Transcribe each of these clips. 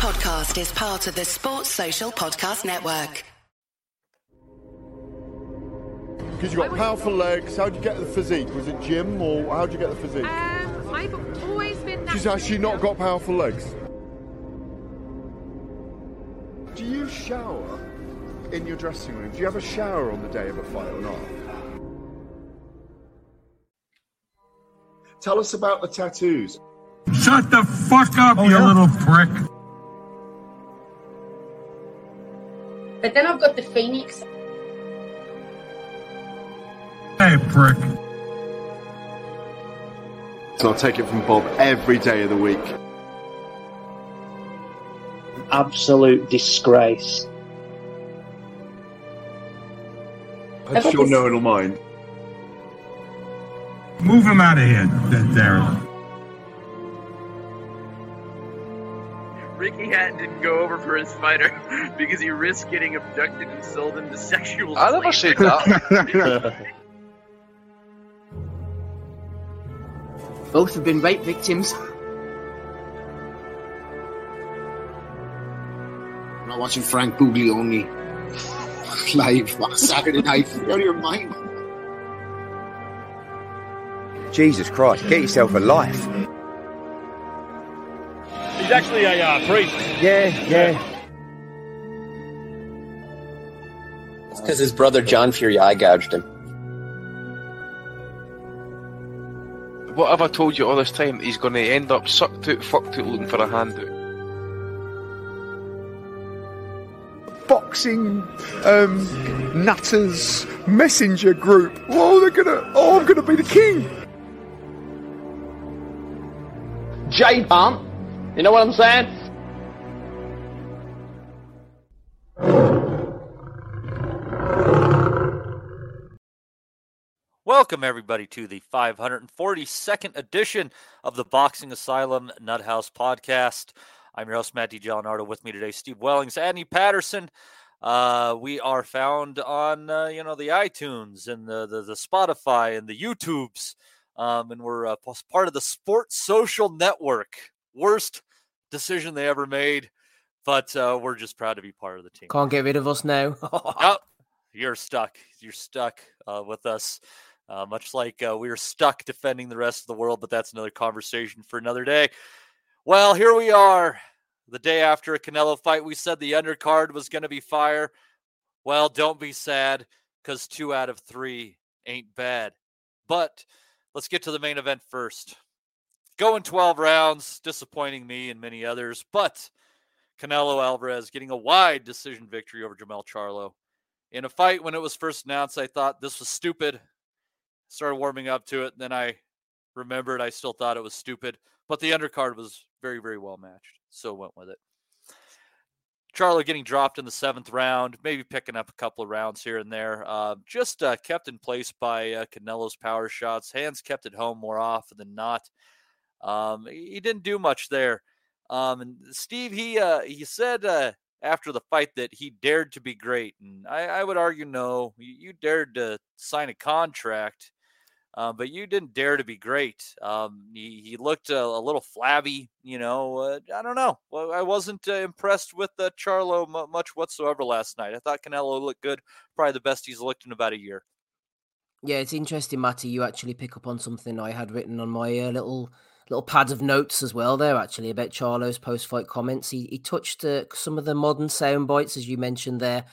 podcast is part of the Sports Social Podcast Network. Because you've got powerful legs. How'd you get the physique? Was it gym or how'd you get the physique? Um, I've always been. She's actually not got powerful legs. Do you shower in your dressing room? Do you have a shower on the day of a fight or not? Tell us about the tattoos. Shut the fuck up, you little prick. But then I've got the Phoenix. Hey, prick. So I'll take it from Bob every day of the week. absolute disgrace. I'm sure no one will mind. Move him out of here, D- Darren. Ricky Hatton didn't go over for his fighter because he risked getting abducted and sold into sexual I never said that. Both have been rape victims. I'm not watching Frank Buglioni live on a Saturday night. You're out of your mind. Jesus Christ, get yourself a life. He's actually a uh, priest. Yeah, yeah. It's because his brother John Fury eye gouged him. what have I told you all this time? He's going to end up sucked out, fucked out, looking for a handout. Boxing um, nutters messenger group. Oh, they're gonna. Oh, I'm gonna be the king. J Pump! You know what I'm saying? Welcome, everybody, to the 542nd edition of the Boxing Asylum Nuthouse podcast. I'm your host, Matt DiGianardo. With me today, Steve Wellings, Andy Patterson. Uh, we are found on, uh, you know, the iTunes and the, the, the Spotify and the YouTubes. Um, and we're uh, part of the Sports Social Network. Worst decision they ever made, but uh, we're just proud to be part of the team. Can't get rid of us now. oh, you're stuck. You're stuck uh, with us. Uh, much like uh, we were stuck defending the rest of the world, but that's another conversation for another day. Well, here we are, the day after a Canelo fight. We said the undercard was going to be fire. Well, don't be sad because two out of three ain't bad. But let's get to the main event first. Going 12 rounds, disappointing me and many others, but Canelo Alvarez getting a wide decision victory over Jermell Charlo. In a fight when it was first announced, I thought this was stupid started warming up to it. Then I remembered I still thought it was stupid, but the undercard was very, very well matched. So went with it. Charlo getting dropped in the seventh round, maybe picking up a couple of rounds here and there. Uh, just uh, kept in place by uh, Canelo's power shots. Hands kept at home more often than not. Um, he didn't do much there. Um, and Steve, he uh, he said uh, after the fight that he dared to be great, and I, I would argue no. You, you dared to sign a contract uh, but you didn't dare to be great. Um, he, he looked a, a, little flabby, you know. Uh, I don't know. Well, I wasn't uh, impressed with uh, Charlo m- much whatsoever last night. I thought Canelo looked good, probably the best he's looked in about a year. Yeah, it's interesting, Matty. You actually pick up on something I had written on my little little pad of notes as well. There, actually, about Charlo's post-fight comments. He he touched uh, some of the modern sound bites, as you mentioned there,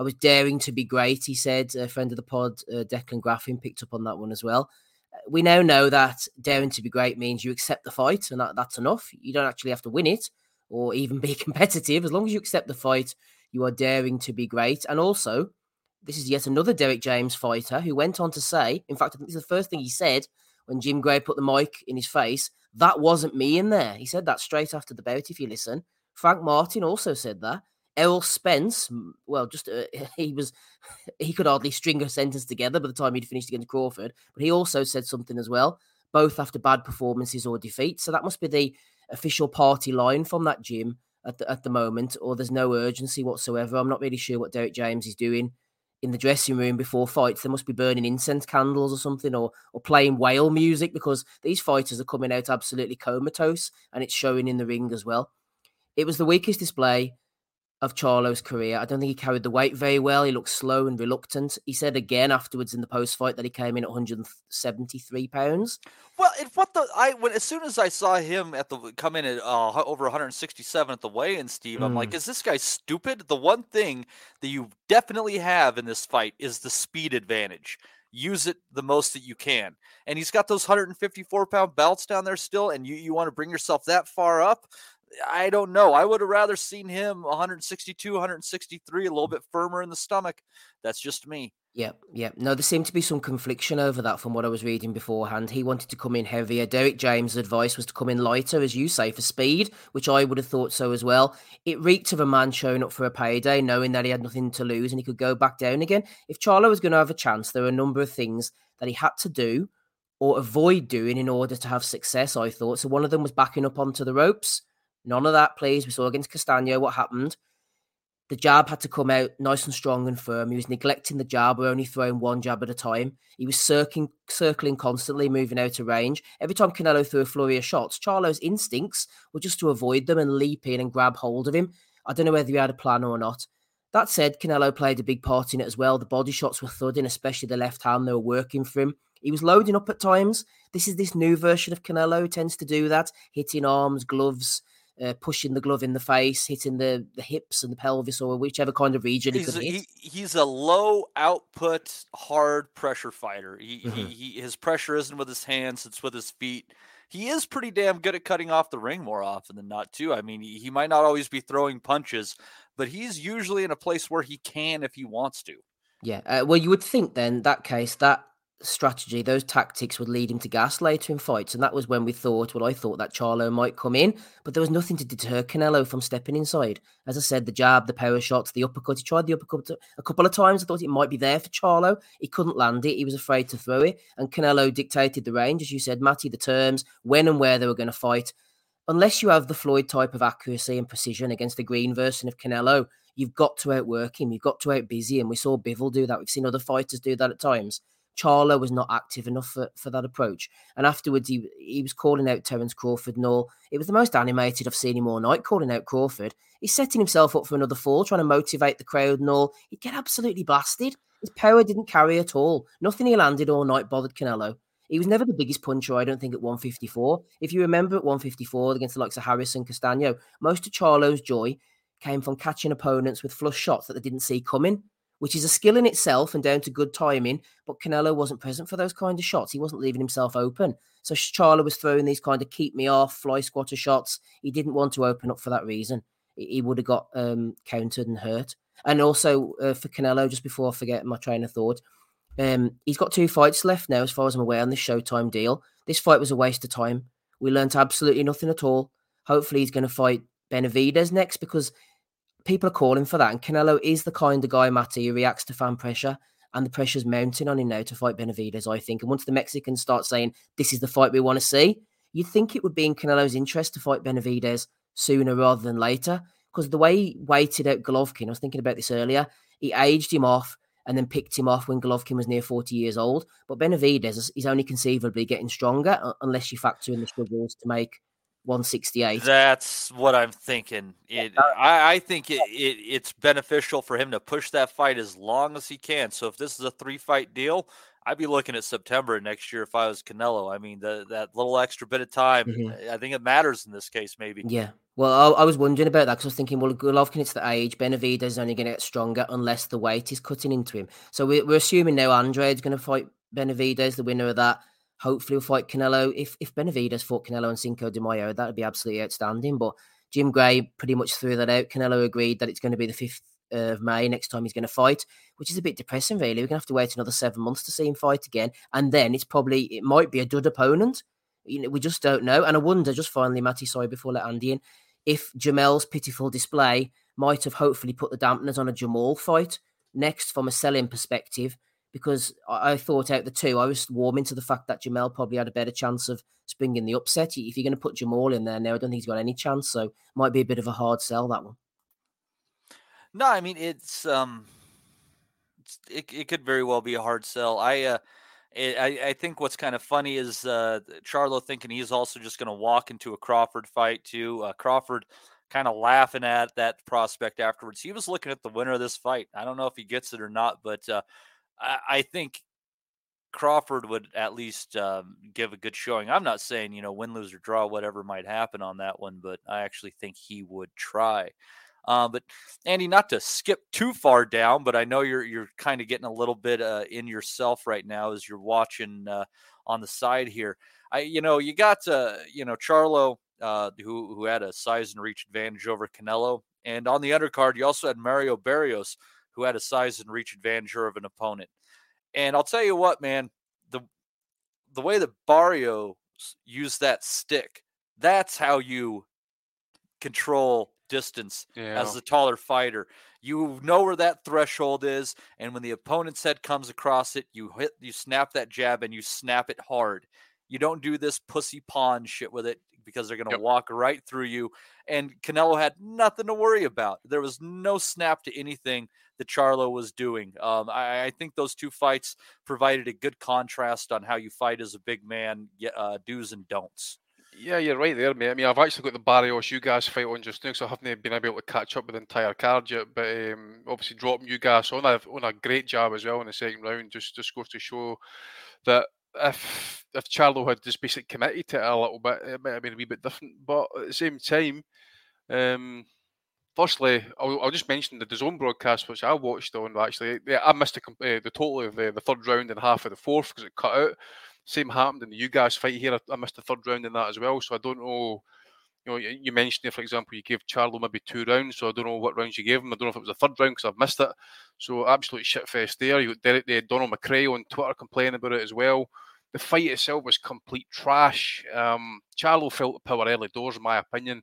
I was daring to be great, he said. A friend of the pod, uh, Declan Graffin, picked up on that one as well. Uh, we now know that daring to be great means you accept the fight, and that, that's enough. You don't actually have to win it or even be competitive. As long as you accept the fight, you are daring to be great. And also, this is yet another Derrick James fighter who went on to say, in fact, I think this is the first thing he said when Jim Gray put the mic in his face. That wasn't me in there. He said that straight after the bout, if you listen. Frank Martin also said that. Errol Spence, well, just uh, he was he could hardly string a sentence together by the time he'd finished against Crawford. But he also said something as well, both after bad performances or defeats. So that must be the official party line from that gym at the, at the moment, or there's no urgency whatsoever. I'm not really sure what Derrick James is doing in the dressing room before fights. They must be burning incense candles or something, or or playing whale music because these fighters are coming out absolutely comatose, and it's showing in the ring as well It was the weakest display of Charlo's career. I don't think he carried the weight very well. He looked slow and reluctant. He said again afterwards in the post fight that he came in at 173 pounds. Well, it, what the I when as soon as I saw him at the come in at uh, over 167 at the weigh-in, Steve, I'm like, Mm. is this guy stupid? The one thing that you definitely have in this fight is the speed advantage. Use it the most that you can, and he's got those 154 pound belts down there still, and you you want to bring yourself that far up. I don't know. I would have rather seen him 162, 163, a little bit firmer in the stomach. That's just me. Yep, yep. No, there seemed to be some confliction over that from what I was reading beforehand. He wanted to come in heavier. Derrick James' advice was to come in lighter, as you say, for speed, which I would have thought so as well. It reeked of a man showing up for a payday, knowing that he had nothing to lose and he could go back down again. If Charlo was going to have a chance, there were a number of things that he had to do or avoid doing in order to have success, I thought. So one of them was backing up onto the ropes. None of that, please. We saw against Castano what happened. The jab had to come out nice and strong and firm. He was neglecting the jab or only throwing one jab at a time. He was circling, circling constantly, moving out of range. Every time Canelo threw a flurry of shots, Charlo's instincts were just to avoid them and leap in and grab hold of him. I don't know whether he had a plan or not. That said, Canelo played a big part in it as well. The body shots were thudding, especially the left hand. They were working for him. He was loading up at times. This is this new version of Canelo tends to do that, hitting arms, gloves, uh, pushing the glove in the face, hitting the, the hips and the pelvis or whichever kind of region he He's could a, hit. he, he's a low output, hard pressure fighter. He, Mhm. he, he his pressure isn't with his hands; it's with his feet. He is pretty damn good at cutting off the ring more often than not, too. I mean, he, he might not always be throwing punches, but he's usually in a place where he can if he wants to. Yeah. Uh, well, you would think then that case that strategy, those tactics would lead him to gas later in fights, and that was when we thought, well, I thought that Charlo might come in, but there was nothing to deter Canelo from stepping inside. As I said, the jab, the power shots, the uppercut. He tried the uppercut a couple of times. I thought it might be there for Charlo. He couldn't land it. He was afraid to throw it, and Canelo dictated the range, as you said, Matty, the terms, when and where they were going to fight. Unless you have the Floyd type of accuracy and precision against the green version of Canelo, you've got to outwork him. You've got to outbusy him. We saw Bivol do that. We've seen other fighters do that at times. Charlo was not active enough for, for that approach. And afterwards, he he was calling out Terence Crawford and all. It was the most animated I've seen him all night, calling out Crawford. He's setting himself up for another fall, trying to motivate the crowd and all. He'd get absolutely blasted. His power didn't carry at all. Nothing he landed all night bothered Canelo. He was never the biggest puncher, I don't think, at 154. If you remember at 154 against the likes of Harrison and Castano, most of Charlo's joy came from catching opponents with flush shots that they didn't see coming, which is a skill in itself and down to good timing. But Canelo wasn't present for those kind of shots. He wasn't leaving himself open. So Charlo was throwing these kind of keep me off, fly squatter shots. He didn't want to open up for that reason. He he would have got um, countered and hurt. And also uh, for Canelo, just before I forget my train of thought, um, he's got two fights left now, as far as I'm aware, on this Showtime deal. This fight was a waste of time. We learnt absolutely nothing at all. Hopefully, he's going to fight Benavidez next because people are calling for that. And Canelo is the kind of guy, Matty, who reacts to fan pressure. And the pressure's mounting on him now to fight Benavidez, I think. And once the Mexicans start saying, this is the fight we want to see, you'd think it would be in Canelo's interest to fight Benavidez sooner rather than later. Because the way he waited out Golovkin, I was thinking about this earlier, he aged him off and then picked him off when Golovkin was near 40 years old. But Benavidez is only conceivably getting stronger unless you factor in the struggles to make 168. That's what I'm thinking. It, I, I think it, it, it's beneficial for him to push that fight as long as he can. So if this is a three fight deal, I'd be looking at September next year if I was Canelo. I mean, the, that little extra bit of time, Mhm. I think it matters in this case, maybe. Yeah. Well, I, I was wondering about that because I was thinking, well, Golovkin, it's the age. Benavidez is only going to get stronger unless the weight is cutting into him. So we, we're assuming now Andrade is going to fight Benavidez, the winner of that. Hopefully, we'll fight Canelo. If if Benavidez fought Canelo and Cinco de Mayo, that would be absolutely outstanding. But Jim Gray pretty much threw that out. Canelo agreed that it's going to be the 5th of May next time he's going to fight, which is a bit depressing, really. We're going to have to wait another seven months to see him fight again. And then it's probably, it might be a dud opponent. You know, we just don't know. And I wonder, just finally, Matty, sorry, before I let Andy in, if Jermell's pitiful display might have hopefully put the dampeners on a Jermall fight next from a selling perspective. Because I, I thought out the two, I was warming to the fact that Jermell probably had a better chance of springing the upset. If you're going to put Jermall in there now, I don't think he's got any chance. So might be a bit of a hard sell that one. No, I mean it's um, it's, it it could very well be a hard sell. I uh, it, I I think what's kind of funny is uh Charlo thinking he's also just going to walk into a Crawford fight too. Uh, Crawford kind of laughing at that prospect afterwards. He was looking at the winner of this fight. I don't know if he gets it or not, but uh, I, I, think Crawford would at least um, give a good showing. I'm not saying, you know, win, lose, or draw, whatever might happen on that one, but I actually think he would try. Uh, but Andy, not to skip too far down, but I know you're you're kind of getting a little bit uh, in yourself right now as you're watching uh, on the side here. I, you know, you got uh, you know Charlo, uh, who who had a size and reach advantage over Canelo, and on the undercard you also had Mario Barrios, who had a size and reach advantage of an opponent. And I'll tell you what, man, the the way that Barrios used that stick, that's how you control distance yeah. as the taller fighter. You know where that threshold is, and when the opponent's head comes across it, you hit, you snap that jab, and you snap it hard. You don't do this pussy pawn shit with it because they're going to yep. walk right through you. And Canelo had nothing to worry about. There was no snap to anything that Charlo was doing. Um, I, I, think those two fights provided a good contrast on how you fight as a big man, uh, do's and don'ts. Yeah, you're right there, mate. I mean, I've actually got the Barrios Ugas fight on just now, so I haven't been able to catch up with the entire card yet. But um, obviously, dropping Ugas on a on a great job as well in the second round just just goes to show that if if Charlo had just basically committed to it a little bit, it might have been a wee bit different. But at the same time, um, firstly, I'll, I'll, just mention the DAZN broadcast, which I watched on. Actually, yeah, I missed the, uh, the total of the, the third round and half of the fourth because it cut out. Same happened in the Ugas fight here. I, I, missed the third round in that as well. So I don't know. You know, you mentioned there, for example, you gave Charlo maybe two rounds, so I don't know what rounds you gave him. I don't know if it was a third round because I've missed it. So absolute shit fest there. You got Derek, uh, Donald McRae on Twitter complaining about it as well. The fight itself was complete trash. Um, Charlo felt the power early doors, in my opinion,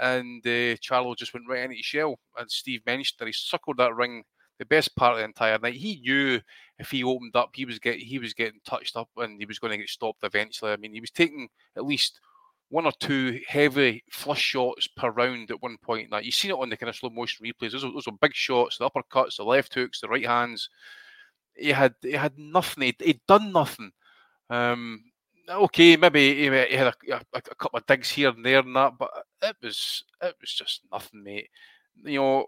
and uh, Charlo just went right into his shell. And Steve mentioned that he suckled that ring the best part of the entire night. He knew if he opened up, he was get he was getting touched up and he was going to get stopped eventually. I mean, he was taking at least one or two heavy flush shots per round at one point. Now you seen it on the kind of slow motion replays. Those were, those were big shots, the uppercuts, the left hooks, the right hands. He had he had nothing. He'd, he'd done nothing. Um, okay, maybe he had a, a, a, couple of digs here and there and that, but it was it was just nothing, mate. You know,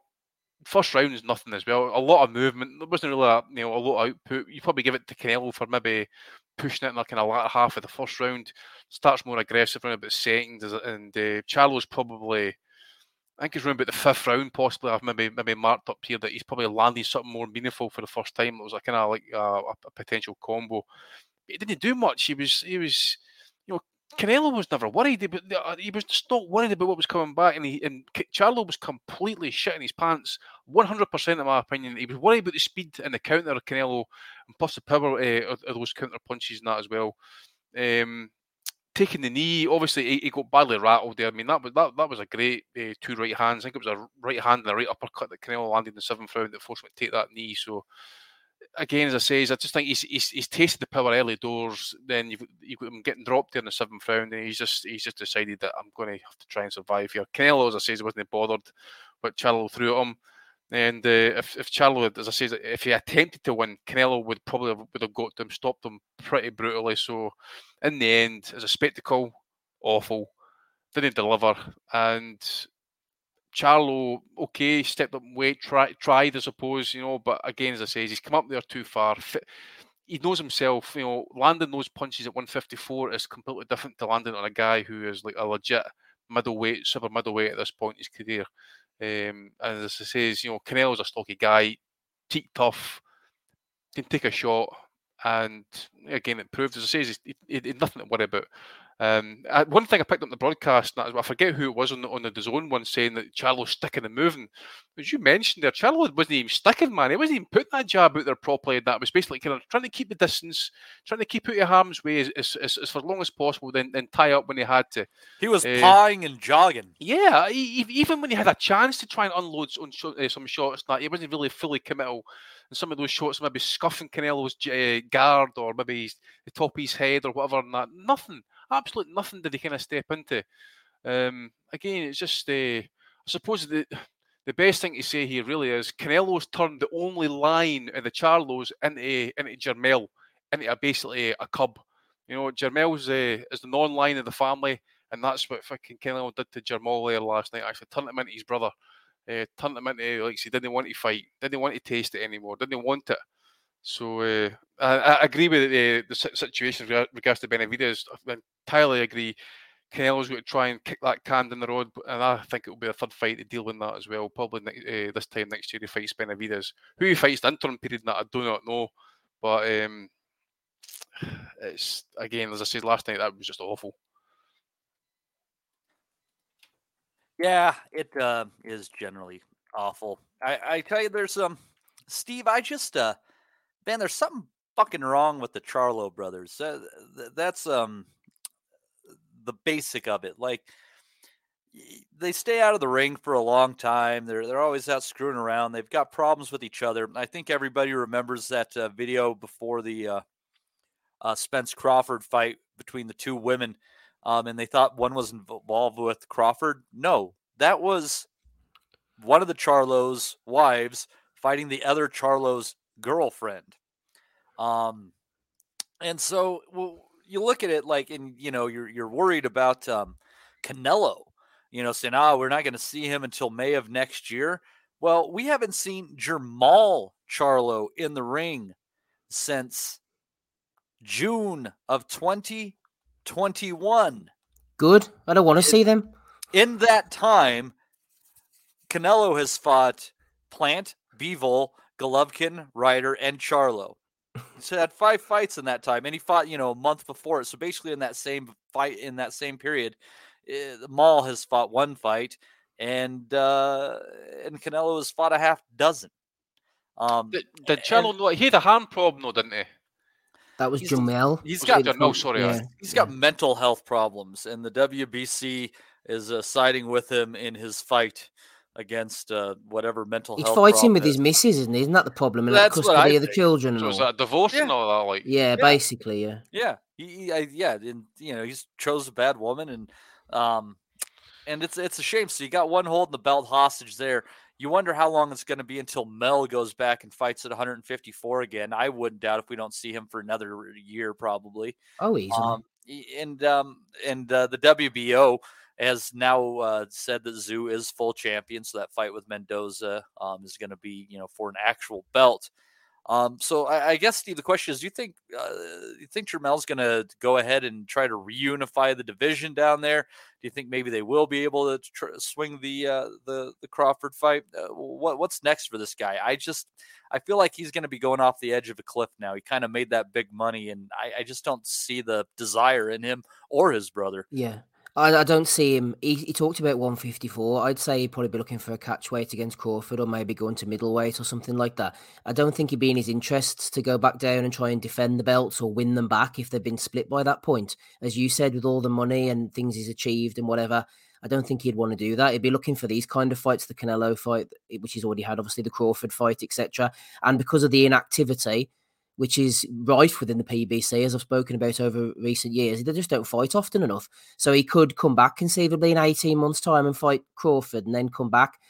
first round is nothing as well. A lot of movement. There wasn't really a, you know a lot of output. You probably give it to Canelo for maybe pushing it in the kind of latter half of the first round. Starts more aggressive around about second, and uh, Charlo's probably. I think he's around about the fifth round, possibly. I've maybe maybe marked up here that he's probably landing something more meaningful for the first time. It was a kind of like a, a potential combo. He didn't do much. He was he was you know Canelo was never worried, but uh, he was just not worried about what was coming back, and he and Charlo was completely shitting his pants. One hundred percent, in my opinion, he was worried about the speed and the counter of Canelo, and plus the power uh, of, of, those counter punches and that as well. Um, taking the knee, obviously he, he, got badly rattled there. I mean that was that, that was a great uh, two right hands. I think it was a right hand and a right uppercut that Canelo landed in the seventh round that forced him to take that knee. So again, as I say, I just think he's, he's, he's tasted the power early doors. Then you've, you've got him getting dropped there in the seventh round, and he's just he's just decided that I'm going to have to try and survive here. Canelo, as I say, wasn't bothered, but Charlo threw at him. And uh, if if Charlo, as I say, if he attempted to win, Canelo would probably have, would have got them, stopped him pretty brutally. So, in the end, as a spectacle, awful, didn't deliver, and Charlo, okay, stepped up weight, try, tried, I suppose, you know, but again, as I say, he's come up there too far. He knows himself, you know, landing those punches at 154 is completely different to landing on a guy who is like a legit middleweight, super middleweight at this point in his career. Um, and as I say, you know, Canelo's a stocky guy, teak tough, can take a shot, and again, it proved, as I say, he, he, he, nothing to worry about. Um, I, one thing I picked up in the broadcast, and I forget who it was on the, on the DAZN one saying that Charlo's sticking and moving. As you mentioned there, Charlo wasn't even sticking, man. He wasn't even putting that jab out there properly. That was basically kind of trying to keep the distance, trying to keep out your harm's way as, as, as, as for long as possible, then, then tie up when he had to. He was uh, pawing and jogging. Yeah, he, even when he had a chance to try and unload on uh, some shots, that he wasn't really fully committal. And some of those shots maybe scuffing Canelo's uh, guard or maybe the top of his head or whatever, and that nothing absolutely nothing did he kind of step into. Um, again, it's just, uh, I suppose the the best thing to say here really is Canelo's turned the only line in the Charlos into into Jermell, into a, basically a cub. You know, Jermell's uh, is the non-line of the family. and that's what fucking Canelo did to Jamal there last night. Actually, turned him into his brother. Uh, turned him into like he didn't want to fight, didn't want to taste it anymore, didn't want it. So uh, I, I, agree with uh, the situation with regards to Benavidez. I entirely agree. Canelo's going to try and kick that can down the road, and I think it will be a third fight to deal with that as well. Probably uh, this time next year he fights Benavidez. Who he fights the interim period that I do not know, but um, it's again as I said last night that was just awful. Yeah, it uh, is generally awful. I, I tell you, there's um, Steve. I just uh, man, there's something fucking wrong with the Charlo brothers. Uh, th- that's um, the basic of it. Like they stay out of the ring for a long time. They're they're always out screwing around. They've got problems with each other. I think everybody remembers that uh, video before the uh, uh, Spence Crawford fight between the two women um, and they thought one was involved with Crawford. No, that was one of the Charlo's wives fighting the other Charlo's girlfriend. Um, and so well, you look at it like, and you know, you're you're worried about um, Canelo. You know, saying, "Ah, oh, we're not going to see him until May of next year." Well, we haven't seen Jermall Charlo in the ring since June of 2021. Good. I don't want to see them. In that time, Canelo has fought Plant, Bivol, Golovkin, Ryder, and Charlo. So had five fights in that time, and he fought, you know, a month before it. So basically, in that same fight, in that same period, uh, Maul has fought one fight, and uh, and Canelo has fought a half dozen. Um, did, did Charlo? he had a hand problem, though, didn't he? That was he's, Jamel. He's got no, sorry, yeah. he's got mental health problems, and the WBC is uh, siding with him in his fight against uh, whatever mental he's health. He's fighting with is. his missus, isn't he? Isn't that the problem? And That's custody of the children. And so all. is that divorce yeah. and all that? Like, yeah, yeah. basically, yeah, yeah, he, he I, yeah, and you know, he's chose a bad woman, and um, and it's it's a shame. So you got one holding the belt hostage there. You wonder how long it's going to be until Mel goes back and fights at 154 again. I wouldn't doubt if we don't see him for another year, probably. Oh, easily. Um, and um, and uh, the WBO has now uh, said that Tszyu is full champion, so that fight with Mendoza um, is going to be, you know, for an actual belt. Um, so I, I, guess Steve, the question is: Do you think uh, you think Jermell's going to go ahead and try to reunify the division down there? Do you think maybe they will be able to tr- swing the uh, the the Crawford fight? Uh, what what's next for this guy? I just I feel like he's going to be going off the edge of a cliff now. He kind of made that big money, and I, I just don't see the desire in him or his brother. Yeah. I, I don't see him. He, he talked about 154. I'd say he'd probably be looking for a catch weight against Crawford or maybe going to middleweight or something like that. I don't think he'd be in his interests to go back down and try and defend the belts or win them back if they've been split by that point. As you said, with all the money and things he's achieved and whatever, I don't think he'd want to do that. He'd be looking for these kind of fights, the Canelo fight, which he's already had, obviously the Crawford fight, etc. And because of the inactivity, which is rife within the PBC, as I've spoken about over recent years. They just don't fight often enough. So he could come back conceivably in 18 months' time and fight Crawford and then come back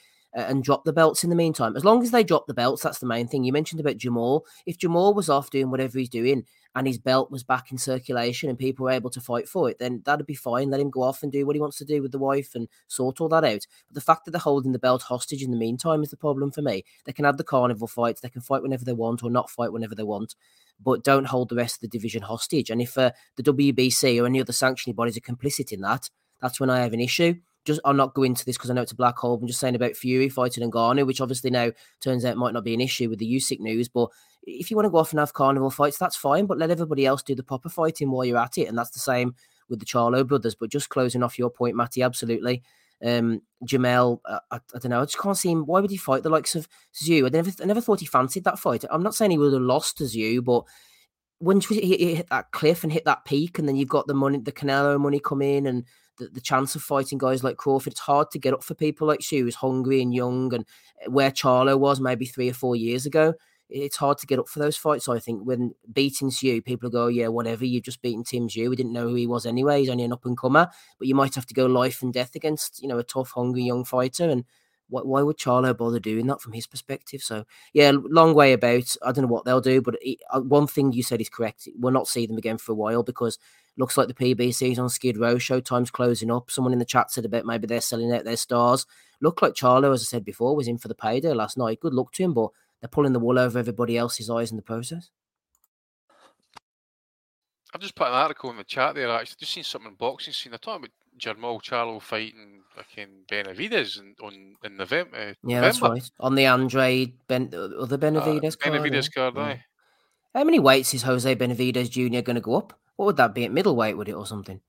and drop the belts in the meantime. As long as they drop the belts, that's the main thing. You mentioned about Jermall. If Jermall was off doing whatever he's doing and his belt was back in circulation and people were able to fight for it, then that'd be fine. Let him go off and do what he wants to do with the wife and sort all that out. But the fact that they're holding the belt hostage in the meantime is the problem for me. They can have the carnival fights, they can fight whenever they want or not fight whenever they want but don't hold the rest of the division hostage. And if uh, the WBC or any other sanctioning bodies are complicit in that, that's when I have an issue. Just I'll not go into this because I know it's a black hole. I'm just saying about Fury fighting and Ngannou, which obviously now turns out might not be an issue with the Usyk news. But if you want to go off and have carnival fights, that's fine. But let everybody else do the proper fighting while you're at it, and that's the same with the Charlo brothers. But just closing off your point, Matty, absolutely. Um, Jermell, I, I, don't know. I just can't see him. Why would he fight the likes of Tszyu? I never, I never thought he fancied that fight. I'm not saying he would have lost to Tszyu, but when he hit that cliff and hit that peak, and then you've got the money, the Canelo money come in, and the, the chance of fighting guys like Crawford, it's hard to get up for people like Tszyu, who's hungry and young, and eh, where Charlo was maybe three or four years ago it's hard to get up for those fights. I think when beating you, people go, yeah, whatever, you've just beaten Tim Tszyu. We didn't know who he was anyway. He's only an up and comer, but you might have to go life and death against, you know, a tough, hungry young fighter. And why, why would Charlo bother doing that from his perspective? So yeah, long way about. I don't know what they'll do, but it, uh, one thing you said is correct. We'll not see them again for a while because looks like the PBC's on Skid Row. Showtime's closing up. Someone in the chat said about maybe they're selling out their stars. Looked like Charlo, as I said before, was in for the payday last night. Good luck to him, but they're pulling the wool over everybody else's eyes in the process. I've just put an article in the chat there. Actually, just seen something in boxing scene. They're talking about Jermall Charlo fighting fucking Benavidez in, on in November. Uh, Yeah, that's November. right. On the Andre ben, uh, other Benavidez card. yeah. Benavidez card, Yeah. aye. How many weights is Jose Benavidez Jr. going to go up? What would that be at middleweight? Would it or something?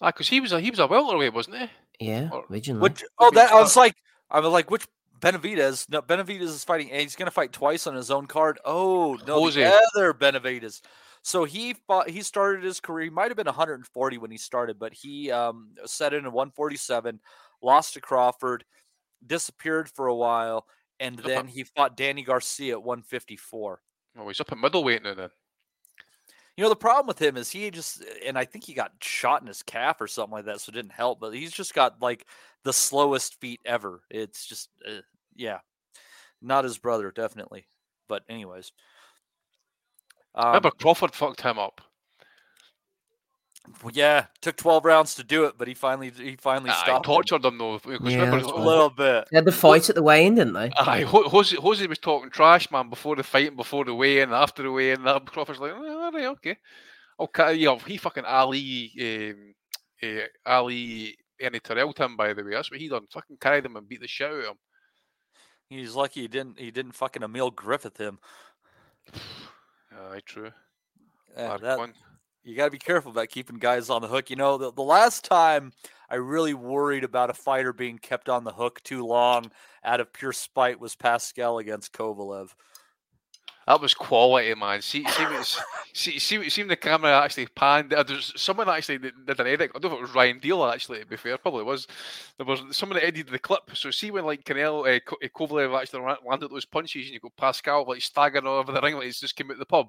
Ah, because he was a he was a welterweight, wasn't he? Yeah, Or- originally. Which oh that I was like I was like which Benavidez? No, Benavidez is fighting. and He's going to fight twice on his own card. Oh no, Jose. the other Benavidez. So he fought. He started his career. He might have been 140 when he started, but he um, set in at 147, lost to Crawford, disappeared for a while, and Uh-huh. then he fought Danny Garcia at 154. Oh, he's up at middleweight now then. You know, the problem with him is he just, and I think he got shot in his calf or something like that, so it didn't help. But he's just got like the slowest feet ever. It's just, uh, yeah, not his brother, definitely. But anyways, um, Remember Crawford fucked him up. Well, yeah, took twelve rounds to do it, but he finally, he finally Aye, stopped. him. tortured him though. Because Yeah, remember, a right. little bit. They had the fight at the weigh-in, didn't they? Aye, Ho- Jose, Jose was talking trash, man, before the fight and before the weigh-in, and after the weigh-in. That Crawford's like, oh, all right, okay, okay. You know, he fucking Ali, um, uh, Ali, Ernie Terrell him by the way. That's what he done. Fucking carried him and beat the shit out of him. He's lucky he didn't, he didn't fucking Emile Griffith him. Aye, true. And Hard that- one. You got to be careful about keeping guys on the hook. You know, the, the last time I really worried about a fighter being kept on the hook too long out of pure spite was Pascal against Kovalev. That was quality, man. See, see, what see, see, see when the camera actually panned. Uh, there's someone actually did an edit. I don't know if it was Ryan Deal actually. To be fair, probably was. There was someone that edited the clip. So see when like Canelo, uh, Ko- uh, Kovalev actually landed those punches, and you go Pascal like staggering all over the ring like he's just came out of the pub,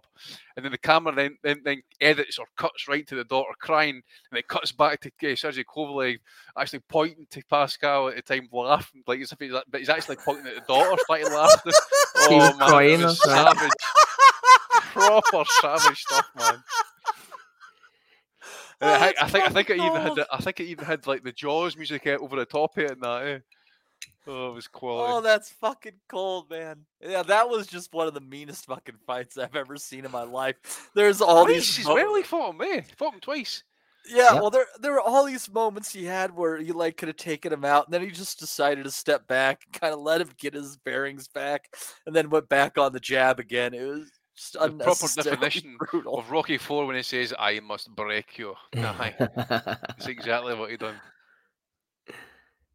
and then the camera then then, then edits or cuts right to the daughter crying, and it cuts back to uh, Sergey Kovalev actually pointing to Pascal at the time, laughing like as if he's but he's actually pointing at the daughter, starting laughing. Oh man, crying, it was that's right. savage. Proper savage stuff, man. And I, think- I think I think it even had I think it even had like the Jaws music over the top of it and that. Eh? Oh, it was quality. Oh, that's fucking cold, man. Yeah, that was just one of the meanest fucking fights I've ever seen in my life. There's all these well. He fought him, eh? Fought him twice. Yeah, Yep. well, there there were all these moments he had where he like could have taken him out, and then he just decided to step back, kind of let him get his bearings back, and then went back on the jab again. It was just The proper definition brutal. of Rocky Four when he says, "I must break you." That's exactly what he done.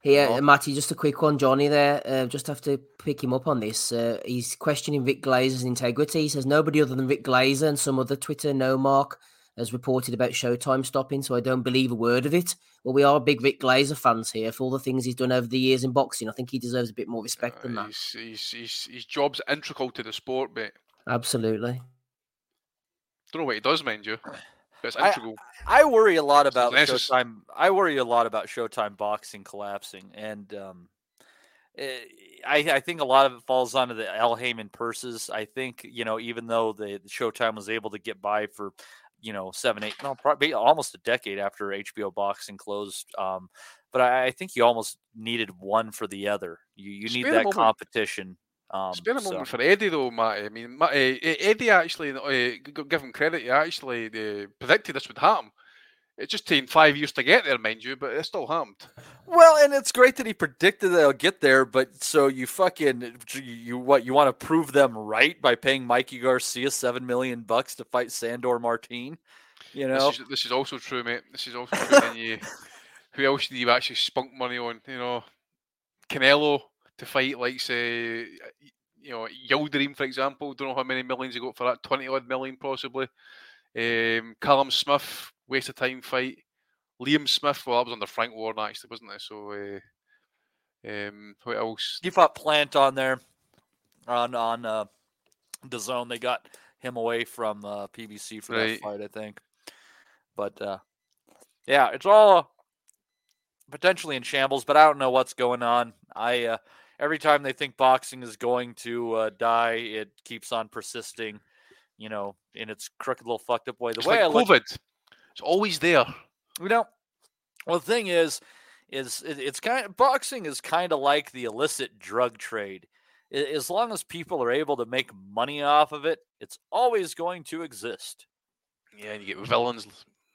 Here, Go uh. Matty, just a quick one. Johnny there, uh, just have to pick him up on this. Uh, he's questioning Vic Glazer's integrity. He says nobody other than Vic Glazer and some other Twitter no mark has reported about Showtime stopping, so I don't believe a word of it. Well, we are big Rick Glazer fans here for all the things he's done over the years in boxing. I think he deserves a bit more respect than Uh, that. he's, he's, he's, his job's integral to the sport, mate. Absolutely. Don't know what he does, mind you, but it's I- integral. I worry a lot about necess- Showtime. I worry a lot about Showtime boxing collapsing, and um, eh, I, I think a lot of it falls onto the Al Haymon purses. I think you know, even though the, the Showtime was able to get by for you know seven, eight, no, probably almost a decade after HBO boxing closed. Um, but I, I think you almost needed one for the other. You you need that moment. competition. Um, Spare a so- moment for Eddie though, Matty. I mean, Ma- uh, Eddie actually, uh, give him credit, he actually uh, predicted this would happen. It's just taken five years to get there, mind you, but it still happened. Well, and it's great that he predicted that they'll get there, but so you fucking you, what you want to prove them right by paying Mikey Garcia seven million bucks to fight Sandor Martin? You know, This is, this is also true, mate. This is also true. then you, who else do you actually spunk money on? You know, Canelo to fight like say, you know, Yildirim, for example. Don't know how many millions he got for that. Twenty odd million, possibly. Um, Callum Smith, waste of time fight. Liam Smith, well, that was under Frank Warren actually, wasn't it? So, uh, um, what else? he fought Plant on there on on uh, the zone. They got him away from uh, PBC for Right. that fight, I think. But uh, yeah, it's all potentially in shambles. But I don't know what's going on. I uh, every time they think boxing is going to uh, die, it keeps on persisting. You know, in its crooked little fucked up way. The It's way like I look- COVID. It's always there. you know, well, the thing is, is it, it's kind of boxing is kind of like the illicit drug trade. As long as people are able to make money off of it, it's always going to exist. Yeah, and you get villains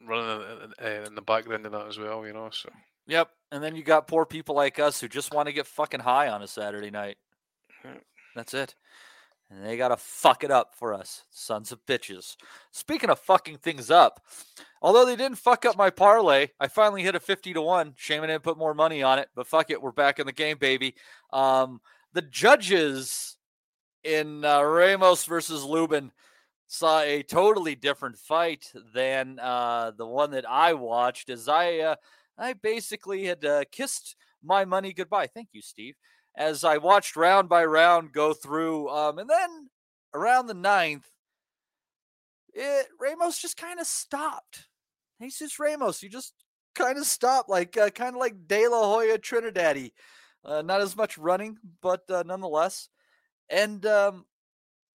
running in, in, in the background of that as well, you know. So Yep. And then you got poor people like us who just want to get fucking high on a Saturday night. That's it. And they got to fuck it up for us, sons of bitches. Speaking of fucking things up, although they didn't fuck up my parlay, I finally hit a 50 to 1. Shame I didn't put more money on it, but fuck it. We're back in the game, baby. Um, the judges in uh, Ramos versus Lubin saw a totally different fight than uh, the one that I watched as I uh, I basically had uh, kissed my money goodbye. Thank you, Steve. As I watched round by round go through, um, and then around the ninth, it Ramos just kind of stopped. Jesus Ramos, you just kind of stopped, like uh, kind of like De La Hoya Trinidadi. Uh, not as much running, but uh, nonetheless. And um,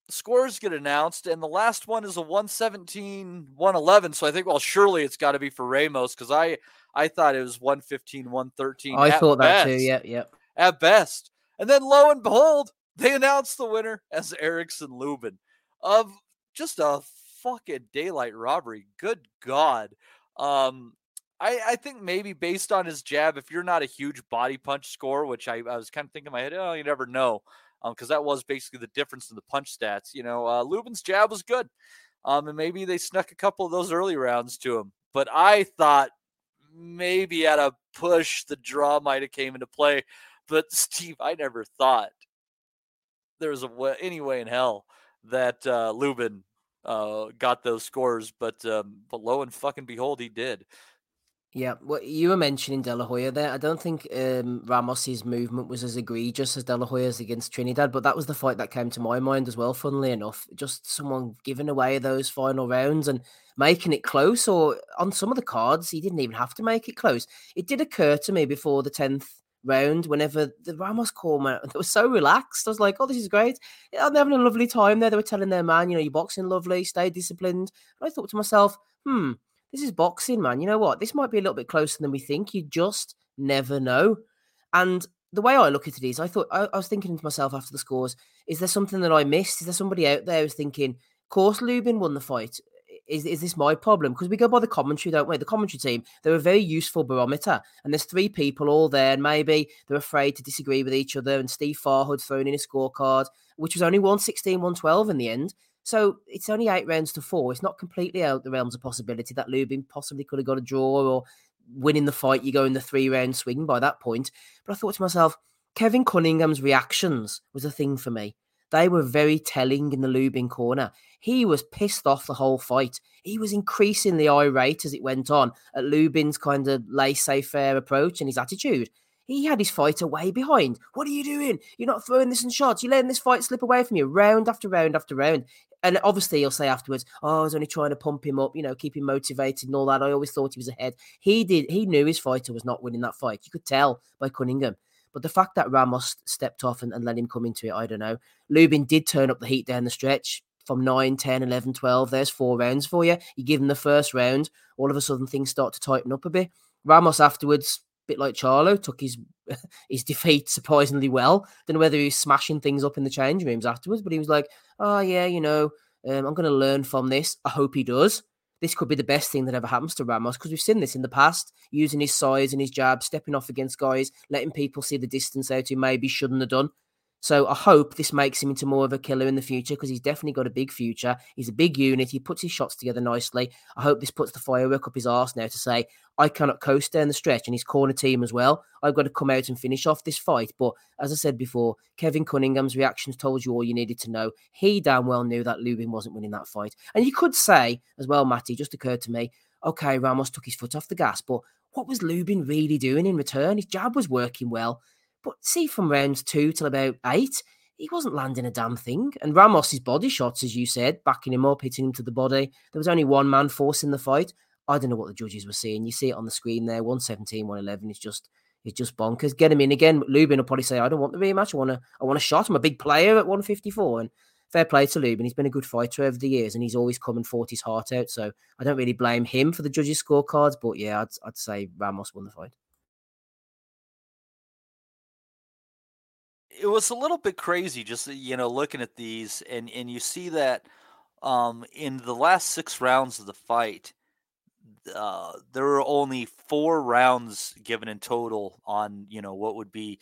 scores get announced, and the last one is a 117 111. So I think, well, surely it's got to be for Ramos because I I thought it was 115 113. I thought that too. Yep, yep. At best. And then lo and behold, they announced the winner as Erickson Lubin of just a fucking daylight robbery. Good God. Um, I, I think maybe based on his jab, if you're not a huge body punch score, which I, I was kind of thinking in my head, oh, you never know. Um, because that was basically the difference in the punch stats. You know, uh, Lubin's jab was good. Um, and maybe they snuck a couple of those early rounds to him. But I thought maybe at a push the draw might have came into play. But Steve, I never thought there was a way, any way in hell that uh, Lubin uh, got those scores. But um, but lo and fucking behold, he did. Yeah, well, you were mentioning De La Hoya there. I don't think um, Ramos's movement was as egregious as De La Hoya's against Trinidad, but that was the fight that came to my mind as well. Funnily enough, just someone giving away those final rounds and making it close. Or on some of the cards, he didn't even have to make it close. It did occur to me before the tenth round, whenever the Ramos call man, they were so relaxed. I was like, "Oh, this is great! Yeah, they're having a lovely time there." They were telling their man, "You know, you're boxing lovely, stay disciplined." And I thought to myself, "Hmm." this is boxing, man. You know what? This might be a little bit closer than we think. You just never know. And the way I look at it is, I thought I, I was thinking to myself after the scores: is there something that I missed? Is there somebody out there who's thinking, "Of course, Lubin won the fight"? Is is this my problem? Because we go by the commentary, don't we? The commentary team, they're a very useful barometer. And there's three people all there, and maybe they're afraid to disagree with each other. And Steve Farhood thrown in a scorecard, which was only 116, 112 in the end. So it's only eight rounds to four. It's not completely out the realms of possibility that Lubin possibly could have got a draw or winning the fight. You go in the three round swing by that point. But I thought to myself, Kevin Cunningham's reactions was a thing for me. They were very telling in the Lubin corner. He was pissed off the whole fight. He was increasingly irate as it went on at Lubin's kind of laissez faire approach and his attitude. He had his fighter way behind. What are you doing? You're not throwing this in shots. You're letting this fight slip away from you round after round after round. And obviously, he'll say afterwards, "Oh, I was only trying to pump him up, you know, keep him motivated and all that." I always thought he was ahead. He did. He knew his fighter was not winning that fight. You could tell by Cunningham. But the fact that Ramos stepped off and, and let him come into it, I don't know. Lubin did turn up the heat down the stretch from 9, 10, 11, 12. There's four rounds for you. You give him the first round, all of a sudden things start to tighten up a bit. Ramos afterwards, bit like Charlo, took his his defeat surprisingly well. Don't know whether he was smashing things up in the change rooms afterwards, but he was like, "Oh yeah, you know, um, I'm going to learn from this. I hope he does. This could be the best thing that ever happens to Ramos because we've seen this in the past, using his size and his jab, stepping off against guys, letting people see the distance out who maybe shouldn't have done. So I hope this makes him into more of a killer in the future because he's definitely got a big future. He's a big unit. He puts his shots together nicely. I hope this puts the firework up his arse now to say, I cannot coast down the stretch and his corner team as well. I've got to come out and finish off this fight. But as I said before, Kevin Cunningham's reactions told you all you needed to know. He damn well knew that Lubin wasn't winning that fight. And you could say as well, Matty, just occurred to me, okay, Ramos took his foot off the gas, but what was Lubin really doing in return? His jab was working well. But see, from round two till about eight, he wasn't landing a damn thing. And Ramos's body shots, as you said, backing him up, hitting him to the body. There was only one man forcing the fight. I don't know what the judges were seeing. You see it on the screen there 117, 111. It's just, is just bonkers. Get him in again. Lubin will probably say, "I don't want the rematch. I want to. I want a shot. I'm a big player at 154." And fair play to Lubin. He's been a good fighter over the years, and he's always come and fought his heart out. So I don't really blame him for the judges' scorecards. But yeah, I'd, I'd say Ramos won the fight. It was a little bit crazy just you know looking at these and and you see that um in the last six rounds of the fight uh there were only four rounds given in total on you know what would be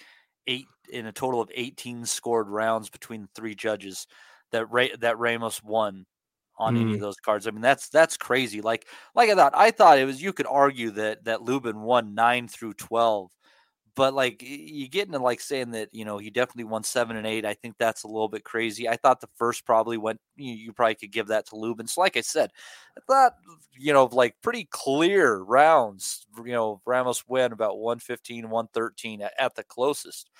eight in a total of 18 scored rounds between three judges that Ra- that Ramos won on mm. any of those cards. I mean that's that's crazy. Like like I thought I thought it was you could argue that that Lubin won 9 through 12 but like you get into like saying that you know he definitely won seven and eight. I think that's a little bit crazy. I thought the first probably went. You, you probably could give that to Lubin. So like I said, I thought you know like pretty clear rounds. You know Ramos win about 115, 113 at, at the closest.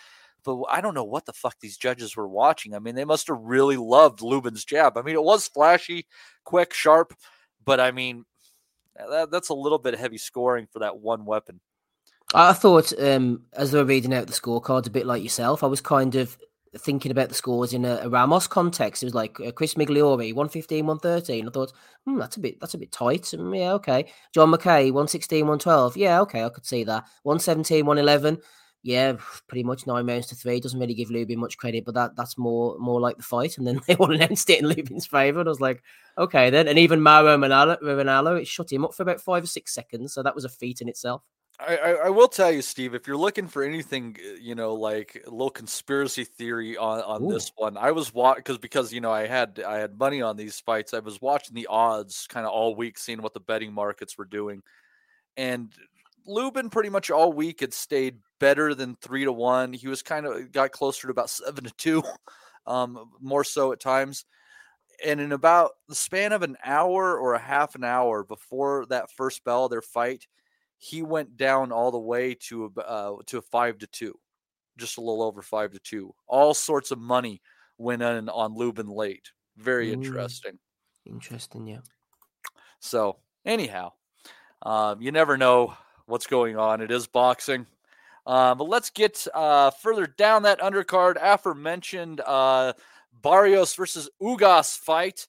But I don't know what the fuck these judges were watching. I mean, they must have really loved Lubin's jab. I mean, it was flashy, quick, sharp, but I mean, that, that's a little bit heavy scoring for that one weapon. I thought, um, as they were reading out the scorecards, a bit like yourself, I was kind of thinking about the scores in a, a Ramos context. It was like uh, Chris Migliore, 115, 113. I thought, hmm, that's a bit that's a bit tight. Mm, yeah, okay. John McKaie, 116, 112. Yeah, okay, I could see that. 117, 111. Yeah, pretty much nine rounds to three. Doesn't really give Lubin much credit, but that that's more more like the fight. And then they all announced it in Lubin's favour. And I was like, okay, then. And even Mauro Ranallo, it shut him up for about five or six seconds. So that was a feat in itself. I, I, I will tell you, Steve, if you're looking for anything, uh, you know, like a little conspiracy theory on on Ooh. this one, I was watching because because you know I had I had money on these fights. I was watching the odds kind of all week, seeing what the betting markets were doing, and Lubin pretty much all week had stayed better than three to one. He was kind of got closer to about seven to two, um, more so at times. And in about the span of an hour or a half an hour before that first bell of their fight, he went down all the way to uh, to five to two, just a little over five to two. All sorts of money went in on Lubin late. Very Ooh, interesting. Interesting, yeah. So anyhow, um, you never know what's going on. It is boxing. Uh, but let's get uh, further down that undercard. Aforementioned uh, Barrios versus Ugas fight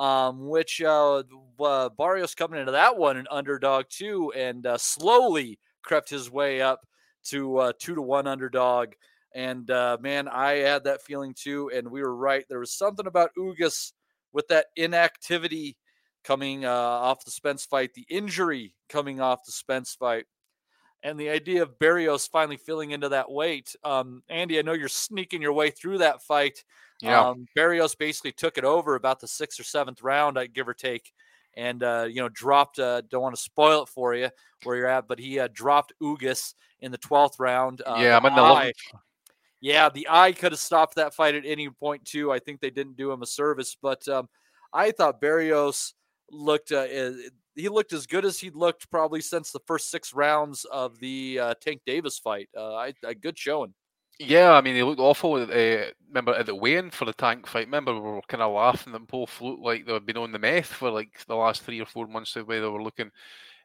um, which uh, uh, Barrios coming into that one an underdog too, and uh, slowly crept his way up to uh, two to one underdog. And uh, man, I had that feeling too, and we were right. There was something about Ugas with that inactivity coming uh, off the Spence fight, the injury coming off the Spence fight, and the idea of Barrios finally filling into that weight. Um, Andy, I know you're sneaking your way through that fight. Yeah. Um, Barrios basically took it over about the sixth or seventh round, I give or take, and uh, you know dropped. Uh, don't want to spoil it for you where you're at, but he uh, dropped Ugas in the twelfth round. Uh, yeah, I'm in the. Eye, yeah, the eye could have stopped that fight at any point too. I think they didn't do him a service, but um, I thought Barrios looked. Uh, he looked as good as he'd looked probably since the first six rounds of the uh, Tank Davis fight. Uh, I, a good showing. Yeah, I mean, he looked awful. Uh, remember at the weigh-in for the tank fight? Remember we were kind of laughing that both looked like they'd been on the meth for like the last three or four months. The way they were looking.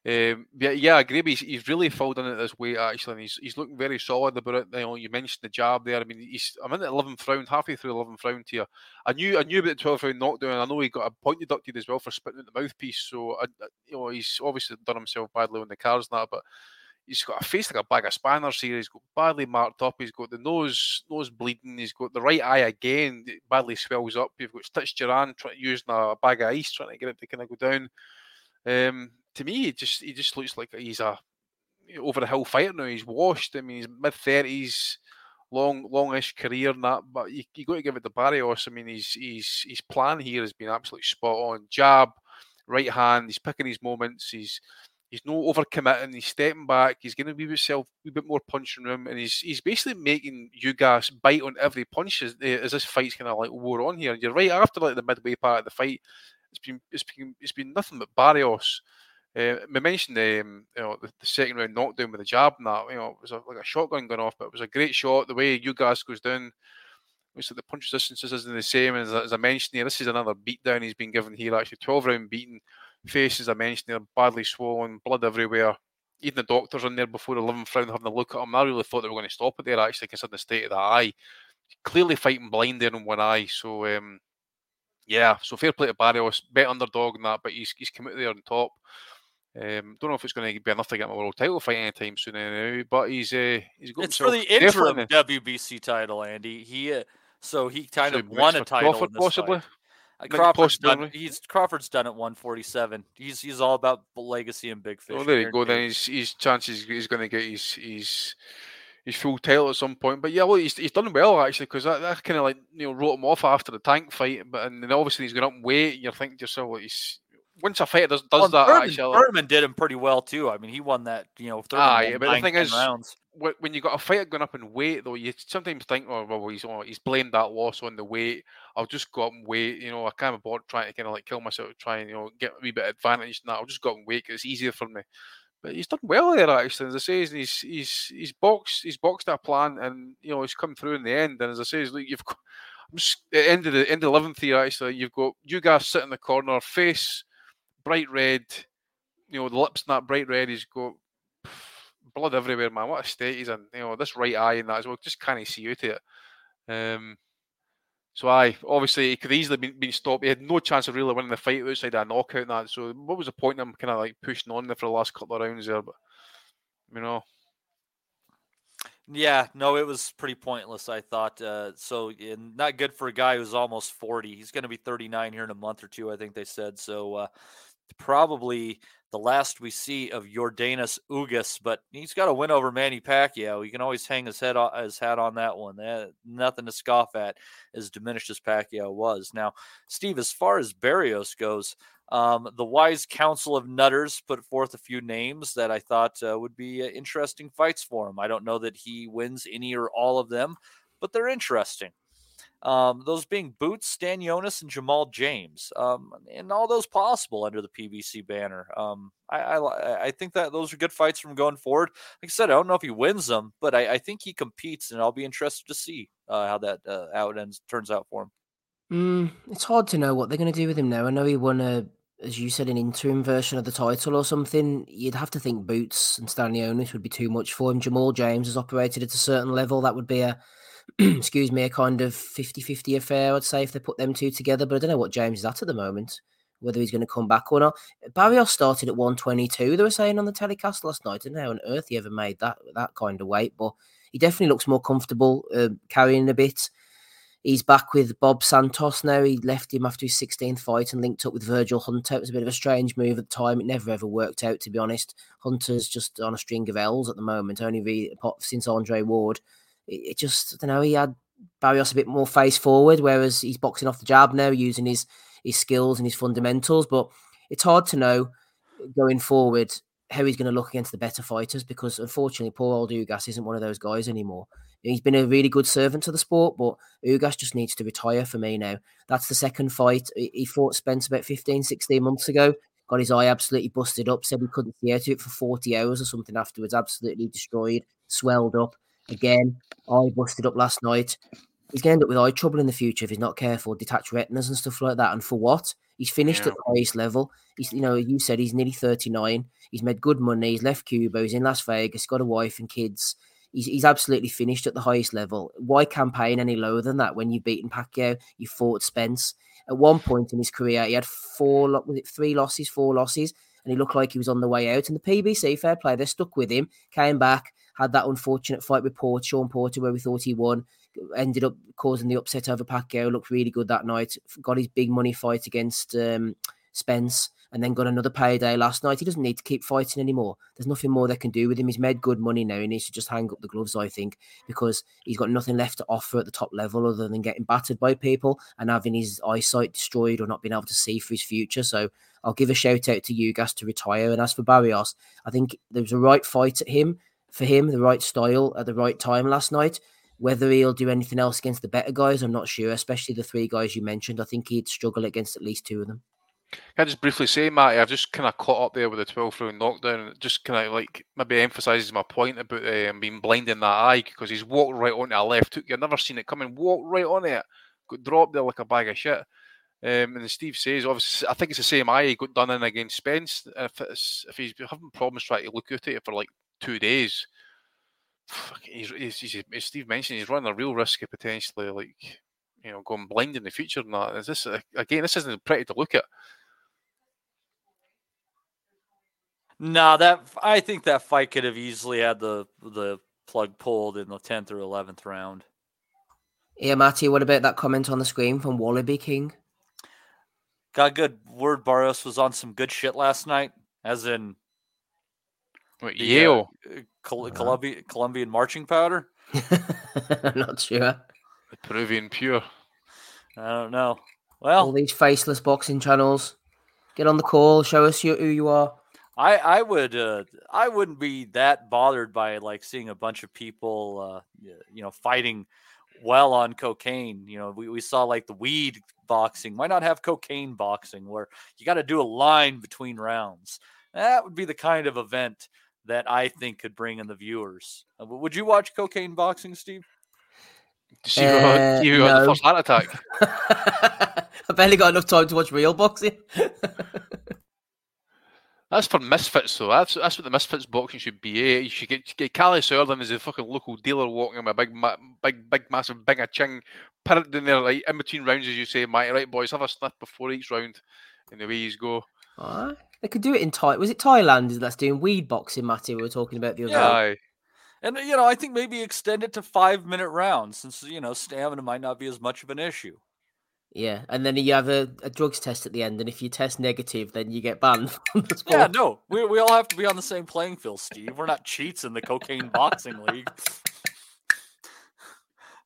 Um, yeah, yeah, I agree. He's, he's really filled in at this weight actually, and he's he's looking very solid about it. You know, you mentioned the jab there. I mean, he's I'm in the eleventh round, halfway through the eleventh round here. I knew I knew about the twelfth round knockdown. I know he got a point deducted as well for spitting out the mouthpiece. So I, you know, he's obviously done himself badly on the cards and that, but he's got a face like a bag of spanners here. He's got badly marked up. He's got the nose nose bleeding. He's got the right eye again badly swells up. You've got Stitch Duran trying using a bag of ice trying to get it to kind of go down. Um, to me, he just he just looks like he's a over the hill fighter now. He's washed. I mean, he's mid thirties, long longish career and that. But you, you got to give it to Barrios. I mean, he's he's his plan here has been absolutely spot on. Jab, right hand. He's picking his moments. He's He's no overcommitting. He's stepping back. He's going to be himself a bit more punching room, and he's he's basically making you guys bite on every punch as, eh, as this fight's kind of like wore on here. And you're right after like the midway part of the fight. It's been it's been it's been nothing but Barrios. Uh, we mentioned um, you know the, the, second round knockdown with the jab and that you know it was a, like a shotgun going off, but it was a great shot. The way you guys goes down, looks like the punch resistance isn't the same as, as I mentioned here. This is another beatdown he's been given here. Actually, twelve round beating face, as I mentioned, they're badly swollen, blood everywhere. even the doctors in there before the 11th round having a look at him. I really thought they were going to stop it there, actually, considering the state of the eye. Clearly fighting blind there in one eye. So, um, yeah, so fair play to Barrios. Bet underdog and that, but he's, he's come out there on top. Um, don't know if it's going to be enough to get him a world title fight anytime soon, anyway. But he's uh, he's got It's for the interim WBC title, Andy. He uh, so he kind So of he won a title Crawford, possibly? Uh, Crawford's done. He's Crawford's done at 147. He's he's all about legacy and big fish. Oh, there you go. Then his his chances he's going to get his his his full title at some point. But yeah, well, he's, he's done well actually because that, that kind of like you know wrote him off after the tank fight. But and then obviously he's gone up in weight. And you're thinking to yourself, well, he's once a fighter does does Well, that Berman, actually. Berman did him pretty well too. I mean, he won that. You know, third Ah, yeah, but the thing is, rounds. when you got a fighter going up in weight, though, you sometimes think, oh, well, he's oh, he's blamed that loss on the weight. I'll just go up and weight. You know, I can't be bothered trying to kind of like kill myself, trying you know get a wee bit of advantage. Now I'll just go up and weight it's easier for me. But he's done well there actually. As I say, he's he's he's boxed he's boxed that plan, and you know he's come through in the end. And as I say, look, you've got at the end of the end of eleventh here actually, you've got you guys sitting in the corner, face bright red, you know the lips in that bright red. He's got blood everywhere, man. What a state he's in. You know, this right eye and that as well. Just can't see out of it. Um, so I obviously he could easily been, been stopped. He had no chance of really winning the fight outside a knockout and that. So what was the point of him kind of like pushing on there for the last couple of rounds there? But you know, Yeah, no, it was pretty pointless. I thought uh, so. And not good for a guy who's almost forty. He's going to be thirty-nine here in a month or two. I think they said so. Uh, probably the last we see of Yordenis Ugas, but he's got a win over Manny Pacquiao. He can always hang his head his hat on that one. That, nothing to scoff at, as diminished as Pacquiao was. Now, Steve, as far as Barrios goes, um, the wise council of nutters put forth a few names that I thought uh, would be uh, interesting fights for him. I don't know that he wins any or all of them, but they're interesting. Um, those being Boots, Stanionis, and Jamal James, um, and all those possible under the PBC banner. Um, I, I I think that those are good fights from going forward. Like I said, I don't know if he wins them, but I, I think he competes, and I'll be interested to see uh, how that uh, how it ends turns out for him. Mm, it's hard to know what they're going to do with him now. I know he won a, as you said, an interim version of the title or something. You'd have to think Boots and Stanley would be too much for him. Jamal James has operated at a certain level. That would be a, excuse me, a kind of 50-50 affair, I'd say, if they put them two together. But I don't know what James is at at the moment, whether he's going to come back or not. Barrios started at 122, they were saying on the telecast last night. I don't know how on earth he ever made that that kind of weight, but he definitely looks more comfortable uh, carrying a bit. He's back with Bob Santos now. He left him after his 16th fight and linked up with Virgil Hunter. It was a bit of a strange move at the time. It never ever worked out, to be honest. Hunter's just on a string of L's at the moment, only re- since Andre Ward. It, just, I don't know, he had Barrios a bit more face forward, whereas he's boxing off the jab now, using his, his skills and his fundamentals. But it's hard to know going forward how he's going to look against the better fighters because unfortunately, poor old Ugas isn't one of those guys anymore. He's been a really good servant to the sport, but Ugas just needs to retire for me now. That's the second fight. He fought Spence about 15, 16 months ago. Got his eye absolutely busted up. Said he couldn't see out of it for 40 hours or something afterwards. Absolutely destroyed, swelled up. Again, eye busted up last night. He's going to end up with eye trouble in the future if he's not careful, detached retinas and stuff like that. And for what? He's finished Yeah. at the highest level. He's, you know, you said he's nearly 39. He's made good money. He's left Cuba. He's in Las Vegas. Got a wife and kids. He's, he's absolutely finished at the highest level. Why campaign any lower than that when you've beaten Pacquiao? You fought Spence. At one point in his career, he had four, was it three losses, four losses, and he looked like he was on the way out. And the PBC, fair play, they stuck with him, came back, had that unfortunate fight with Port, Shawn Porter, where we thought he won, ended up causing the upset over Pacquiao, looked really good that night, got his big money fight against um, Spence, and then got another payday last night. He doesn't need to keep fighting anymore. There's nothing more they can do with him. He's made good money now. He needs to just hang up the gloves, I think, because he's got nothing left to offer at the top level other than getting battered by people and having his eyesight destroyed or not being able to see for his future. So I'll give a shout out to you guys to retire. And as for Barrios, I think there was a right fight at him for him, the right style at the right time last night. Whether he'll do anything else against the better guys, I'm not sure, especially the three guys you mentioned. I think he'd struggle against at least two of them. Can I just briefly say, Matty, I've just kind of caught up there with the 12th round knockdown, it just kind of like maybe emphasises my point about um, being blind in that eye because he's walked right onto a left hook. You've never seen it coming, walked right on it, got dropped there like a bag of shit. Um, and Steve says, obviously, I think it's the same eye he got done in against Spence. If if he's having problems trying to look at it for like two days, he's, he's, he's, as Steve mentioned, he's running a real risk of potentially like you know going blind in the future. And that is this again? This isn't pretty to look at. No, that I think that fight could have easily had the the plug pulled in the tenth or eleventh round. Yeah, Matty, what about that comment on the screen from Wallaby King? Got good word. Barrios was on some good shit last night, as in What, the, uh, Yale. uh, Col- Columbia, Colombian marching powder. I'm not sure. Peruvian pure. I don't know. Well, All Well, these faceless boxing channels. Get on the call. Show us you, who you are. I I would uh, I wouldn't be that bothered by like seeing a bunch of people uh, you know fighting well on cocaine. You know, we, we saw like the weed boxing. Why not have cocaine boxing where you got to do a line between rounds? That would be the kind of event that I think could bring in the viewers. Uh, would you watch cocaine boxing, Steve? See who had, Uh, see who had the first heart attack. I barely got enough time to watch real boxing. That's for misfits, though. That's that's what the misfits boxing should be. Eh? You should get get Cali Sutherland as a fucking local dealer walking with a big, ma- big, big, massive bing of ching, put it in there like in between rounds, as you say, Mike. Right, boys, have a sniff before each round, and the way you go. Alright. They could do it in Thai. Was it Thailand that's doing weed boxing, Matty? We were talking about the other Yeah. day. And you know, I think maybe extend it to five minute rounds since you know stamina might not be as much of an issue. Yeah, and then you have a, a drugs test at the end, and if you test negative, then you get banned from the sport. Yeah, no, we, we all have to be on the same playing field, Steve. We're not cheats in the cocaine boxing league.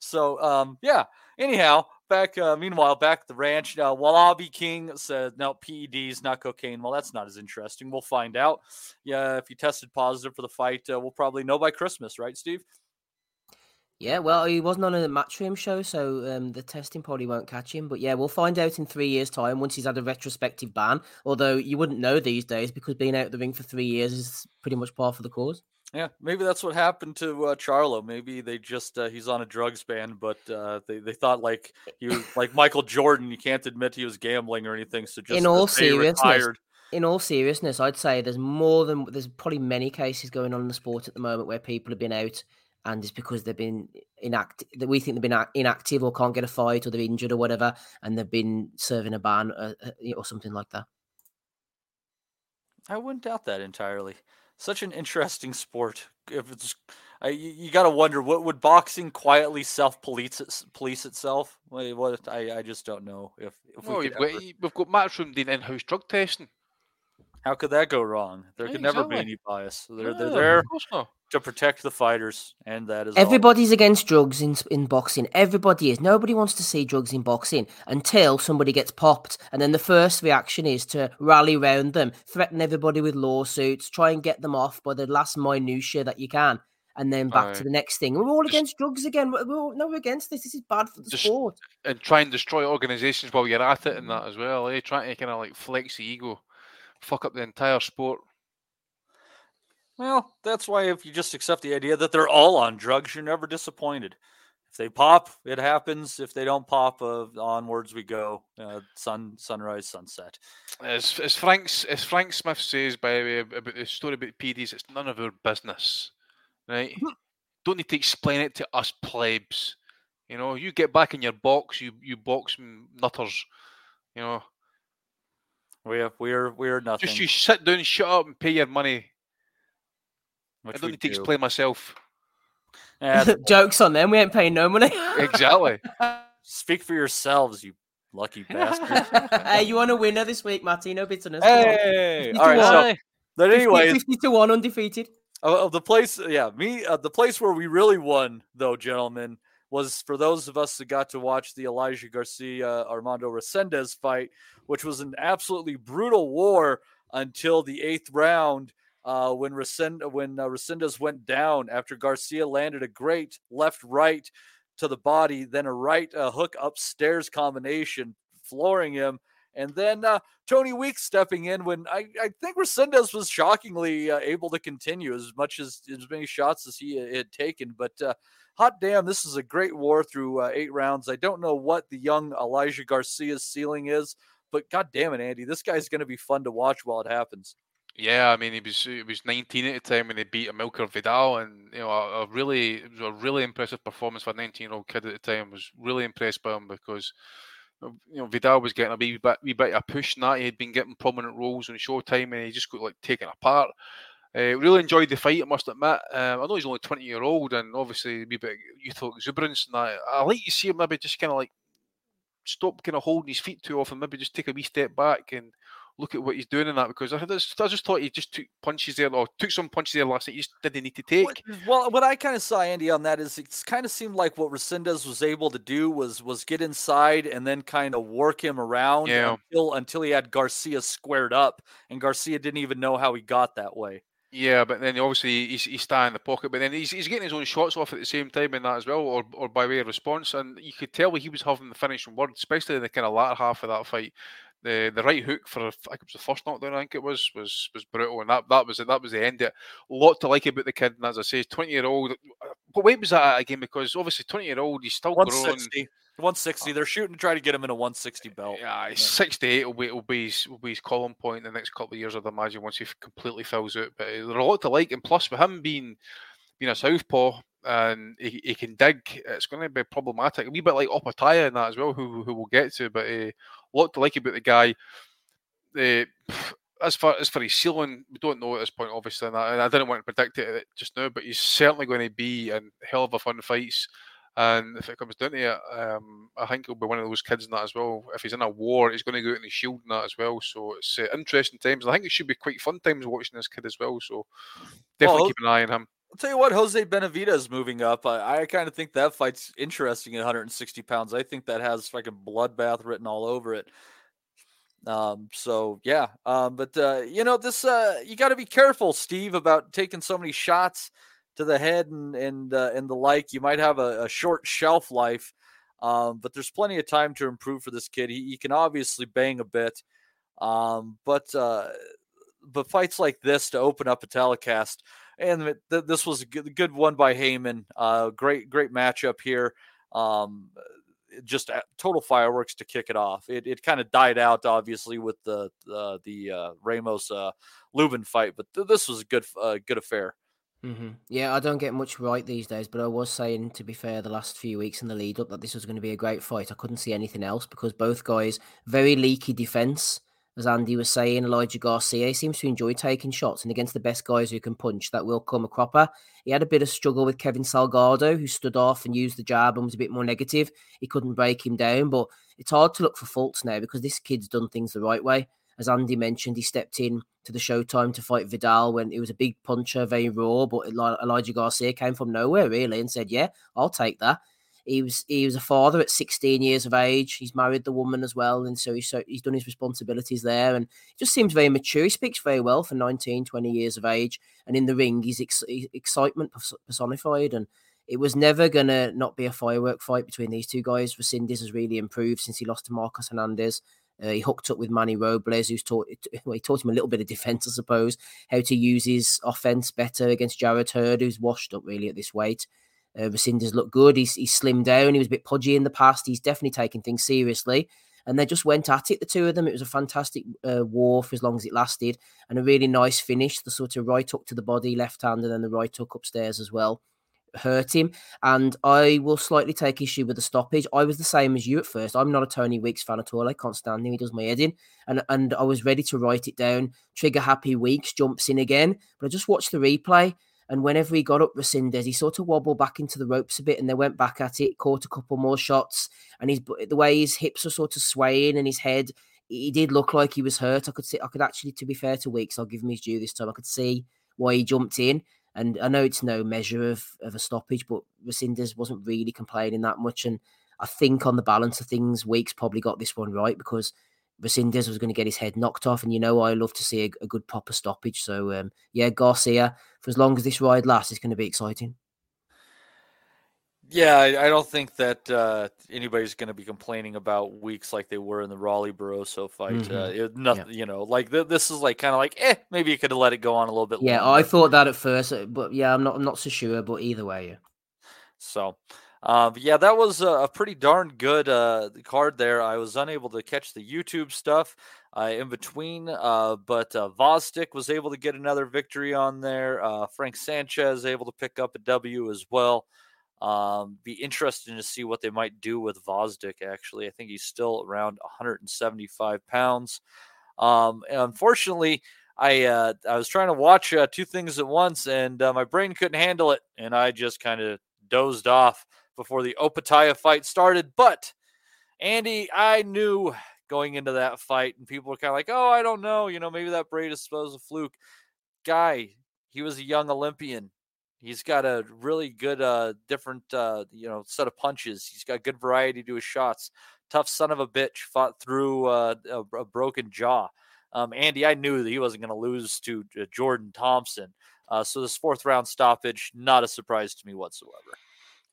So, um, yeah. Anyhow, back. Uh, meanwhile, back at the ranch, uh, Wallaby King said, "No, PEDs, not cocaine." Well, that's not as interesting. We'll find out. Yeah, if you tested positive for the fight, uh, we'll probably know by Christmas, right, Steve? Yeah, well, he wasn't on a Matchroom show, so um, the testing probably won't catch him. But yeah, we'll find out in three years' time once he's had a retrospective ban. Although you wouldn't know these days because being out of the ring for three years is pretty much par for the cause. Yeah, maybe that's what happened to uh, Charlo. Maybe they just uh, he's on a drugs ban, but uh, they they thought like he was like Michael Jordan. You can't admit he was gambling or anything. So just in all seriousness, retired. in all seriousness, I'd say there's more than there's probably many cases going on in the sport at the moment where people have been out and it's because they've been inactive that we think they've been inactive or can't get a fight or they're injured or whatever and they've been serving a ban uh, uh, or something like that. I wouldn't doubt that entirely. Such an interesting sport. If it's, I, you, you got to wonder what would boxing quietly self police police itself. What? I, I just don't know if if No, we could got, ever- we've got Matchroom doing in-house drug testing. How could that go wrong? There Yeah, could never be any bias. They're they're there not. to protect the fighters, and that is all. Everybody's against drugs in in boxing. Everybody is. Nobody wants to see drugs in boxing until somebody gets popped, and then the first reaction is to rally round them, threaten everybody with lawsuits, try and get them off by the last minutia that you can, and then back to the next thing. We're all against drugs again. We're, we're all, no, we're against this. This is bad for the Just- sport. and try and destroy organisations while you're at it and that as well. Eh? Trying to kind of like flex the ego, fuck up the entire sport. Well, that's why if you just accept the idea that they're all on drugs, you're never disappointed. If they pop, it happens. If they don't pop, uh, onwards we go. Uh, sun, sunrise, sunset. As as Frank's as Frank Smith says, by the way, about the story about PEDs, it's none of our business, right? Don't need to explain it to us plebs. You know, you get back in your box, you you boxing nutters. You know, We have we're we're nothing. just you sit down, shut up, and pay your money. which I don't we need to explain myself. Yeah, Jokes on them. We ain't paying no money. Exactly. speak for yourselves, you lucky bastards. hey, you want a winner this week, Matty? No bitterness. Hey, 50 all right. to So, one. but 50 anyways, 50 to one undefeated. of, of the place, yeah, me, uh, the place where we really won, though, gentlemen, was for those of us that got to watch the Elijah Garcia Armando Resendez fight, which was an absolutely brutal war until the eighth round. Uh, when Resend- when uh, Resendez went down after Garcia landed a great left right to the body, then a right uh, hook upstairs combination, flooring him, And then uh, Tony Weeks stepping in when I, I think Resendez was shockingly uh, able to continue as much as as many shots as he had taken. But uh, hot damn, this is a great war through uh, eight rounds. I don't know what the young Elijah Garcia's ceiling is, but god damn it, Andy, this guy's going to be fun to watch while it happens. Yeah, I mean he was he was 19 at the time when they beat Amilcar Vidal, and you know a, a really a really impressive performance for a 19 year old kid at the time. Was really impressed by him because you know Vidal was getting a wee bit, wee bit of a push in that he had been getting prominent roles on Showtime, and he just got like taken apart. Uh, really enjoyed the fight, I must admit. Um, I know he's only 20 year old, and obviously a wee bit youthful exuberance, and that. I like to see him maybe just kind of like stop kind of holding his feet too often, maybe just take a wee step back and look at what he's doing in that because I just, I just thought he just took punches there or took some punches there last night. He just didn't need to take. Well, what I kind of saw Andy on that is it kind of seemed like what Resendez was able to do was was get inside and then kind of work him around Yeah. until until he had Garcia squared up, and Garcia didn't even know how he got that way. Yeah, but then obviously he's, he's staying in the pocket, but then he's, he's getting his own shots off at the same time in that as well, or, or by way of response. And you could tell he was having the finishing word, especially in the kind of latter half of that fight. The the right hook for I think it was the first knockdown, I think it was, was was brutal, and that, that was it. That was the end of it. A lot to like about the kid, and as I say, twenty year old. What weight was that again? Because obviously twenty year old, he's still growing. 160. 160. They're shooting to try to get him in a 160 belt. Yeah, he's 68 will be, will be his, will be his column point in the next couple of years, I'd imagine, once he completely fills out. But uh, there's a lot to like, and plus with him being being a southpaw and he, he can dig, it's going to be problematic. A wee bit like Opetaia in that as well, who who we'll get to. But uh, a lot to like about the guy. Uh, as far as for his ceiling, we don't know at this point, obviously, and I, and I didn't want to predict it just now, but he's certainly going to be in hell of a fun fights. And if it comes down to it, um, I think he'll be one of those kids in that as well. If he's in a war, he's going to go out in the shield in that as well. So it's uh, interesting times. And I think it should be quite fun times watching this kid as well. So definitely Well, keep an eye on him. I'll tell you what, Jose Benavidez moving up. I, I kind of think that fight's interesting at 160 pounds. I think that has fucking bloodbath written all over it. Um, so yeah. Um, but uh, you know, this uh, you got to be careful, Steve, about taking so many shots to the head and and uh, and the like. You might have a, a short shelf life, um, but there's plenty of time to improve for this kid. He, he can obviously bang a bit, um, but uh, but fights like this to open up a telecast, and th- th- this was a good, good one by Haymon. Uh, great great matchup here. Um, just total fireworks to kick it off. It, it kind of died out obviously with the uh, the uh, Ramos uh, Lubin fight, but th- this was a good uh, good affair. hmm Yeah, I don't get much right these days, but I was saying, to be fair, the last few weeks in the lead up that this was going to be a great fight. I couldn't see anything else because both guys very leaky defense. As Andy was saying, Elijah Garcia seems to enjoy taking shots, and against the best guys who can punch, that will come a cropper. He had a bit of struggle with Kevin Salgado, who stood off and used the jab and was a bit more negative. He couldn't break him down, but it's hard to look for faults now because this kid's done things the right way. As Andy mentioned, he stepped in to the Showtime to fight Vidal when he was a big puncher, very raw. But Elijah Garcia came from nowhere really and said, "Yeah, I'll take that." He was he was a father at 16 years of age. He's married the woman as well, and so he's so he's done his responsibilities there, and just seems very mature. He speaks very well for 19, 20 years of age, and in the ring, he's ex- excitement personified, and it was never gonna not be a firework fight between these two guys. Resendez has really improved since he lost to Marcos Hernandez. Uh, he hooked up with Manny Robles, who's taught well, he taught him a little bit of defense, I suppose, how to use his offense better against Jarrett Hurd, who's washed up really at this weight. Uh, Resendez looked good. He's, he's slimmed down. He was a bit podgy in the past. He's definitely taking things seriously. And they just went at it, the two of them. It was a fantastic uh, war for as long as it lasted, and a really nice finish. The sort of right hook to the body, left hand, and then the right hook upstairs as well hurt him. And I will slightly take issue with the stoppage. I was the same as you at first. I'm not a Tony Weeks fan at all. I can't stand him. He does my head in. And and I was ready to write it down. Trigger happy Weeks jumps in again. But I just watched the replay. And whenever he got up Resendez, he sort of wobbled back into the ropes a bit and they went back at it, caught a couple more shots. And his the way his hips are sort of swaying and his head, he did look like he was hurt. I could see I could actually, to be fair to Weeks, I'll give him his due this time. I could see why he jumped in. And I know it's no measure of, of a stoppage, but Resendez wasn't really complaining that much. And I think on the balance of things, Weeks probably got this one right because Resendez was going to get his head knocked off. And you know, I love to see a, a good proper stoppage. So, um, yeah, Garcia, for as long as this ride lasts, it's going to be exciting. Yeah, I, I don't think that uh, anybody's going to be complaining about Weeks like they were in the Rolly Barroso fight. Uh, Mhm. it, nothing, you know, like th- this is like kind of like, eh, maybe you could have let it go on a little bit. Yeah, longer. I thought that at first, uh, but yeah, I'm not. I'm not so sure. But either way, yeah. So, but yeah, that was a, pretty darn good uh, card there. I was unable to catch the YouTube stuff uh, in between, uh, but uh, was able to get another victory on there. Uh, Frank Sanchez able to pick up a W as well. Um, be interesting to see what they might do with Vosdik. Actually, I think he's still around 175 pounds. Um, unfortunately, I uh, I was trying to watch uh, two things at once, and uh, my brain couldn't handle it, and I just kind of dozed off before the Opetaia fight started. But Andy, I knew going into that fight, and people were kind of like, "Oh, I don't know, you know, maybe that Briedis was a fluke." Guy, he was a young Olympian. He's got a really good, uh, different, uh, you know, set of punches. He's got good variety to his shots. Tough son of a bitch fought through uh, a, a broken jaw. Um, Andy, I knew that he wasn't going to lose to uh, Jordan Thompson. Uh, so this fourth round stoppage, not a surprise to me whatsoever.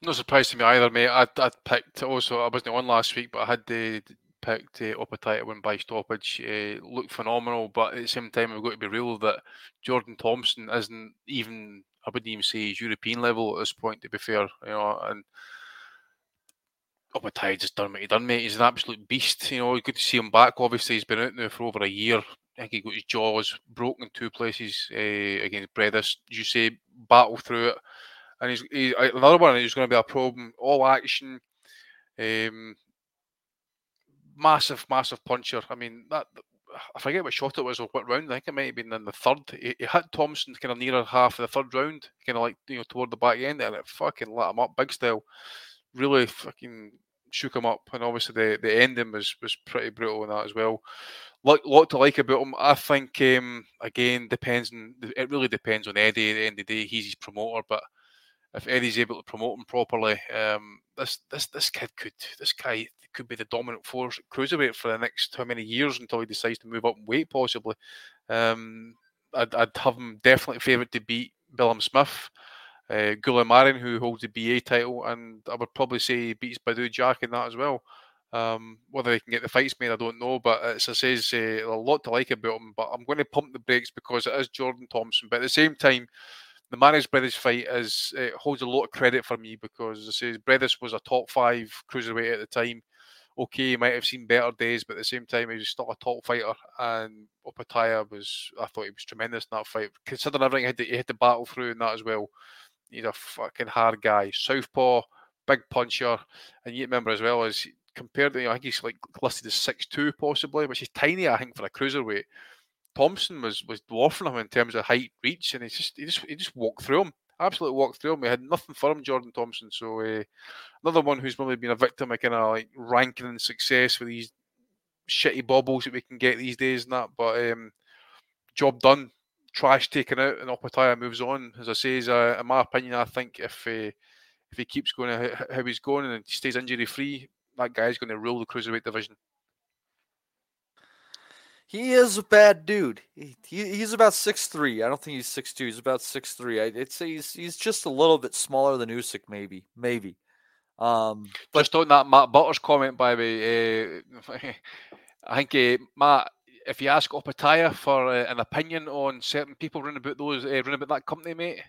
No surprise to me either, mate. I I picked also. I wasn't on last week, but I had the picked uh, Opetaia to win by stoppage. Uh, looked phenomenal, but at the same time, we've got to be real that Jordan Thompson isn't even. I wouldn't even say he's European level at this point. To be fair, you know, and Opetaia just done what he done, mate. He's an absolute beast. You know, good to see him back. Obviously, he's been out now for over a year. I think he got his jaws broken in two places uh, against Briedis. You say battle through it and he's he, another one is going to be a problem. All action, um, massive, massive puncher. I mean, that I forget what shot it was or what round. I think it might have been in the third. He, he hit Thompson kind of nearer half of the third round, kind of like you know toward the back end, and it fucking lit him up big style. Really fucking shook him up, and obviously the the ending was was pretty brutal in that as well. Lot, lot to like about him. I think um, again depends on it. Really depends on Eddie. At the end of the day, he's his promoter, but if Eddie's able to promote him properly, um, this this this kid could this guy could be the dominant force cruiserweight for the next how many years until he decides to move up in weight possibly. Um, I'd, I'd have him definitely favourite to beat Billam Smith, uh, Marin, who holds the BA title, and I would probably say he beats Badou Jack in that as well. Um, whether he can get the fights made, I don't know, but as I says, uh, a lot to like about him. But I'm going to pump the brakes because it is Jordan Thompson. But at the same time, the Mairis Briedis fight is uh, holds a lot of credit for me because as I say Brothers was a top five cruiserweight at the time. Okay, he might have seen better days, but at the same time he was still a top fighter. And Opetaia was, I thought he was tremendous in that fight. Considering everything he had to, he had to battle through in that as well. He's a fucking hard guy, southpaw, big puncher, and you remember as well as compared to, you know, I think he's like listed as six two possibly, which is tiny, I think, for a cruiserweight. Thompson was was dwarfing him in terms of height, reach, and he just he just he just walked through him. Absolutely walked through him. We had nothing for him, Jordan Thompson. So uh, another one who's probably been a victim of kind of like ranking and success with these shitty bobbles that we can get these days and that. But um, job done, trash taken out, and Opetaia moves on. As I say, is, uh, in my opinion, I think if uh, if he keeps going how he's going and stays injury free, that guy's going to rule the cruiserweight division. He is a bad dude. He, he, he's about six three. I don't think he's six two. He's about six three. I'd say he's he's just a little bit smaller than Usyk, maybe, maybe. Um, but just on that Matt Butters comment, by the way, uh, I think uh, Matt, if you ask Opetaia for uh, an opinion on certain people running about those uh, running about that company, mate,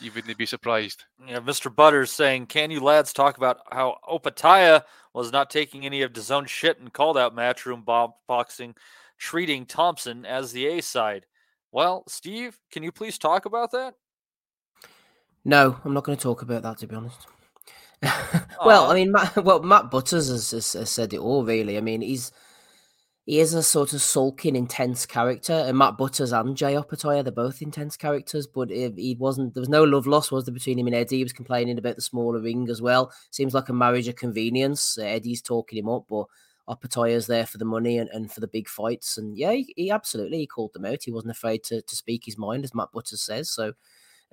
you wouldn't be surprised. Yeah, Mr. Butters saying, "Can you lads talk about how Opetaia was not taking any of his own shit and called out Matchroom bomb boxing, treating Thompson as the A side?" Well, Steve, can you please talk about that? No, I'm not going to talk about that. To be honest. well, I mean, Matt, well, Matt Butters has, has, has said it all. Really, I mean, he's he is a sort of sulking, intense character. And Matt Butters and Jai Opetaia, they're both intense characters, but he wasn't. There was no love lost, was there, between him and Eddie? He was complaining about the smaller ring as well. Seems like a marriage of convenience. Eddie's talking him up, but Opetaia's there for the money and, and for the big fights. And yeah, he, he absolutely he called them out. He wasn't afraid to to speak his mind, as Matt Butters says. So.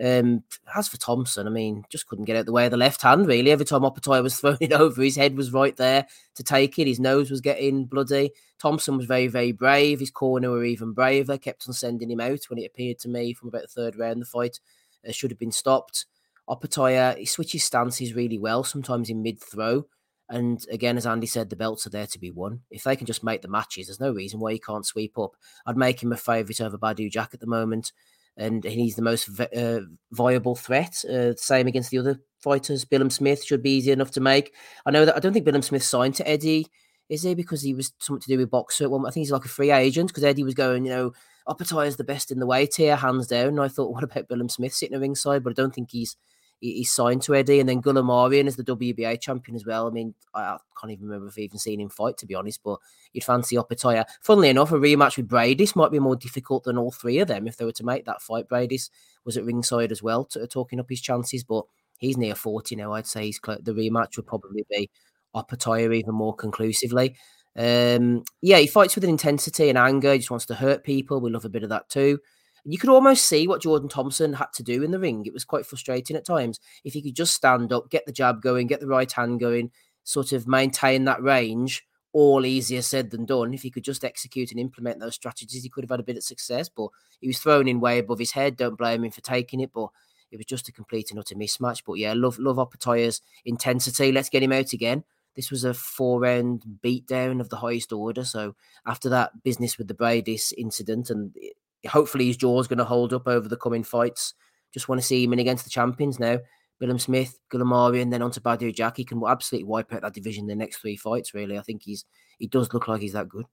Um, as for Thompson, I mean, just couldn't get out the way of the left hand, really. Every time Opetaia was throwing it over, his head was right there to take it. His nose was getting bloody. Thompson was very, very brave. His corner were even braver, kept on sending him out when it appeared to me from about the third round. The fight uh, should have been stopped. Opetaia, he switches stances really well, sometimes in mid throw. And again, as Andy said, the belts are there to be won. If they can just make the matches, there's no reason why he can't sweep up. I'd make him a favourite over Badou Jack at the moment. And he's the most uh, viable threat. Uh, same against the other fighters. Billam Smith should be easy enough to make. I know that I don't think Billam Smith signed to Eddie, is he? Because he was something to do with Boxer. Well, I think he's like a free agent because Eddie was going, you know, Opetaia is the best in the weight here, hands down. And I thought, what about Billam Smith sitting at ringside? But I don't think he's he's signed to Eddie, and then Goulamirian is the WBA champion as well. I mean, I, can't even remember if I've even seen him fight, to be honest, but you'd fancy Opetaia. Funnily enough, a rematch with Briedis might be more difficult than all three of them if they were to make that fight. Briedis was at ringside as well, to, talking up his chances, but he's near 40 now. I'd say he's the rematch would probably be Opetaia even more conclusively. Um, yeah, he fights with an intensity and anger. He just wants to hurt people. We love a bit of that too. You could almost see what Jordan Thompson had to do in the ring. It was quite frustrating at times. If he could just stand up, get the jab going, get the right hand going, sort of maintain that range, all easier said than done. If he could just execute and implement those strategies, he could have had a bit of success. But he was thrown in way above his head. Don't blame him for taking it, but it was just a complete and utter mismatch. But yeah, love love Opetaia's intensity. Let's get him out again. This was a four round beatdown of the highest order. So after that business with the Briedis incident, and hopefully his jaw's going to hold up over the coming fights. Just want to see him in against the champions now. Billam Smith, Gullamari, and then on to Badou Jack. He can absolutely wipe out that division in the next three fights, really. I think he's he does look like he's that good.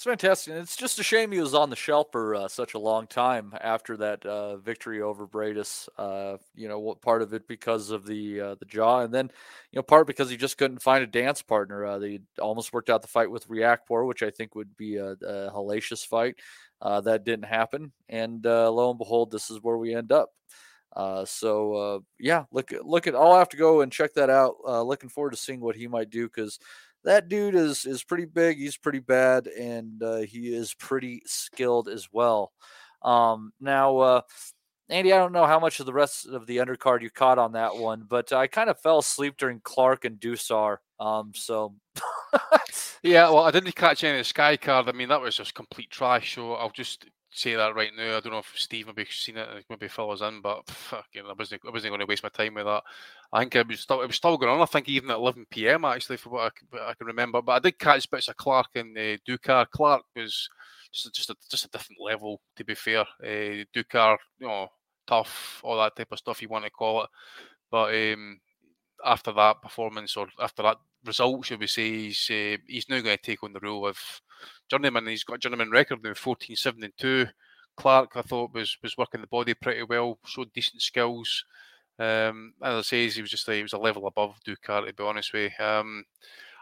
It's fantastic. It's just a shame he was on the shelf for uh, such a long time after that uh, victory over Briedis. Uh, you know, part of it because of the uh, the jaw, and then you know, part because he just couldn't find a dance partner. Uh, they almost worked out the fight with Riakporhe, which I think would be a, a hellacious fight. Uh, that didn't happen, and lo and behold, this is where we end up. so yeah, look look at. I'll have to go and check that out. looking forward to seeing what he might do because that dude is is pretty big. He's pretty bad, and uh, he is pretty skilled as well. Um, now, uh, Andy, I don't know how much of the rest of the undercard you caught on that one, but I kind of fell asleep during Clark and Dusar. Um, so. yeah, well, I didn't catch any of the Sky card. I mean, that was just complete trash. So I'll just say that right now. I don't know if Steve maybe seen it, maybe fill us in, but fucking, I wasn't, I wasn't going to waste my time with that. I think it was still, it was still going on. I think even at 11 p.m. actually, for what I, I can remember. But I did catch bits of Clark and uh, Dukar. Clark was just just a, just a different level, to be fair. Uh, Dukar, you know, tough, all that type of stuff you want to call it. But um, after that performance or after that result, should we say, he's uh, he's now going to take on the role of journeyman. He's got a journeyman record now, 14 7 and 2. Clark, I thought, was was working the body pretty well, showed decent skills. Um, as I say, he was just he was a level above Dukar, to be honest with you. Um,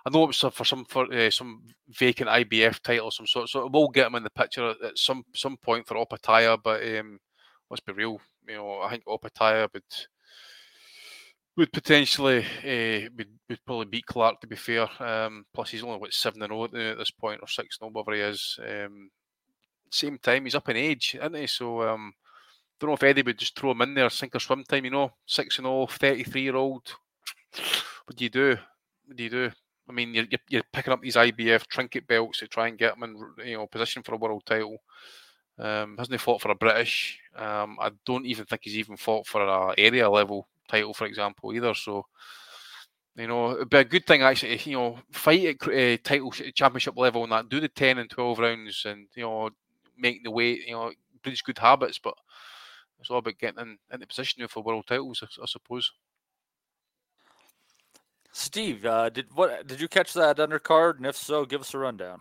I know it was for some for uh, some vacant IBF title of some sort, so we'll get him in the picture at, at some some point for Opetaia. But um, let's be real, you know, I think Opetaia would would potentially uh, would, would probably beat Clark to be fair. Um, plus he's only what seven and zero oh at this point or six and whatever he is. Um, same time he's up in age, isn't he? So um, don't know if Eddie would just throw him in there, sink or swim time. You know, six and all, 33 year old. What do you do? What do you do? I mean, you're, you're picking up these IBF trinket belts to try and get him in you know position for a world title. Um, hasn't he fought for a British? Um, I don't even think he's even fought for a area level title, for example, either. So, you know, it'd be a good thing actually. You know, fight at uh, title championship level and that. Do the ten and twelve rounds, and you know, make the weight. You know, breeds good habits. But it's all about getting in, into position for world titles, I, I suppose. Steve, uh, did what? Did you catch that undercard? And if so, give us a rundown.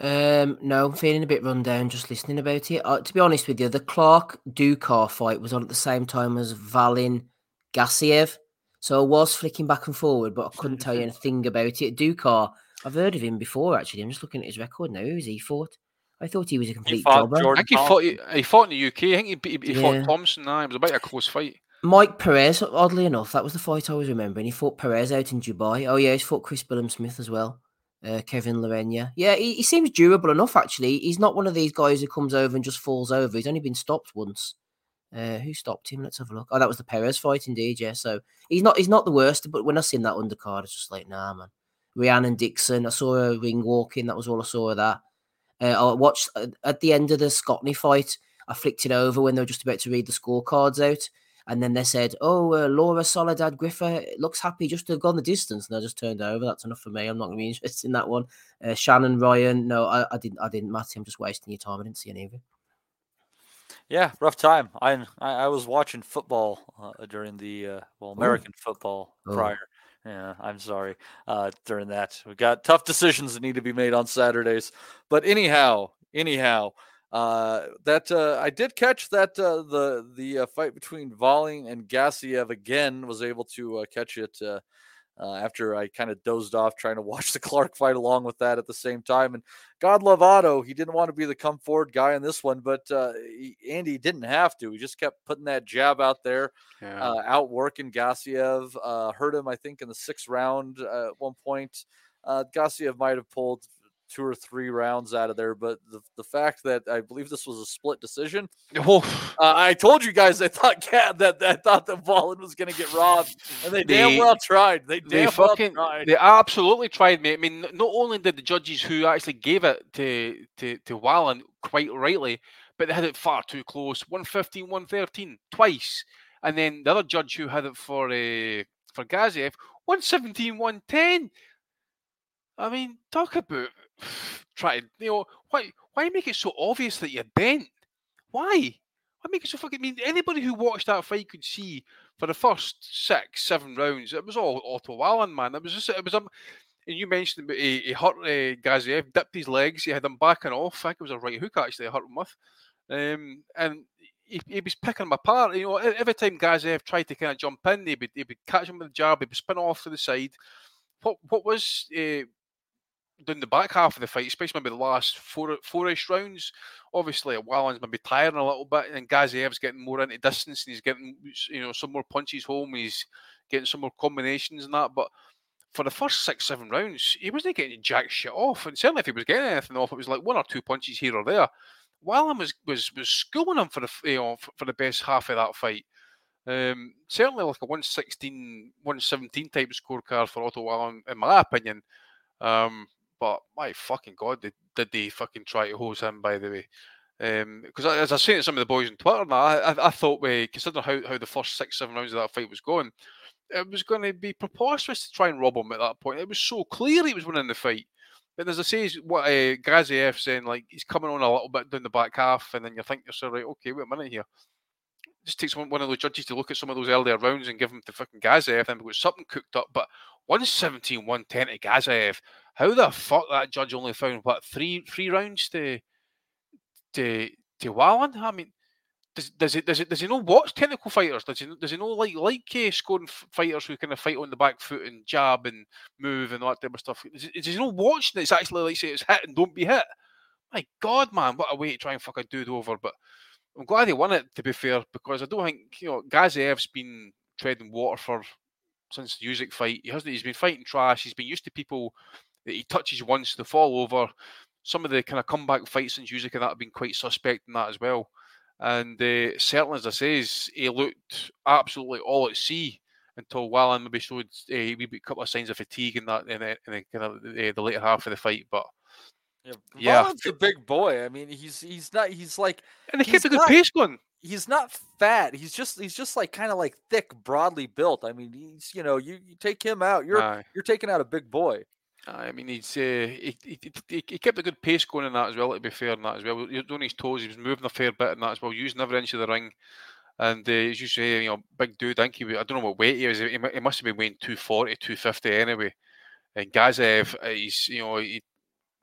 Um, no, I'm feeling a bit run down just listening about it. Uh, to be honest with you, the Clark Dukar fight was on at the same time as Wallin Gassiev. So I was flicking back and forward, but I couldn't tell you anything about it. Dukar, I've heard of him before, actually. I'm just looking at his record now. Who's he fought? I thought he was a complete he jobber. I think he fought, he, he, fought in the UK. I think he, he, he yeah. fought Thompson. Nah, it was about a close fight. Mike Perez, oddly enough, that was the fight I was remembering. He fought Perez out in Dubai. Oh, yeah, he's fought Chris Billam Smith as well. Uh, Kevin Lerena. Yeah, he, he, seems durable enough, actually. He's not one of these guys who comes over and just falls over. He's only been stopped once. Uh, who stopped him? Let's have a look. Oh, that was the Perez fight, indeed. Yeah, so he's not he's not the worst, but when I seen that undercard, it's just like, nah, man. Rhiannon Dixon, I saw a ring walking. That was all I saw of that. Uh, I watched uh, at the end of the Scotney fight. I flicked it over when they were just about to read the scorecards out, And then they said, "Oh, uh, Laura Soledad Griffa looks happy just to have gone the distance," and I just turned over. That's enough for me. I'm not going to be interested in that one. Uh, Shannon Ryan, no, I, I didn't. I didn't. Matty, I'm just wasting your time. I didn't see any of it. Yeah, rough time. I I, I was watching football uh, during the uh, well American football Oh. prior. Yeah, I'm sorry. Uh, during that, we got tough decisions that need to be made on Saturdays. But anyhow, anyhow, uh, that uh, I did catch that uh, the the uh, fight between Wallin and Gassiev again was able to uh, catch it uh, after I kind of dozed off trying to watch the Clark fight along with that at the same time. And God love Otto, he didn't want to be the come forward guy in this one, but uh, he, Andy didn't have to. He just kept putting that jab out there, Yeah. uh, outworking Gassiev. Uh, hurt him, I think, in the sixth round uh, at one point. Uh, Gassiev might have pulled two or three rounds out of there, but the, the fact that I believe this was a split decision. Oh, Uh, I told you guys I thought Cat that I thought that Wallin was going to get robbed, and they, damn well tried. They They damn fucking, well tried. they absolutely tried, mate. I mean, not only did the judges who actually gave it to to to Wallin quite rightly, but they had it far too close 115, 113 twice, and then the other judge who had it for uh, for Gassiev 117, 110. I mean, talk about trying. You know, why why make it so obvious that you're bent? Why? Why make it so fucking? I mean, anybody who watched that fight could see for the first six, seven rounds, it was all Otto Wallin, man. It was just, it was um, and you mentioned he, he hurt uh, Gassiev, dipped his legs, he had him backing off. I think it was a right hook actually, I hurt him with, um, and he, he was picking him apart. You know, every time Gassiev tried to kind of jump in, he would, he would catch him with a jab, he would spin off to the side. What what was uh, down the back half of the fight, especially maybe the last four four-ish rounds, obviously Wallin's maybe tiring a little bit, and Gassiev's getting more into distance, and he's getting you know some more punches home, he's getting some more combinations and that. But for the first six seven rounds, he wasn't getting jack shit off, and certainly if he was getting anything off, it was like one or two punches here or there. Wallin was was was schooling him for the you know for, for the best half of that fight. Um, certainly like a 116, 117 type scorecard for Otto Wallin, in my opinion. Um, but my fucking god, did, did they fucking try to hose him? By the way, because as I was saying to some of the boys on Twitter, now I, I, thought we considering how, how the first six seven rounds of that fight was going, it was going to be preposterous to try and rob him at that point. It was so clear he was winning the fight. But as I say, what uh, saying, like he's coming on a little bit down the back half, and then you think to yourself, right, okay, wait a minute here. Just takes one, one of those judges to look at some of those earlier rounds and give him to fucking Gassiev, then we've got something cooked up. But 117, 110 to Gassiev. How the fuck that judge only found what three three rounds to to to Wallin? I mean, does does it does it does he not watch technical fighters? Does he does he not like like uh, scoring f- fighters who kind of fight on the back foot and jab and move and all that type of stuff? Does, does he not watch that it's actually like say it's hit and don't be hit? My God, man, what a way to try and fuck a dude over. But I'm glad he won it. To be fair, because I don't think you know Gassiev's been treading water for since the Usyk fight. He hasn't. He's been fighting trash. He's been used to people that he touches once to fall over. Some of the kind of comeback fights since Usyk and that have been quite suspect in that as well. And uh, certainly, as I says, he looked absolutely all at sea until Wallin maybe showed a wee bit couple of signs of fatigue in that in the, in the kind of the, the later half of the fight. But Yeah, Yeah. Wallin's a big boy. I mean, he's he's not. He's like. and he's kept a good not- pace going. He's not fat. He's just he's just like kind of like thick, broadly built. I mean, he's you know you, you take him out, you're Aye. you're taking out a big boy. I mean, he's uh, he, he, he, kept a good pace going in that as well. To be fair, in that as well, he was on his toes. He was moving a fair bit in that as well, using every inch of the ring. And uh, as you say, you know, big dude. I think he, I don't know what weight he was. He, he must have been weighing 240, 250 anyway. And Gassiev, uh, he's you know, he,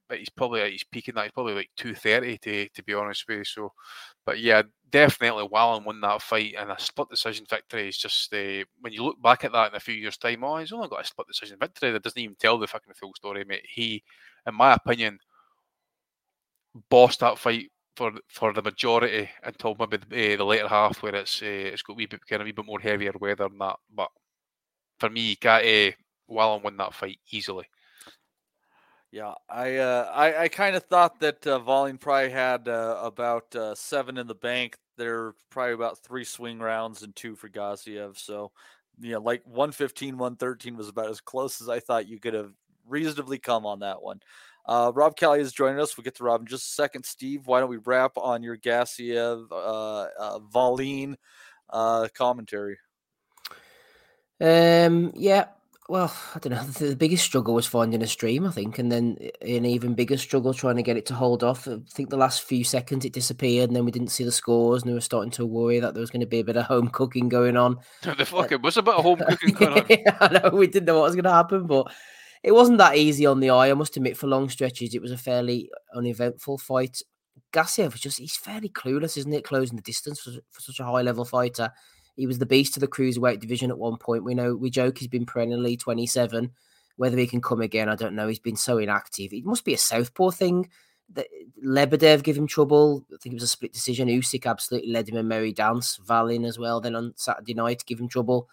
but he's probably at his peak in that. He's probably like 230 to to be honest with you. So, but yeah, definitely Wallin won that fight and a split decision victory is just uh, when you look back at that in a few years' time, oh, he's only got a split decision victory. That doesn't even tell the fucking full story, mate. He, in my opinion, bossed that fight for for the majority until maybe the, uh, the later half where it's uh, it's got a wee bit kind of wee bit more heavier weather than that. But for me, got uh, Wallin won that fight easily. Yeah, I uh, I, I kind of thought that uh, Wallin probably had uh, about uh, seven in the bank. There probably about three swing rounds and two for Gassiev. So, you know, like 115, 113 was about as close as I thought you could have reasonably come on that one. Uh, Rob Kelly is joining us. We'll get to Rob in just a second. Steve, why don't we wrap on your Gassiev, uh, uh, Wallin uh, commentary. Um, yeah. Well, I don't know. The, biggest struggle was finding a stream, I think, and then eh, an even bigger struggle trying to get it to hold off. I think the last few seconds it disappeared, and then we didn't see the scores, and we were starting to worry that there was going to be a bit of home cooking going on. the fucking was a bit of home cooking going on. I know we didn't know what was going to happen, but it wasn't that easy on the eye. I must admit, for long stretches, it was a fairly uneventful fight. Gassiev was just, he's fairly clueless, isn't it? Closing the distance for, for such a high level fighter. He was the beast of the cruiserweight division at one point. We know, we joke he's been perennially 27. Whether he can come again, I don't know. He's been so inactive. It must be a southpaw thing. That Lebedev gave him trouble. I think it was a split decision. Usyk absolutely led him a merry dance. Wallin as well. Then on Saturday night, give him trouble.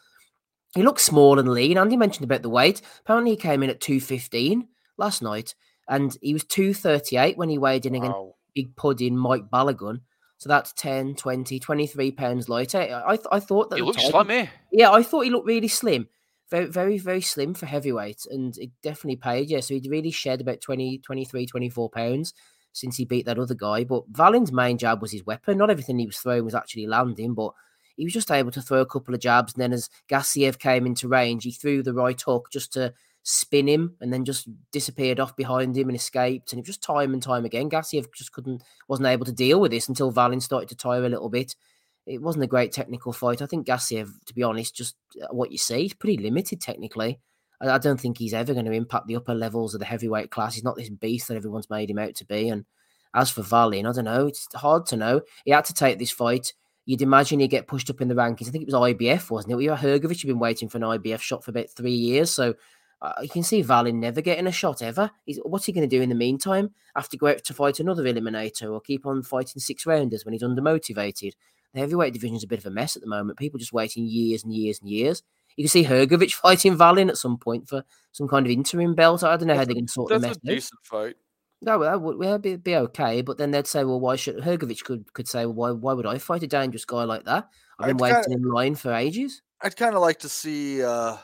He looks small and lean. Andy mentioned about the weight. Apparently, he came in at 215 last night, and he was 238 when he weighed in against Big Pudding Mike Balogun. So that's 10, 20, 23 pounds lighter. I, I, I thought that He looks slim, eh? Yeah, I thought he looked really slim. Very, very, very slim for heavyweight, and it definitely paid. Yeah, so he'd really shed about 20, 23, 24 pounds since he beat that other guy. But Wallin's main jab was his weapon. Not everything he was throwing was actually landing, but he was just able to throw a couple of jabs. And then as Gassiev came into range, he threw the right hook just to spin him and then just disappeared off behind him and escaped. And it was just time and time again. Gassiev just couldn't, wasn't able to deal with this until Wallin started to tire a little bit. It wasn't a great technical fight. I think Gassiev, to be honest, just uh, what you see, he's pretty limited technically. I, I don't think he's ever going to impact the upper levels of the heavyweight class. He's not this beast that everyone's made him out to be. And as for Wallin, I don't know. It's hard to know. He had to take this fight. You'd imagine he'd get pushed up in the rankings. I think it was IBF, wasn't it? We had Hrgovic had been waiting for an IBF shot for about three years. So uh, you can see Wallin never getting a shot ever. He's, what's he going to do in the meantime? Have to go out to fight another eliminator or keep on fighting six rounders when he's undermotivated? The heavyweight division's a bit of a mess at the moment. People just waiting years and years and years. You can see Hrgovic fighting Wallin at some point for some kind of interim belt. I don't know how they're going to sort the mess. That's a decent fight. No, that would well, be, be okay. But then they'd say, well, why should Hrgovic could could say, well, why why would I fight a dangerous guy like that? I've been I'd waiting kinda- in line for ages. I'd kind of like to see uh,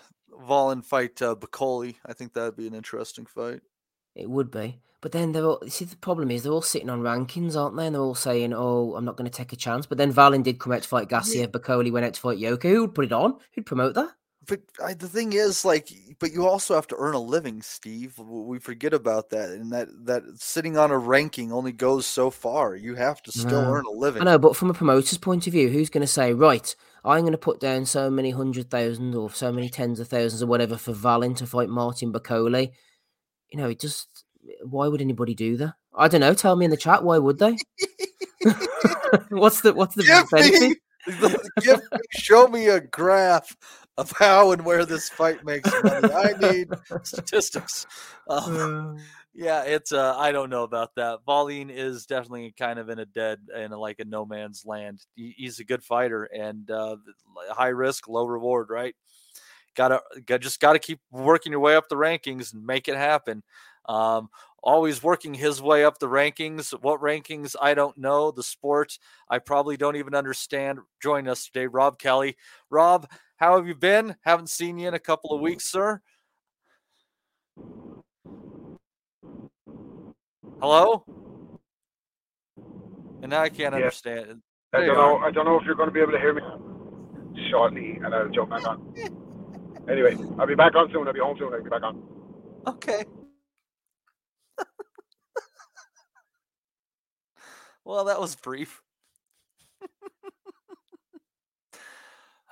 Wallin fight uh, Bakole. I think that'd be an interesting fight. It would be. But then they're all, see, the problem is they're all sitting on rankings, aren't they? And they're all saying, oh, I'm not going to take a chance. But then Wallin did come out to fight Gassiev. Bakole went out to fight Yoka. Who would put it on? Who'd promote that? But I, the thing is, like, but you also have to earn a living, Steve. We forget about that, and that that sitting on a ranking only goes so far. You have to still No. earn a living. I know, but from a promoter's point of view, who's going to say, right, I'm going to put down so many hundred thousand or so many tens of thousands or whatever for Wallin to fight Martin Bakole? You know, it just, why would anybody do that? I don't know. Tell me in the chat, why would they? what's the what's the Give benefit? me, give me, show me a graph of how and where this fight makes money. I need statistics. Um, yeah, it's uh, I don't know about that. Wallin is definitely kind of in a dead in a, like a no man's land. He, he's a good fighter and uh, high risk, low reward, right? Gotta, got just got to keep working your way up the rankings and make it happen. Um, always working his way up the rankings. What rankings? I don't know. The sport, I probably don't even understand. Join us today, Rob Kelly. Rob, how have you been? Haven't seen you in a couple of weeks, sir. Hello? And now I can't Yeah. understand. I There don't know. are. I don't know if you're going to be able to hear me shortly, and I'll jump back on. Anyway, I'll be back on soon. I'll be home soon. I'll be back on. Okay. well, that was brief.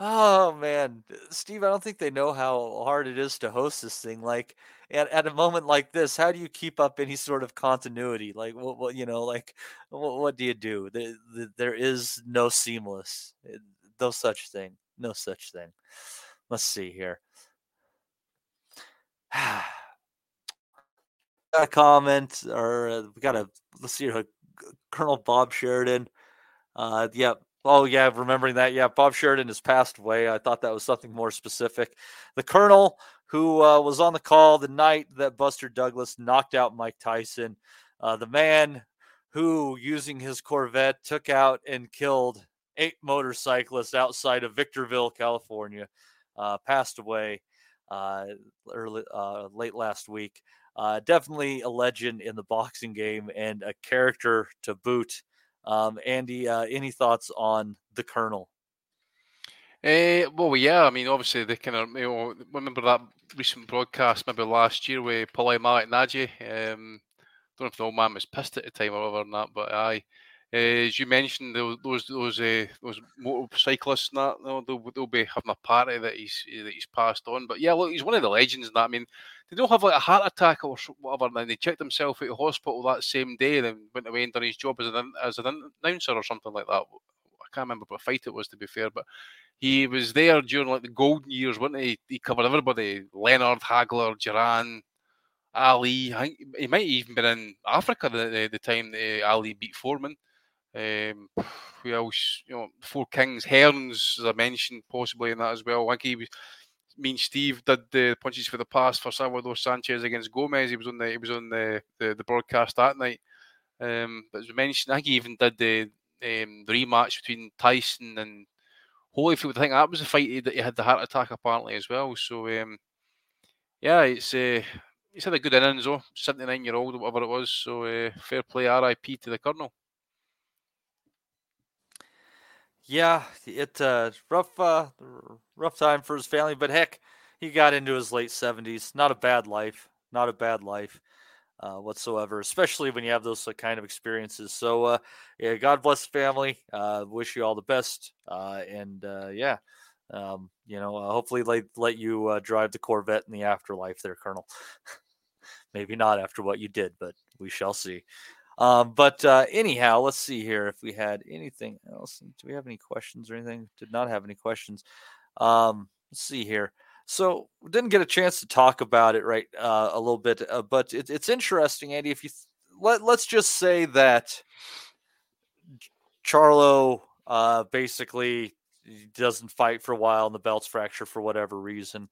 oh man, Steve, I don't think they know how hard it is to host this thing. Like at, at a moment like this, how do you keep up any sort of continuity? Like what, what you know, like what, what do you do? There, there is no seamless, eh, no such thing, no such thing. Let's see here. a comment or uh, we got a let's see uh, Colonel Bob Sheridan. Uh, yeah. Oh yeah, remembering that. Yeah, Bob Sheridan has passed away. I thought that was something more specific. The Colonel who uh, was on the call the night that Buster Douglas knocked out Mike Tyson. Uh, the man who, using his Corvette, took out and killed eight motorcyclists outside of Victorville, California, uh, passed away uh, early uh, late last week. Uh, definitely a legend in the boxing game and a character to boot. Um, Andy, any thoughts on the Colonel? Uh, well, yeah. I mean, obviously, they kind of you know remember that recent broadcast maybe last year with Paulie Malignaggi. Um, don't know if the old man was pissed at the time or whatever and that, but aye. Uh, as you mentioned, those those uh, those motorcyclists and that they'll, they'll be having a party that he's that he's passed on. But yeah, look, he's one of the legends. And that I mean, they don't have like a heart attack or whatever. And then they checked himself out of hospital that same day, then went away and done his job as an as an announcer or something like that. I can't remember what fight it was to be fair, but he was there during like the golden years, wasn't he? He covered everybody: Leonard, Hagler, Duran, Ali. I think he might have even been in Africa the, the, the time that Ali beat Foreman. Um, who else? You know, Four Kings, Hearns, as I mentioned, possibly in that as well. I think he was. Me and Steve did the punches for the past for Salvador Sanchez against Gomez. He was on the he was on the the, the broadcast that night. Um, but as we mentioned, I think he even did the um, the rematch between Tyson and Holyfield. I think that was the fight that he had the heart attack apparently as well. So um, yeah, it's uh, he's had a good innings though, seventy nine year old or whatever it was. So uh, fair play, R.I.P. to the Colonel. Yeah, it uh, rough uh, rough time for his family, but heck, he got into his late seventies. Not a bad life. Not a bad life uh, whatsoever, especially when you have those uh, kind of experiences. So, uh, yeah, God bless the family. Uh, wish you all the best. Uh, and uh, yeah, um, you know, hopefully let, let you drive the Corvette in the afterlife there, Colonel. Maybe not after what you did, but we shall see. Um, but anyhow, let's see here if we had anything else. Do we have any questions or anything? Did not have any questions. Um, let's see here. So didn't get a chance to talk about it right uh, a little bit, uh, but it, it's interesting, Andy. If you th- let let's just say that Charlo uh, basically doesn't fight for a while and the belt's fracture for whatever reason.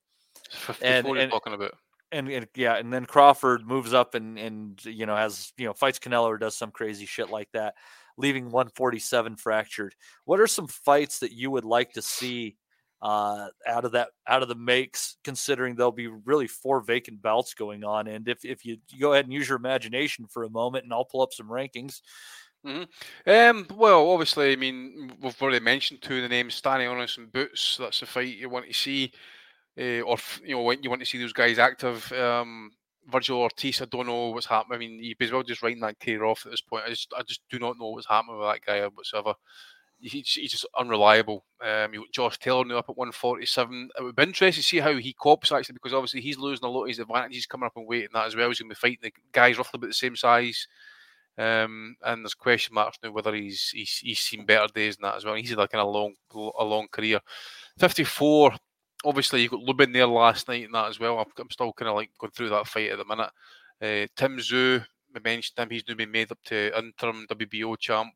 And, and talking about. And, and, yeah, and then Crawford moves up and and you know has you know fights Canelo or does some crazy shit like that, leaving 147 fractured. What are some fights that you would like to see uh, out of that out of the makes, considering there'll be really four vacant belts going on. And if if you, you go ahead and use your imagination for a moment, and I'll pull up some rankings. Mm-hmm. Um, well, obviously, I mean, we've already mentioned two of the names: Stanionis and Boots. That's a fight you want to see, uh, or you know, you want to see those guys active. Um, Vergil Ortiz, I don't know what's happening. I mean, you as well just writing that career off at this point. I just, I just do not know what's happening with that guy whatsoever he's, he's just unreliable. Um, Josh Taylor now up at 147. It would be interesting to see how he copes actually, because obviously he's losing a lot of his advantages coming up in weight and that as well. He's going to be fighting the guys roughly about the same size. Um, and there's question marks now whether he's, he's he's seen better days than that as well. He's had like a long a long career. 54. Obviously, you got Lubin there last night and that as well. I'm, still kind of like going through that fight at the minute. Uh, Tim we mentioned him. He's now been made up to interim WBO champ.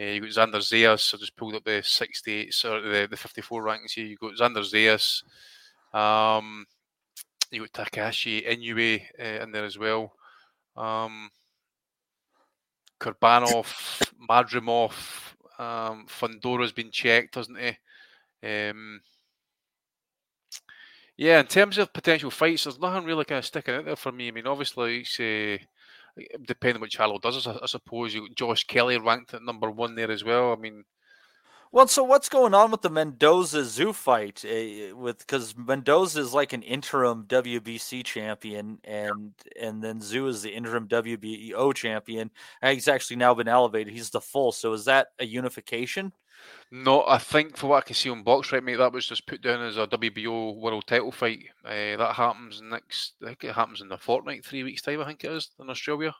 Uh, you got Xander Zayas. I just pulled up the 68, or the, the 54 rankings here. You got Xander Zayas. Um, you got Takeshi Inoue uh, in there as well. Um, Kurbanov, Madrimov, um, Fundora's been checked, hasn't he? Um, yeah, in terms of potential fights, there's nothing really kind of sticking out there for me. I mean, obviously, it's, uh, depending on what Charlo does, I, suppose you Josh Kelly ranked at number one there as well. I mean, well, so what's going on with the Mendoza Tszyu fight? Uh, with because Mendoza is like an interim WBC champion, and and then Tszyu is the interim WBO champion. He's actually now been elevated. He's the full. So is that a unification? No, I think for what I can see on BoxRec, mate, that was just put down as a WBO world title fight. Uh, that happens next. I think it happens in a fortnight, three weeks time. I think it is in Australia.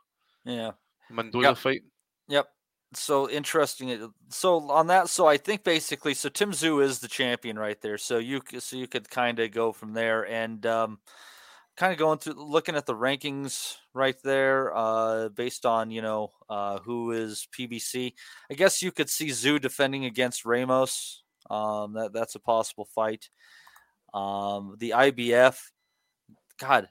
Yeah, Mendoza yep. fight. Yep. So interesting. So on that, so I think basically, so Tim Tszyu is the champion right there. So you so you could kind of go from there, and um, kind of going through looking at the rankings right there uh, based on you know uh, who is PBC. I guess you could see Tszyu defending against Ramos. Um, that that's a possible fight. Um, the IBF, God,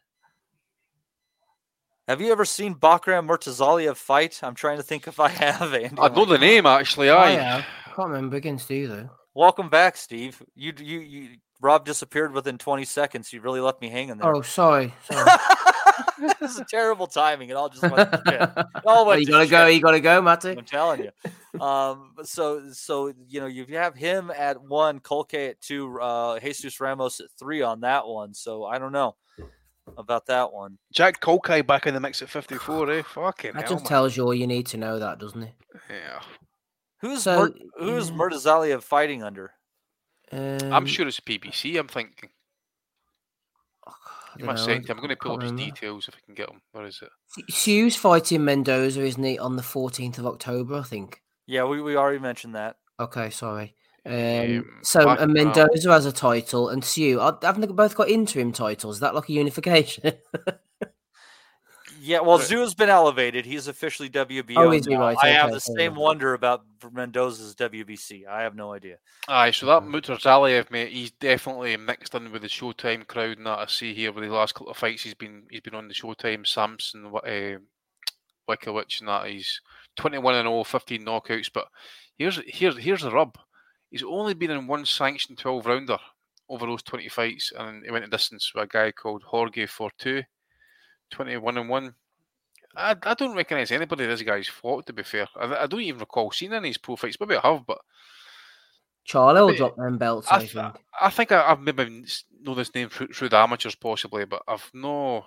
have you ever seen Bakhram Murtazaliev fight? I'm trying to think if I have. Andy. I know the name actually. I, I have. I can't remember against either. Welcome back, Steve. You you you Rob disappeared within 20 seconds. You really left me hanging there. Oh, sorry. sorry. this is terrible timing. It all just went to shit. It all Well, went you to gotta go. You gotta go, Matty. I'm telling you. Um, so so you know you have him at one, Culcay at two, uh, Jesus Ramos at three on that one. So I don't know about that one. Jack Culcay back in the mix at 54, eh? Fucking That hell, just man. tells you all you need to know, that doesn't it? Yeah. Who's So, Mur- who's yeah. Murtazalia fighting under? Um, I'm sure it's PBC, I'm thinking. You dunno, must I say, I'm going to pull up can't his details if I can get them. Where is it? Tszyu's fighting Mendoza, isn't he, on the 14th of October, I think. Yeah, we, we already mentioned that. Okay, sorry. Um, Um, so back and now. Mendoza has a title, and Sue, are- haven't they both got interim titles? Is that like a unification? Yeah, well, Right. Tszyu's been elevated. He's officially WBO. Oh, is he? now. Right, I have the fair same wonder about Mendoza's WBC. I have no idea. Aye, so that Murtazaliev, mate, he's definitely mixed in with the Showtime crowd and that I see here with the last couple of fights he's been he's been on the Showtime, Samson, uh, Wikowicz and that. He's 21 and 0, 15 knockouts, but here's here's here's the rub. He's only been in one sanctioned 12 rounder over those 20 fights, and he went a distance with a guy called Jorge Fortu, 21 and 1. I, I don't recognise anybody this guy's fought, to be fair. I, I don't even recall seeing any of his pro fights. Maybe I have, but Charlo will drop them belts, I, I, th- think. I think I, I've maybe know this name through, through the amateurs possibly, but I've no,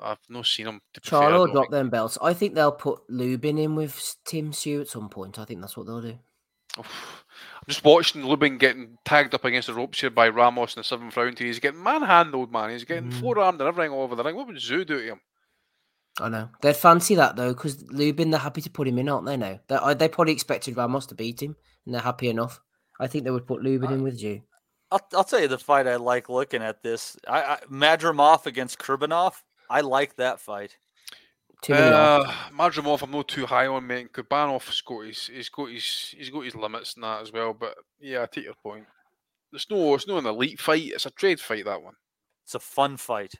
I've no seen him. To be fair, I Charlo will drop think. them belts. I think they'll put Lubin in with Tim Tszyu at some point. I think that's what they'll do. I'm just watching Lubin getting tagged up against the ropes here by Ramos in the seventh round. Here. He's getting manhandled, man. He's getting Mm. forearmed and everything all over the ring. What would Tszyu do to him? I know they'd fancy that though, because Lubin they're happy to put him in, aren't they? Now they I- they probably expected Ramos to beat him, and they're happy enough. I think they would put Lubin in with Tszyu. I'll, I'll tell you the fight I like looking at this. I, I Madrimov against Kurbanov. I like that fight. Too many Uh, odds. Madrimov, I'm not too high on, mate. and Kurbanov's got his, he's got his, he's got his limits and that as well. But yeah, I take your point. It's no, it's not an elite fight. It's a trade fight. That one. It's a fun fight.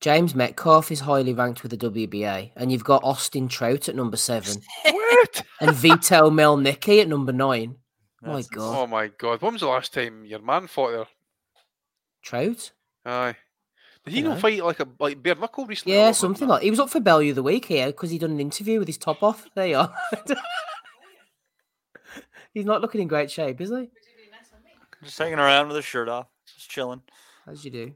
James Metcalf is highly ranked with the WBA, and you've got Austin Trout at number seven, what? and Vito Mielnicki at number nine. My God, Oh my god! When was the last time your man fought there? Trout? Aye. Did he You not fight like a like bare knuckle recently? Yeah, something like he was up for Bellew of the week here because he done an interview with his top off. There you are. He's not looking in great shape, is he? Just hanging around with his shirt off, just chilling. As you do.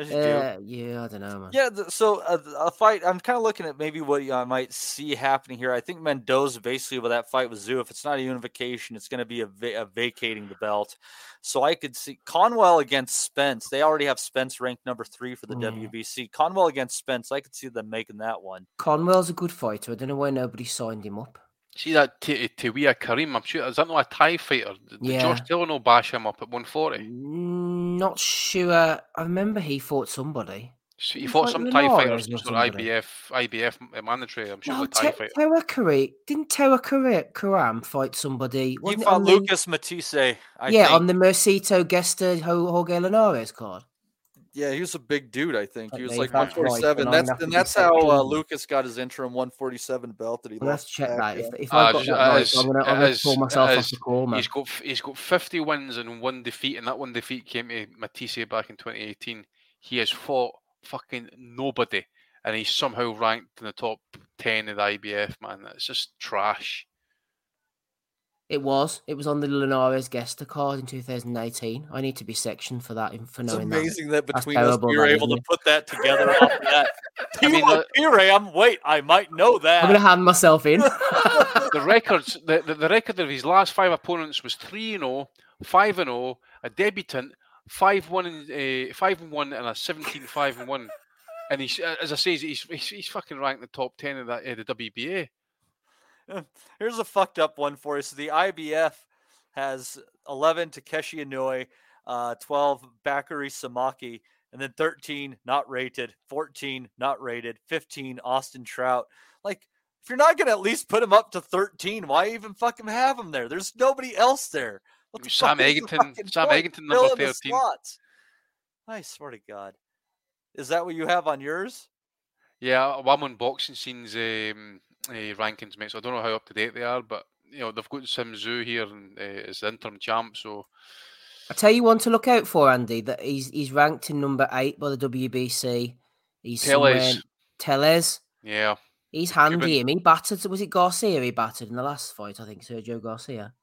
As you do. Uh, yeah, I don't know, man. Yeah, th- so uh, th- a fight. I'm kind of looking at maybe what I might see happening here. I think Mendoza basically with that fight with Tszyu. If it's not a unification, it's going to be a, va- a vacating the belt. So I could see Conwell against Spence. They already have Spence ranked number three for the Mm. WBC. Conwell against Spence. I could see them making that one. Conwell's a good fighter. I don't know why nobody signed him up. See that T- Tawia Karim? I'm sure is that not a Thai fighter? Did Yeah. Josh Dillon will bash him up at 140? Mm, Not sure. I remember he fought somebody. So he he fought fight some Thai Linares fighters, or some sort of somebody? IBF, IBF m- uh, mandatory. I'm sure No, the Thai Te- fighter. Tewa Kari didn't Tewa Kari- Karam fight somebody? He Wasn't it fought on the- Lucas Matthysse. I yeah, think. on the Mercito Gesta Jorge Linares card. Yeah, he was a big dude. I think he was like 147. then I'm That's and that's how uh. Lucas got his interim 147 belt that he We'll have lost. check that. If, yeah. if I Uh, got j- that right, as- I'm gonna, I'm gonna as- pull myself off as the call, man. He's got he's got 50 wins and one defeat, and that one defeat came to Matthysse back in 2018. He has fought fucking nobody, and he's somehow ranked in the top 10 of the IBF. Man, that's just trash. It was. It was on the Linares Gesta card in 2018. I need to be sectioned for that. For It's knowing amazing that, that That's between us terrible, we you were were able to isn't it? put that together off of that. I mean, Timo Piram, wait, I might know that. I'm gonna hand myself in. the records, the, the, the record of his last five opponents was three and 0, 5 and 0, a debutant, five one and uh, five and one, and a 17-5 and one. And he's, uh, as I say, he's, he's he's fucking ranked in the top ten of that uh, the WBA. Here's a fucked up one for you. So the IBF has 11 Takeshi Inoue, uh, 12 Bakary Samake, and then 13 not rated, 14 not rated, 15 Austin Trout. Like, if you're not going to at least put him up to 13, why even fucking have him there? There's nobody else there. What the Sam fuck the Eggington- fucking Sam? Eggington, number 13. slots. I swear to God. Is that what you have on yours? Yeah, I'm on boxing scenes um, uh, rankings, mate. So I don't know how up to date they are, but you know they've got Tim Tszyu here and, uh, as the interim champ. So I tell you one to look out for, Andy. That he's he's ranked in number eight by the WBC. He's. Tellez. Yeah. He's handy. Cuban. Him. He battered. Was it Garcia? He battered in the last fight. I think Sergio Garcia.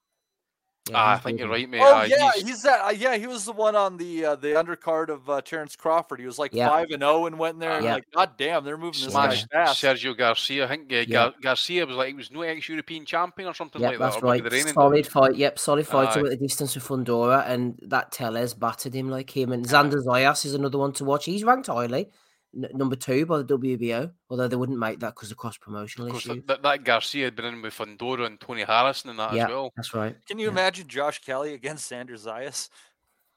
Yeah, ah, I think you're right, mate. Oh Ah, yeah, he's- he's, that. Uh, yeah, he was the one on the uh, the undercard of uh, Terrence Crawford. He was like Yeah. five and zero and went in there and Yeah. like, God damn, they're moving this guy fast. Sergio Garcia. I think uh, Yeah. Gar- Garcia was like he was no ex-European champion or something Yep, like that. that's or maybe right. the reigning- Solid fight. Yep, solid fight Aye. at the distance with Fundora, and that Tellez battered him like him. And Xander Zayas is another one to watch. He's ranked highly, n- number two by the WBO, although they wouldn't make that because of cross promotional Of course, issues. that, that Garcia had been in with Fundora and Tony Harrison and that Yeah, as well. that's right. Can you imagine Josh Kelly against Xander Zayas?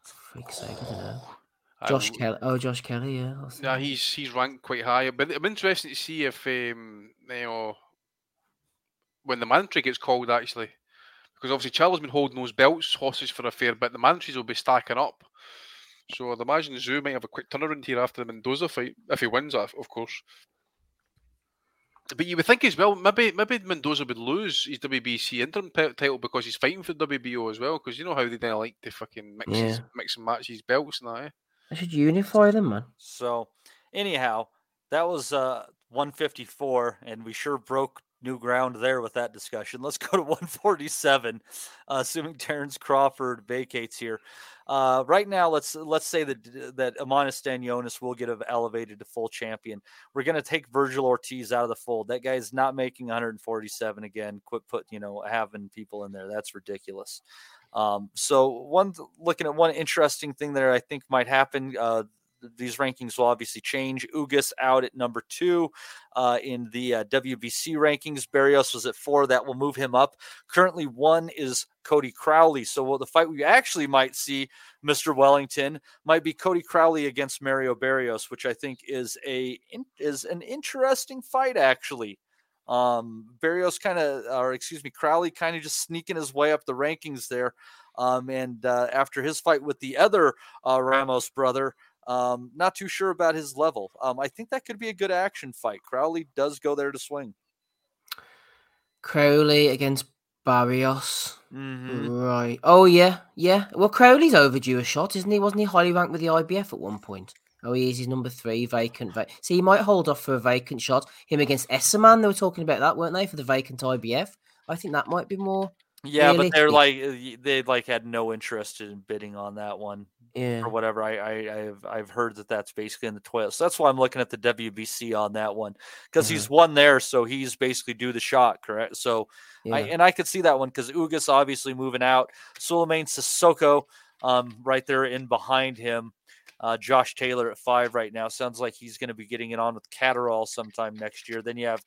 Freak's sake, I don't know. I Josh Kelly. Oh, Josh Kelly. Yeah. Yeah, he's he's ranked quite high, but I'm interested to see if um, you know when the mandatory gets called actually, because obviously Charles has been holding those belts hostage for a fair bit. The mandatories will be stacking up, so I'd imagine Tszyu might have a quick turnaround here after the Mendoza fight if he wins, of of course. But you would think as well, maybe maybe Mendoza would lose his WBC interim ti- title because he's fighting for WBO as well. Because you know how they then like to fucking mix his, mix and match his belts and that. Eh? They should unify them, man. So, anyhow, that was uh 154, and we sure broke new ground there with that discussion. Let's go to 147, uh, assuming Terrence Crawford vacates here. Uh, right now, let's let's say that that Eimantas Stanionis will get elevated to full champion. We're gonna take Vergil Ortiz out of the fold. That guy's not making 147 again. Quit put you know having people in there. That's ridiculous. Um, so one looking at one interesting thing there, I think might happen. Uh, these rankings will obviously change. Ugas out at number two uh, in the uh, WBC rankings. Barrios was at four. That will move him up. Currently, one is Cody Crowley. So well, the fight we actually might see, Mr. Wellington, might be Cody Crowley against Mario Barrios, which I think is a is an interesting fight actually. Um, Barrios kind of, or excuse me, Crowley kind of just sneaking his way up the rankings there. Um, and uh, after his fight with the other uh, Ramos brother, um, not too sure about his level. Um, I think that could be a good action fight. Crowley does go there to swing. Crowley against Barrios. Mhm. Right. Oh yeah, yeah. Well, Crowley's overdue a shot, isn't he? Wasn't he highly ranked with the IBF at one point? Oh, he is. He's number three, vacant. Va- See, he might hold off for a vacant shot. Him against Esserman, they were talking about that, weren't they, for the vacant IBF? I think that might be more. Yeah, but they're like uh, they like had no interest in bidding on that one. Yeah. Or whatever. I, I I've I've heard that that's basically in the toilet. So that's why I'm looking at the WBC on that one because Mm-hmm. he's won there, so he's basically due the shot, correct? So I and I could see that one because Ugas obviously moving out. Souleymane Cissokho, um, right there in behind him. Uh, Josh Taylor at five right now. Sounds like he's going to be getting it on with Catterall sometime next year. Then you have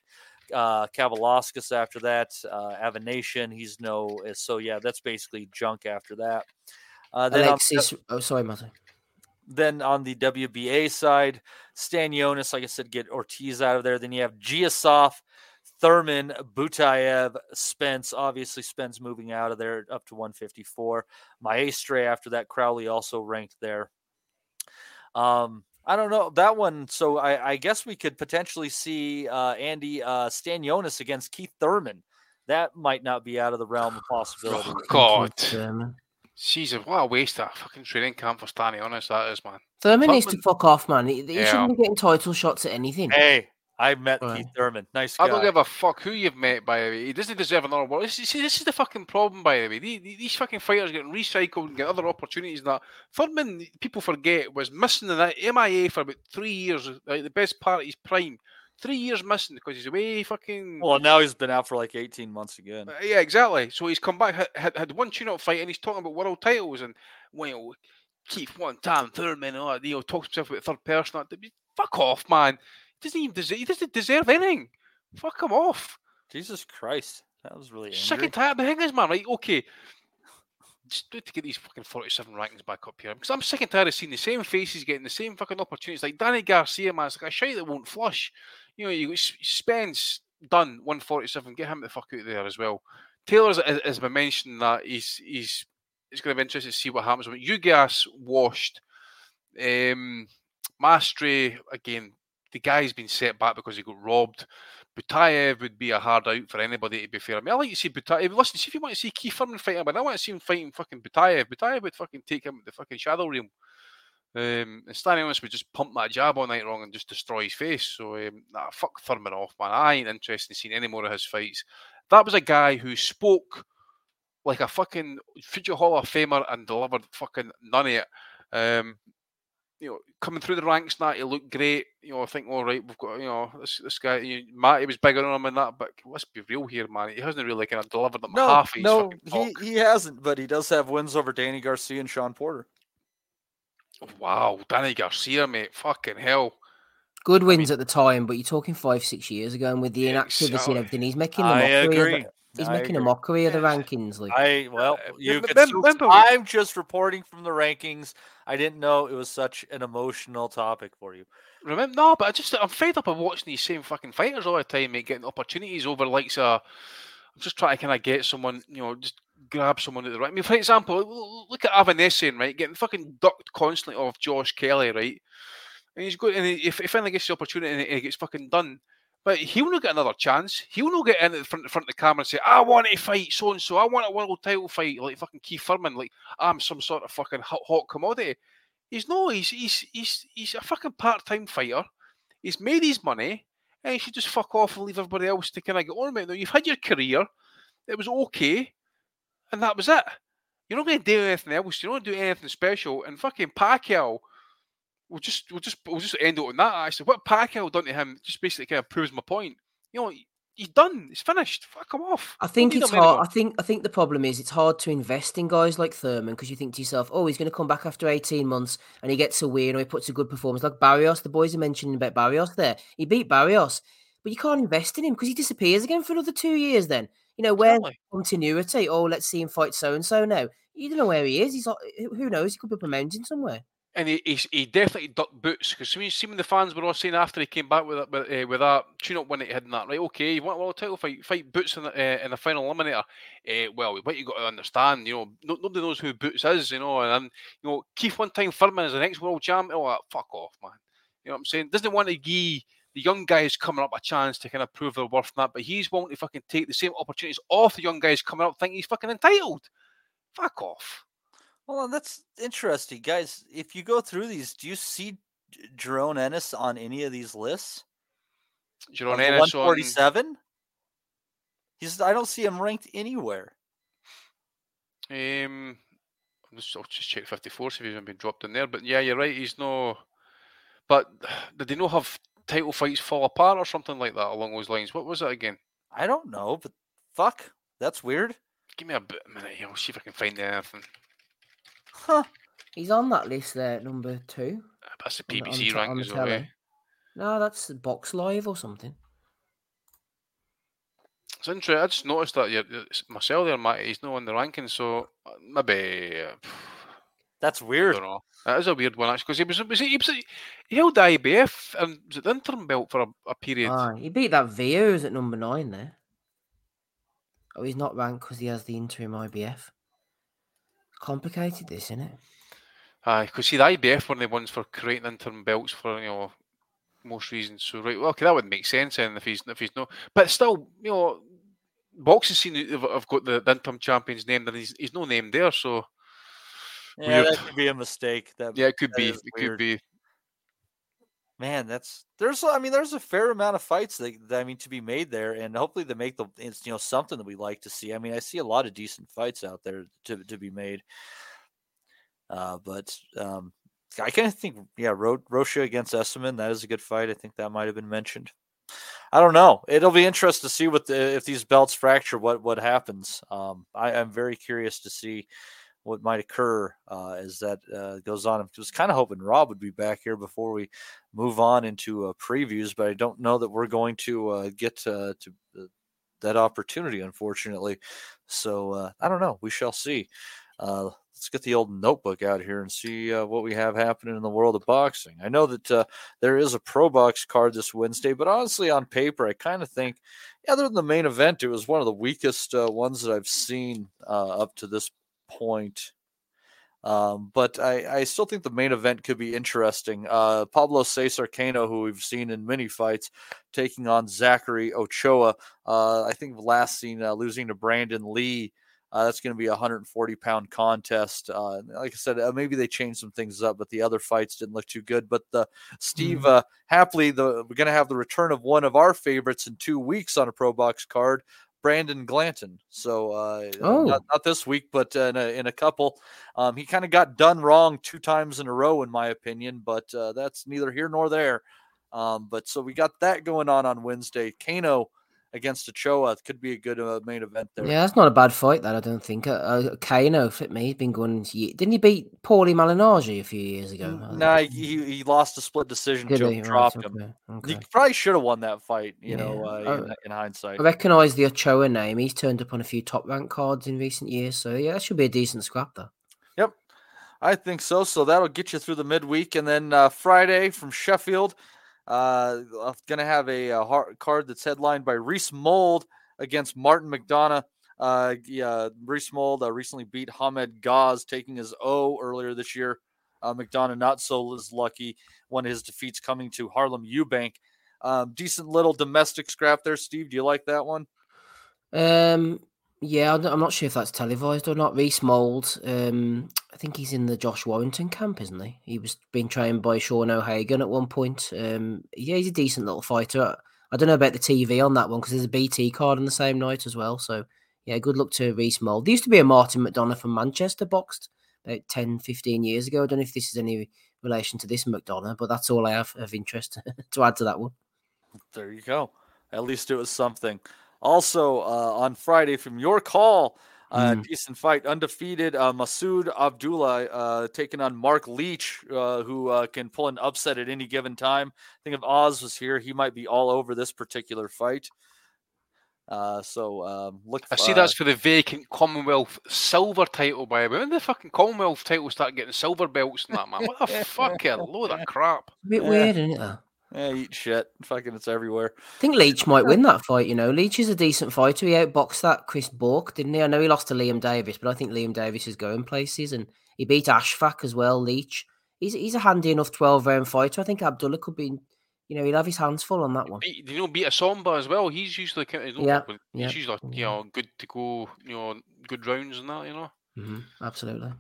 uh, Kavaliauskas after that. Uh, Avanesyan, he's no. uh, So yeah, that's basically junk after that. Uh, then on- Oh, sorry, Matty. then on the WBA side, Stanionis, like I said, get Ortiz out of there. Then you have Giyasov, Thurman, Butayev, Spence. Obviously, Spence moving out of there up to 154. Maestre after that. Crowley also ranked there. Um, I don't know that one. So I, I guess we could potentially see uh, Andy uh, Stanionis against Keith Thurman. That might not be out of the realm of possibility. Oh, God. Thurman. Jesus, what a waste of fucking training camp for Stanley, honest that is, man. Thurman needs to fuck off, man. He, he Yeah. shouldn't be getting title shots at anything. Hey, I met Right. Keith Thurman. Nice guy. I don't give a fuck who you've met, by the way. He doesn't deserve another world. This, see, this is the fucking problem, by the way. These, these fucking fighters getting recycled and get other opportunities. And that Thurman, people forget, was missing in that MIA for about three years, like the best part of his prime. Three years missing because he's away fucking. Well, now he's been out for like 18 months again. Uh, yeah, exactly. So he's come back, had, had, one tune-up fight, and he's talking about world titles and well, Keith one time Thurman, oh, you know, talks himself about third person. that- Fuck off, man. He doesn't even deserve. He doesn't deserve anything. Fuck him off. Jesus Christ. That was really Sick angry. and tired. The thing is, man, right? Okay. Just need to get these fucking 47 rankings back up here. Because I'm sick and tired of seeing the same faces getting the same fucking opportunities. Like Danny Garcia, man, it's like a shite that won't flush. You know, you Spence done 147. Get him the fuck out of there as well. Taylor's has been mentioned that he's he's it's going to be interesting to see what happens. But Ugas washed. Um, Maestre again. The guy's been set back because he got robbed. Butayev would be a hard out for anybody, to be fair. I mean, I like to see Butayev. Listen, see if you want to see Keith fight him, but I want to see him fighting fucking Butayev. Butayev would fucking take him to the fucking shadow realm. Um, and Stanley Ellis would just pump that jab all night long and just destroy his face. So um, nah, fuck Thurman off, man. I ain't interested in seeing any more of his fights. That was a guy who spoke like a fucking future Hall of Famer and delivered fucking none of it. Um, you know, coming through the ranks, that he looked great. You know, I think, all right, we've got you know this this guy. You know, Matty was bigger on him and that, but let's be real here, man. He hasn't really kind of delivered them No, half. no, he, he hasn't, but he does have wins over Danny Garcia and Sean Porter. Wow, Danny Garcia, mate, fucking hell. Good wins at the time, but you're talking five, six years ago, and with the inactivity exactly. and everything, he's making a I mockery. agree. Of, he's I making a agree. mockery of the rankings. Like, I uh, well, uh, you remember- could assume- remember- I'm just reporting from the rankings. I didn't know it was such an emotional topic for you. Remember? No, but I just I'm fed up of watching these same fucking fighters all the time, mate, getting opportunities over like a. I'm just trying to kind of get someone, you know, just grab someone at the right. I mean, for example, look at Avanesyan, right, getting fucking ducked constantly off Josh Kelly, right, and he's good, and he, if he finally gets the opportunity and he gets fucking done. But he'll not get another chance. He'll not get in at the front, front of the camera and say, "I want to fight so and so. I want a world title fight like fucking Keith Furman. Like I'm some sort of fucking hot, hot commodity." He's no. He's he's he's he's a fucking part time fighter. He's made his money, and he should just fuck off and leave everybody else to kind of get on with it. Now you've had your career. It was okay, and that was it. You're not going to do anything else. You're not going to do anything special. And fucking Pacquiao, we'll just we'll just we'll just end it on that. Actually, what Pacquiao done to him just basically kind of proves my point. You know, he's done. He's finished. Fuck him off. I think it's him anymore. hard. I think I think the problem is it's hard to invest in guys like Thurman because you think to yourself, oh, he's going to come back after eighteen months and he gets a win or he puts a good performance like Barrios. The boys are mentioning about Barrios there. He beat Barrios, but you can't invest in him because he disappears again for another two years. Then you know where continuity. Oh, let's see him fight so and so now. You don't know where he is. He's not, who knows? He could be up a mountain somewhere. and he, he, he definitely ducked boots because see, see when the fans were all saying after he came back with that with, uh, with that tune up that he had in that right okay you want a world title fight fight boots in the, uh, in the final eliminator uh, well what you got to understand you know no, nobody knows who boots is you know and, and you know Keith one time Furman is the next world champ oh fuck off man you know what I'm saying doesn't want to give the young guys coming up a chance to kind of prove their worth in that but he's willing to fucking take the same opportunities off the young guys coming up thinking he's fucking entitled fuck off Well, that's interesting, guys. If you go through these, do you see Jaron Ennis on any of these lists? Jaron Ennis on- 147. He's. I don't see him ranked anywhere. Um, I'll just, I'll just check 54 see if he's been dropped in there. But yeah, you're right. He's no. But did they not have title fights fall apart or something like that along those lines? What was it again? I don't know, but fuck, that's weird. Give me a bit, a minute here. I'll see if I can find anything. Huh. He's on that list there, number two. That's the on on PBC on the rankings, okay. No, that's Box Live or something. It's interesting. I just noticed that you're, it's myself there, Matt. He's not on the rankings, so uh, maybe. Uh, That's weird. That is a weird one, actually, because he was, was he, he, was, he held the IBF and was it the interim belt for a, a period. Ah, he beat that Vio who's at number nine there. Oh, he's not ranked because he has the interim IBF. Complicated, this, isn't it? Aye, because see, the IBF were the ones for creating interim belts for you know most reasons. So right, well, okay, that would make sense then if he's if he's not. But still, you know, boxing scene have, have got the, the interim champions named and he's he's no name there. So Yeah, weird. that could be a mistake. That Yeah, it could be. is It could be. Man, that's there's I mean there's a fair amount of fights that, that I mean to be made there, and hopefully they make the it's you know something that we like to see. I mean I see a lot of decent fights out there to to be made. Uh, but um, I kind of think yeah, Ro- Rocha against Esserman that is a good fight. I think that might have been mentioned. I don't know. It'll be interesting to see what the, if these belts fracture, what what happens. Um, I, I'm very curious to see what might occur uh, as that uh, goes on. I was kind of hoping Rob would be back here before we move on into uh, previews, but I don't know that we're going to uh, get uh, to uh, that opportunity, unfortunately. So I don't know. We shall see. Let's get the old notebook out here and see what we have happening in the world of boxing. I know that there is a pro box card this Wednesday, but honestly, on paper, I kind of think, other than the main event, it was one of the weakest ones that I've seen up to this point. Um, but I, I still think the main event could be interesting. Uh, Pablo Cesar Cano, who we've seen in many fights, taking on Zachary Ochoa. Uh, I think last seen uh, losing to Brandon Lee Uh, that's going to be a 140 pound contest. Uh, like I said, uh, maybe they changed some things up, but the other fights didn't look too good. But the Steve Mhm. uh, happily, the we're going to have the return of one of our favorites in two weeks on a Pro Box card, Brandon Glanton. So uh, Oh. not, not this week, but in, a, in a couple. Um, he kind of got done wrong two times in a row, in my opinion, but uh, that's neither here nor there. Um, but so we got that going on on Wednesday. Cano against Ochoa could be a good uh, main event there. Yeah, that's not a bad fight. That I don't think. Uh, uh, Cano fit me. He's been going. ye- Didn't he beat Paulie Malignaggi a few years ago? No, Nah, he, he lost a split decision. Did he? Right, dropped him. okay, He probably should have won that fight. You Yeah. know, uh, in, in hindsight. I recognise the Ochoa name. He's turned up on a few top rank cards in recent years. So yeah, that should be a decent scrap though. Yep, I think so. So that'll get you through the midweek, and then uh, Friday from Sheffield, uh, I'm gonna have a, uh har- card that's headlined by Reece Mould against Martin McDonagh. Uh, yeah, Reece Mould uh, recently beat Hamed Gaz, taking his O earlier this year. Uh, McDonough not so as lucky. One of his defeats coming to Harlem Eubank. Um, decent little domestic scrap there, Steve. Do you like that one? Um, yeah, I'm not- sure if that's televised or not. Reece Mould, um, I think he's in the Josh Warrington camp, isn't he? He was being trained by Sean O'Hagan at one point. Um, yeah, he's a decent little fighter. I don't know about the TV on that one because there's a BT card on the same night as well. So yeah, good luck to Reece Mould. There used to be a Martin McDonough from Manchester boxed about 10, 15 years ago. I don't know if this is any relation to this McDonough, but that's all I have of interest to add to that one. There you go. At least it was something. Also, uh, on Friday, from your call, uh, Mm. decent fight, undefeated uh, Masood Abdullah uh, taking on Mark Leach, uh, who uh, can pull an upset at any given time. I think if Oz was here, he might be all over this particular fight. Uh, so um, look. I see uh, that's for the vacant Commonwealth silver title, by the way. When the fucking Commonwealth title start getting silver belts and that, man? What the fucking load of crap. A bit weird, isn't it? Though? Yeah, eat shit. Fucking, it's everywhere. I think Leach might win that fight. You know, Leach is a decent fighter. He outboxed that Chris Bourke, didn't he? I know he lost to Liam Davies, but I think Liam Davies is going places, and he beat Ashfaq as well. Leach, he's he's a handy enough twelve round fighter. I think Abdullah could be, you know, he'll have his hands full on that one. Beat, you know, beat a Somba as well. He's usually kind of, Yeah, he's yeah, usually you know good to go, you know, good rounds and that, you know. hmm Absolutely.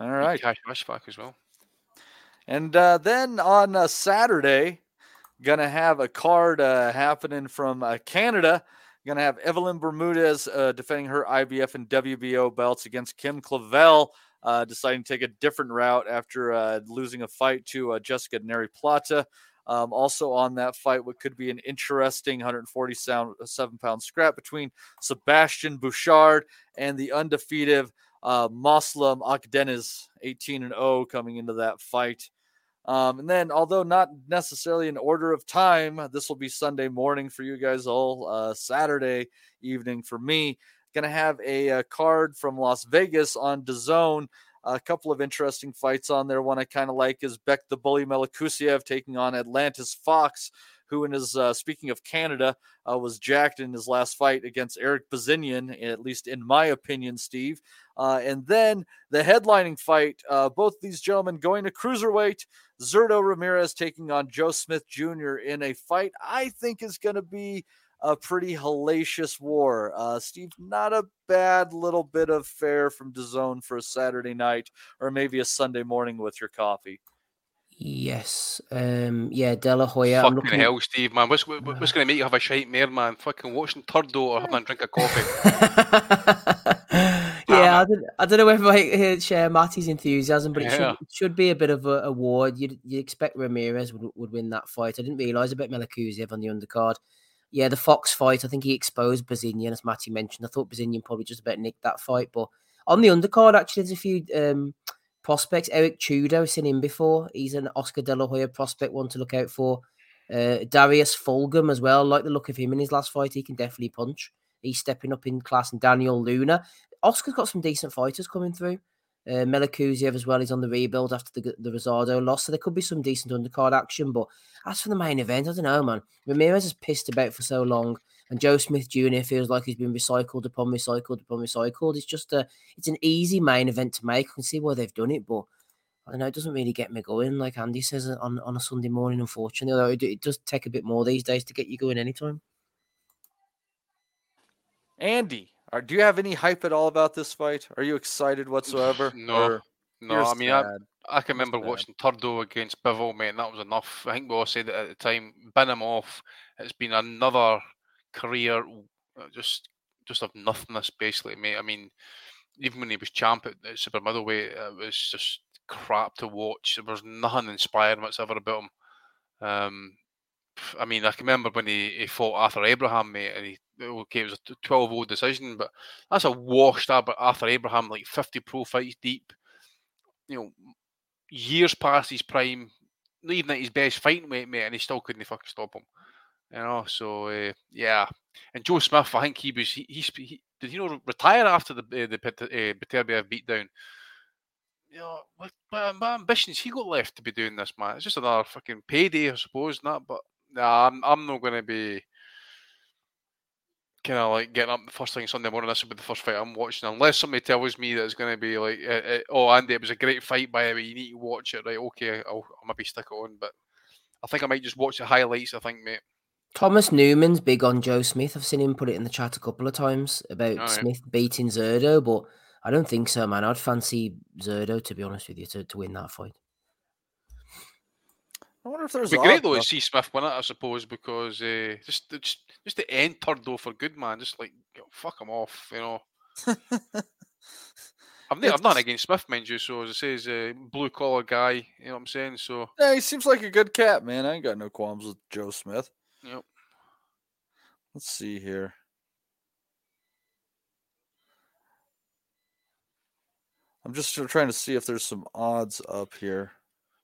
All right. Qais Ashfaq as well. And uh, then on uh, Saturday, gonna have a card uh, happening from uh, Canada. Gonna have Evelyn Bermudez uh, defending her IBF and WBO belts against Kim Clavel, uh, deciding to take a different route after losing a fight to Jessica Neri Plata. Um, also on that fight, what could be an interesting 147 pound scrap between Sebastian Bouchard and the undefeated uh, Muslim Akdeniz, 18 and 0 coming into that fight. Um, and then, although not necessarily in order of time, this will be Sunday morning for you guys all, uh, Saturday evening for me. Gonna have a, uh card from Las Vegas on DAZN. A couple of interesting fights on there. One I kind of like is Beck the Bully Melikuziev taking on Alantez Fox, who, in his uh, speaking of Canada, uh, was jacked in his last fight against Erik Bazinyan, at least in my opinion, Steve. Uh, and then the headlining fight, uh, both these gentlemen going to cruiserweight. Zurdo Ramirez taking on Joe Smith Jr. in a fight I think is going to be a pretty hellacious war. Uh, Steve, not a bad little bit of fare from DAZN for a Saturday night or maybe a Sunday morning with your coffee. Yes. Um. Yeah. De La Hoya. I'm Fucking looking. hell, Steve, man. What's, what- what's going to make you have a shite mare, man? Fucking watching Turdo or having a drink of coffee. yeah, I don't, I don't know whether I share Matty's enthusiasm, but it should, Yeah. it should be a bit of a award. You'd, you expect Ramirez would, would win that fight. I didn't realise about Melikuziev on the undercard. Yeah, the Fox fight, I think he exposed Bazinyan, as Matty mentioned. I thought Bazinyan probably just about nicked that fight, but on the undercard, actually, there's a few um, prospects. Eric Tudor, I've seen him before. He's an Oscar De La Hoya prospect, one to look out for. Uh, Darius Fulgham as well. Like the look of him in his last fight, he can definitely punch. He's stepping up in class. And Daniel Luna. Oscar's got some decent fighters coming through. Uh, Melikuziev as well. He's on the rebuild after the the Rosado loss, so there could be some decent undercard action. But as for the main event, I don't know, man. Ramirez has pissed about for so long, and Joe Smith Jr. feels like he's been recycled upon recycled upon recycled. It's just a, it's an easy main event to make. I can see why they've done it, but I don't know. It doesn't really get me going, like Andy says uh, on on a Sunday morning. Unfortunately, although it, it does take a bit more these days to get you going anytime. Andy, are, do you have any hype at all about this fight? Are you excited whatsoever? No, Or no. I mean, I, sad? I can remember watching Turdo against Bivol, mate, and that was enough. I think we all said it at the time. Bin him off. It's been another career, uh, just just of nothingness, basically, mate. I mean, even when he was champ at, at super middleweight, it was just crap to watch. There was nothing inspiring whatsoever about him. Um, I mean, I can remember when he, he fought Arthur Abraham, mate, and he okay, it was a 12 0 decision, but that's a washed up Arthur Abraham, like 50 pro fights deep. You know, years past his prime, not even at his best fighting weight, mate, and he still couldn't fucking stop him. You know, so uh, yeah. And Joe Smith, I think he was he, he, he did he know retire after the uh, the uh, Beterbiev beatdown. You know, what, what, ambitions he got left to be doing this, man? It's just another fucking payday, I suppose, not. But nah, I'm I'm not going to be kind of like getting up the first thing Sunday morning. This will be the first fight I'm watching, unless somebody tells me that it's going to be like, uh, uh, oh, Andy, it was a great fight by the way. You need to watch it, right? Okay, I'll, I'll maybe stick it on, but I think I might just watch the highlights. I think, mate. Thomas Newman's big on Joe Smith. I've seen him put it in the chat a couple of times about Alright. Smith beating Zurdo, but I don't think so, man. I'd fancy Zurdo to be honest with you to, to win that fight. I wonder if there's It'd be great though to see Smith win it, I suppose, because uh, just just just to end Turdo for good, man. Just like you know, fuck him off, you know. I've, not, I've nothing against Smith, mind you. So as I say, he's a blue collar guy. You know what I'm saying? So Yeah, he seems like a good cat, man. I ain't got no qualms with Joe Smith. Yep. Let's see here. I'm just trying to see if there's some odds up here.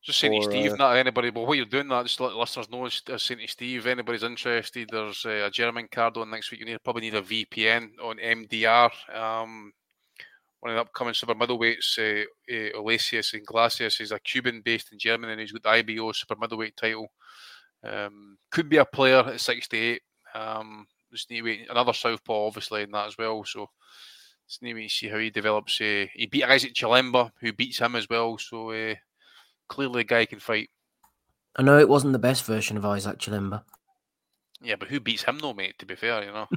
just saying for, Steve, uh, not anybody. But while you're doing that, just let listeners know. Uh, saying to Steve, anybody's interested, there's uh, a German card on next week. You need probably need a VPN on MDR. Um, one of the upcoming super middleweights, uh, uh, Osleys Iglesias, is a Cuban based in Germany, and he's got the IBO super middleweight title. Um, could be a player at 68. Um, just need to wait. Another southpaw, obviously, in that as well. So just need to wait and see how he develops. Uh, he beat Isaac Chilemba, who beats him as well. So uh, clearly, the guy can fight. I know it wasn't the best version of Isaac Chilemba. Yeah, but who beats him, though, mate? To be fair, you know.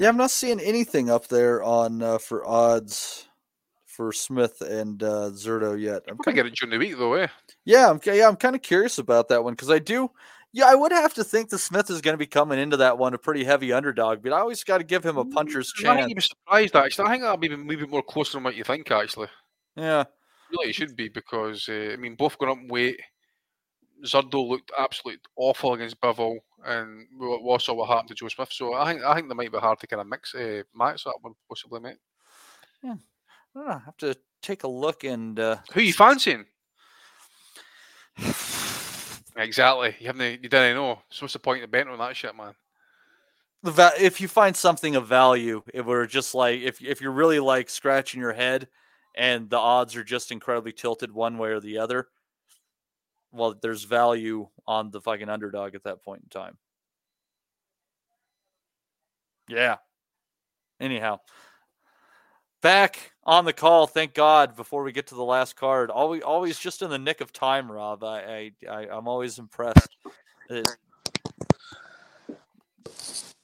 Yeah, I'm not seeing anything up there on uh, for odds for Smith and uh, Zurdo yet. I'm Probably get it during the week, though, eh? Yeah, I'm yeah, I'm kind of curious about that one because I do. Yeah, I would have to think the Smith is going to be coming into that one a pretty heavy underdog, but I always got to give him a puncher's chance. I think you'd be surprised, actually. I think that'll be maybe more closer than what you think, actually. Yeah. Really, it should be because, uh, I mean, both going up in weight. Zurdo looked absolutely awful against Bivol, and we saw what happened to Joe Smith. So I think I think they might be hard to kind of mix uh, match that one, possibly, mate. Yeah. I don't know. I have to take a look and uh, Who you fancying? exactly. You haven't. You didn't know. So what's the point of betting on that shit, man? the va- if you find something of value, if we're just like if if you're really like scratching your head and the odds are just incredibly tilted one way or the other, well, there's value on the fucking underdog at that point in time. Yeah. Anyhow, back on the call. Thank God. Before we get to the last card, always always just in the nick of time, Rob. I, I, I I'm always impressed.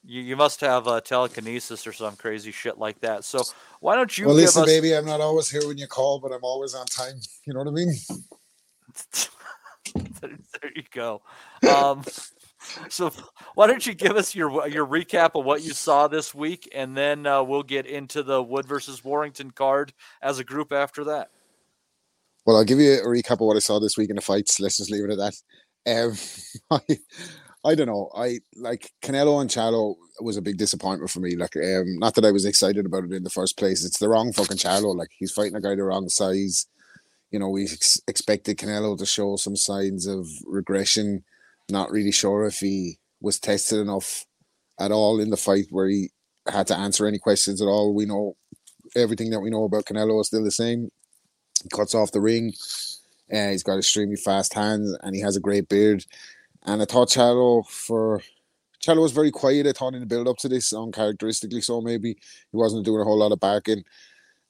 You, you must have uh, telekinesis or some crazy shit like that. So why don't you well, listen, us? baby, I'm not always here when you call, but I'm always on time. You know what I mean? there you go. Um, so why don't you give us your your recap of what you saw this week, and then uh, we'll get into the Wood versus Warrington card as a group after that. Well, I'll give you a recap of what I saw this week in the fights. Let's just leave it at that. Um, I, I don't know. I like Canelo and Charlo was a big disappointment for me. Like, um, not that I was excited about it in the first place. It's the wrong fucking Charlo. Like, he's fighting a guy the wrong size. You know, we ex- expected Canelo to show some signs of regression. Not really sure if he was tested enough at all in the fight where he had to answer any questions at all. We know everything that we know about Canelo is still the same. He cuts off the ring. Uh, he's got extremely fast hands and he has a great beard. And I thought Charlo for Charlo was very quiet. I thought in the build up to this, uncharacteristically so. Maybe he wasn't doing a whole lot of barking,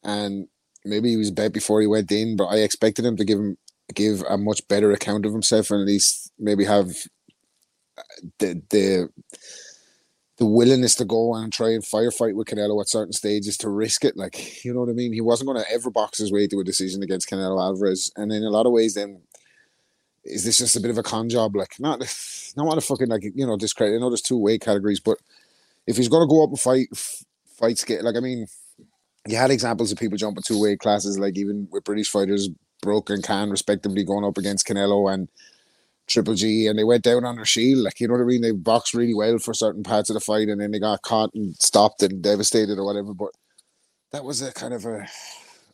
and maybe he was bet before he went in. But I expected him to give him give a much better account of himself and at least maybe have the the the willingness to go and try and firefight with Canelo at certain stages to risk it. Like, you know what I mean? He wasn't going to ever box his way to a decision against Canelo Alvarez. And in a lot of ways, then is this just a bit of a con job? Like, not not want to fucking like you know discredit. I know there's two weight categories, but if he's going to go up and fight, f- fight skate, like I mean, you had examples of people jumping two weight classes, like even with British fighters, Brook and Khan, respectively, going up against Canelo and Triple G, and they went down on their shield. Like you know what I mean? They boxed really well for certain parts of the fight, and then they got caught and stopped and devastated or whatever. But that was a kind of a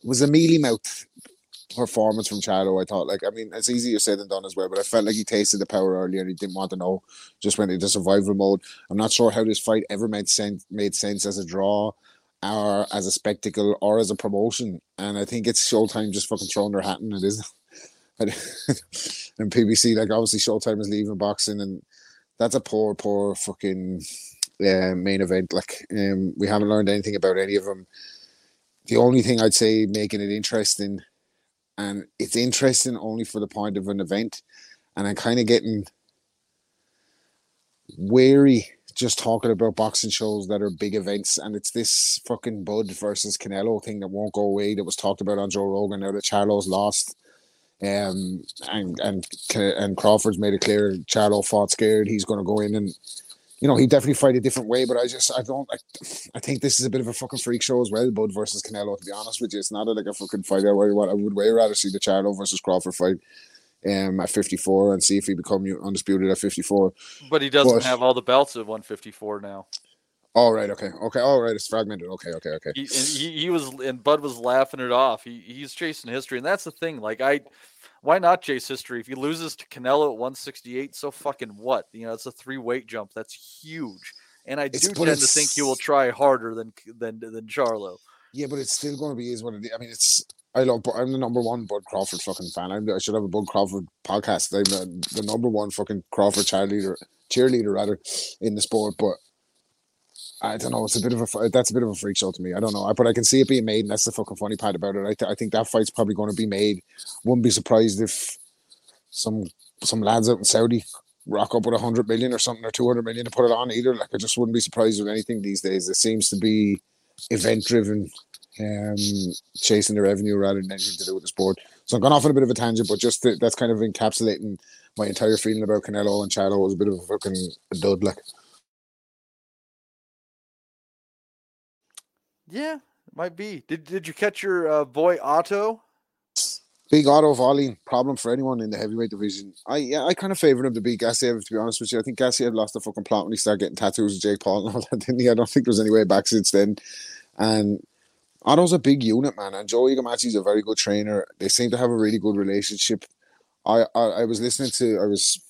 was a mealy mouth performance from Charlo. I thought, like, I mean, it's easier said than done as well. But I felt like he tasted the power earlier, and he didn't want to know. Just went into survival mode. I'm not sure how this fight ever made sense made sense as a draw. Or as a spectacle, or as a promotion, and I think it's Showtime just fucking throwing their hat in it, isn't it? and PBC, like obviously Showtime is leaving boxing, and that's a poor, poor fucking uh, main event. Like um, we haven't learned anything about any of them. The only thing I'd say making it interesting, and it's interesting only for the point of an event, and I'm kind of getting wary just talking about boxing shows that are big events, and it's this fucking Bud versus Canelo thing that won't go away. That was talked about on Joe Rogan. Now that Charlo's lost, um, and and and Crawford's made it clear Charlo fought scared. He's going to go in and, you know, he definitely fight a different way. But I just I don't I, I think this is a bit of a fucking freak show as well. Bud versus Canelo. To be honest with you, it's not a, like a fucking fight. I I would way rather see the Charlo versus Crawford fight. Um, at 54 and see if he become undisputed at 54. But he doesn't But- have all the belts at 154 now. All right, okay, okay, all right. It's fragmented. Okay, okay, okay. He, he, he was and Bud was laughing it off. He he's chasing history, and that's the thing. Like I, why not chase history? If he loses to Canelo at 168, so fucking what? You know, it's a three weight jump. That's huge. And I do tend to think he will try harder than than than Charlo. Yeah, but it's still going to be is what it is. I mean, it's I love. I'm the number one Bud Crawford fucking fan. I'm, I should have a Bud Crawford podcast. I'm the, the number one fucking Crawford cheerleader, cheerleader rather, in the sport. But I don't know. It's a bit of a that's a bit of a freak show to me. I don't know, but I can see it being made, and that's the fucking funny part about it. I, th- I think that fight's probably going to be made. Wouldn't be surprised if some some lads out in Saudi rock up with a hundred million or something or two hundred million to put it on either. Like I just wouldn't be surprised with anything these days. It seems to be event driven, um, chasing the revenue rather than anything to do with the sport. So I'm going off on a bit of a tangent, but just to, that's kind of encapsulating my entire feeling about Canelo and Charlo was a bit of a fucking dud. Like Yeah, might be. Did did you catch your uh, boy Otto? big auto volleying problem for anyone in the heavyweight division. I yeah, I kind of favoured him to beat Gassiev. To be honest with you, I think Gassiev lost the fucking plot when he started getting tattoos of Jake Paul and all that. Didn't he? I don't think there's any way back since then. And Otto's a big unit, man, and Joey Gamache's a very good trainer. They seem to have a really good relationship. I, I I was listening to I was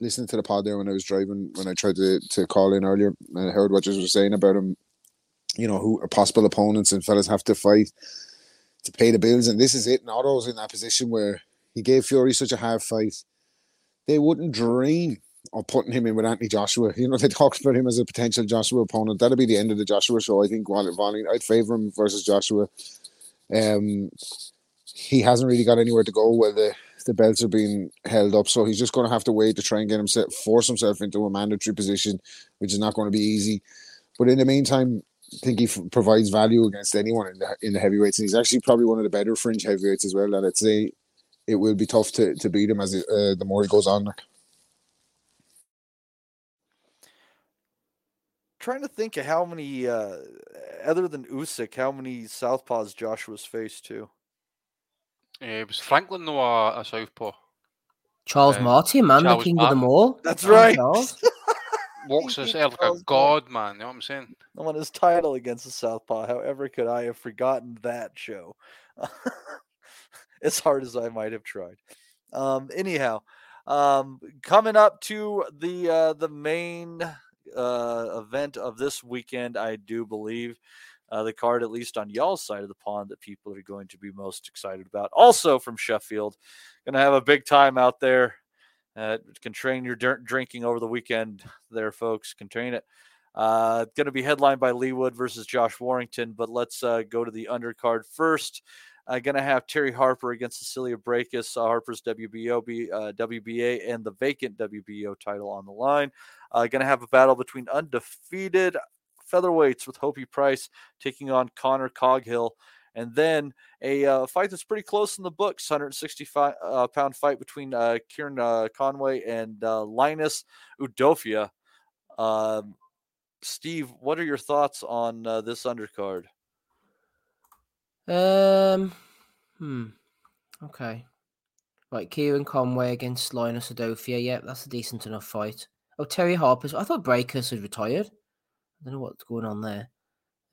listening to the pod there when I was driving when I tried to to call in earlier and I heard what you were saying about him. You know who are possible opponents and fellas have to fight to pay the bills, and this is it. And Otto's in that position where he gave Fury such a hard fight. They wouldn't dream of putting him in with Anthony Joshua. You know, they talked about him as a potential Joshua opponent. That'll be the end of the Joshua show. I think Wallet Volley, I'd favour him versus Joshua. Um, he hasn't really got anywhere to go where the, the belts are being held up, so he's just going to have to wait to try and get himself force himself into a mandatory position, which is not going to be easy. But in the meantime, I think he provides value against anyone in the in the heavyweights, and he's actually probably one of the better fringe heavyweights as well. And I'd say it will be tough to, to beat him as it, uh, the more he goes on. Trying to think of how many, uh, other than Usyk, how many southpaws Joshua's faced too. Uh, was Franklin though a, a southpaw? Charles Uh, Martin, man, the Charles king of them all. That's right. Charles. Walks himself like a god, man. You know what I'm saying? I won his title against the Southpaw. However, could I have forgotten that show? as hard as I might have tried. Um, anyhow, um, coming up to the uh, the main uh, event of this weekend, I do believe uh, the card, at least on y'all's side of the pond, that people are going to be most excited about. Also from Sheffield, going to have a big time out there. Uh, train your dir- drinking over the weekend there, folks. Can train it. Uh, going to be headlined by Leigh Wood versus Josh Warrington, but let's uh, go to the undercard first. Uh, going to have Terry Harper against Cecilia Brækhus. Uh, Harper's WBO, uh, WBA, and the vacant WBO title on the line. Uh, going to have a battle between undefeated featherweights with Hopey Price taking on Connor Coghill. And then a uh, fight that's pretty close in the books 165 uh, pound fight between uh, Kieran Conway and Linus Udofia. Um, Steve, what are your thoughts on this undercard? Um, hmm. Okay. Right, Kieran Conway against Linus Udofia. Yep, that's a decent enough fight. Oh, Terry Harper's. I thought Brækhus had retired. I don't know what's going on there.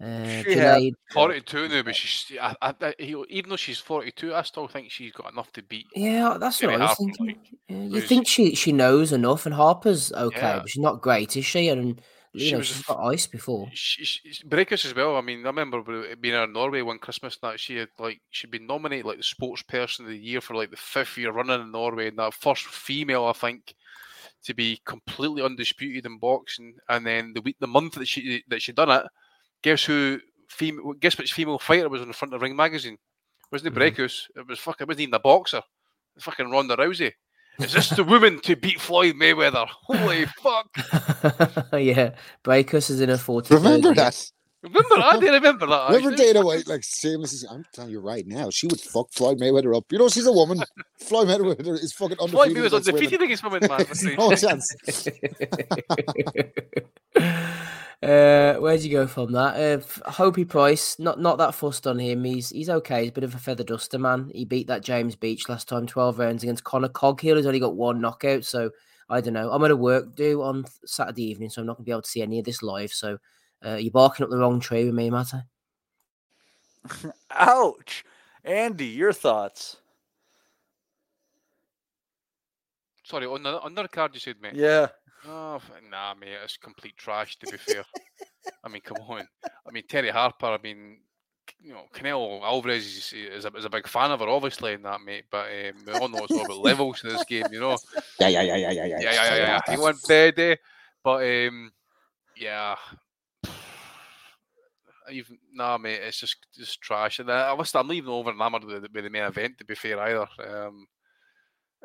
Uh, She Junaid- had 42 now, but she's I, I, even though she's 42, I still think she's got enough to beat. Yeah, that's what I was thinking. like, Yeah, you think she she knows enough, and Harper's okay, Yeah. but she's not great, is she? And She know was she's got ice before. she, she, Brækhus as well. I mean, I remember being in Norway one Christmas that she had like she'd been nominated like the sports person of the year for like the fifth year running in Norway, and that first female I think to be completely undisputed in boxing. And then the week, the month that she that she done it, guess who? Female, guess which female fighter was on the front of Ring magazine? Wasn't it mm-hmm. Brækhus? It was fucking. It wasn't even a boxer. It fucking Ronda Rousey. Is this the woman to beat Floyd Mayweather? Holy fuck! yeah, Brækhus is in her 40 Remember that? Remember, I didn't remember that. Remember actually. Dana White, like Seamus is, I'm telling you right now, she would fuck Floyd Mayweather up. You know, she's a woman. Floyd Mayweather is fucking Floyd undefeated. Mayweather's against undefeated women. against women, man. no chance. Uh, where'd you go from that? Uh, f- Hopey Price, not not that fussed on him. He's he's okay. He's a bit of a feather duster, man. He beat that James Beech last time, twelve rounds against Connor Coghill. He's only got one knockout, so I don't know. I'm at a work do on Saturday evening, so I'm not gonna be able to see any of this live. So uh, you're barking up the wrong tree with me, Matter. Ouch. Andy, your thoughts? Sorry, on the undercard you said, mate. Yeah. Oh nah, mate, it's complete trash. To be fair, I mean, come on. I mean, Terry Harper. I mean, you know, Canelo Alvarez is, is, a, is a big fan of her, obviously, in that, mate. But um, we all know it's all about levels in this game, you know. Yeah, yeah, yeah, yeah, yeah, yeah. Yeah, yeah, yeah, yeah. He went dead, eh? But um, yeah. Even nah, mate, it's just just trash. And I, I must, I'm not even over enamored with, the- with the main event. To be fair, either. Um,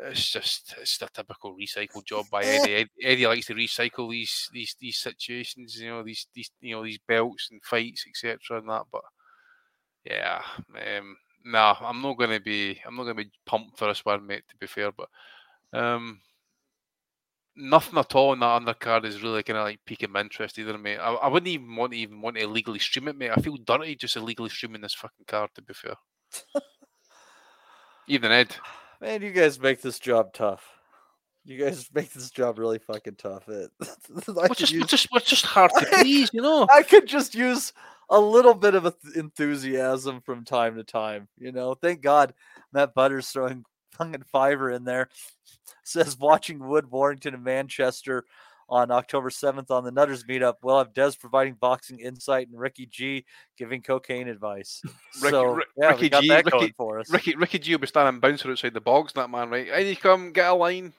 it's just it's a typical recycle job by Eddie. Eddie likes to recycle these these these situations, you know, these these you know these belts and fights, etc. And that. But yeah, um, nah, I'm not gonna be I'm not gonna be pumped for this one, mate. To be fair, but um, nothing at all in that undercard is really kind of like piquing my interest either, mate. I, I wouldn't even want to even want to illegally stream it, mate. I feel dirty just illegally streaming this fucking card. To be fair, even Ed. Man, you guys make this job tough. You guys make this job really fucking tough. It, We're just, we're just, we're just hard to please, you know. I could just use a little bit of enthusiasm from time to time. You know, thank God Matt Butters throwing fucking fiver in there. Says watching Wood Warrington in Manchester on October 7th on the Nutters meetup. We'll have Des providing boxing insight and Ricky G giving cocaine advice. Ricky, so, yeah, we Ricky got G, that Ricky, for us. Ricky, Ricky G will be standing bouncer outside the bogs, that man, right? You come get a line.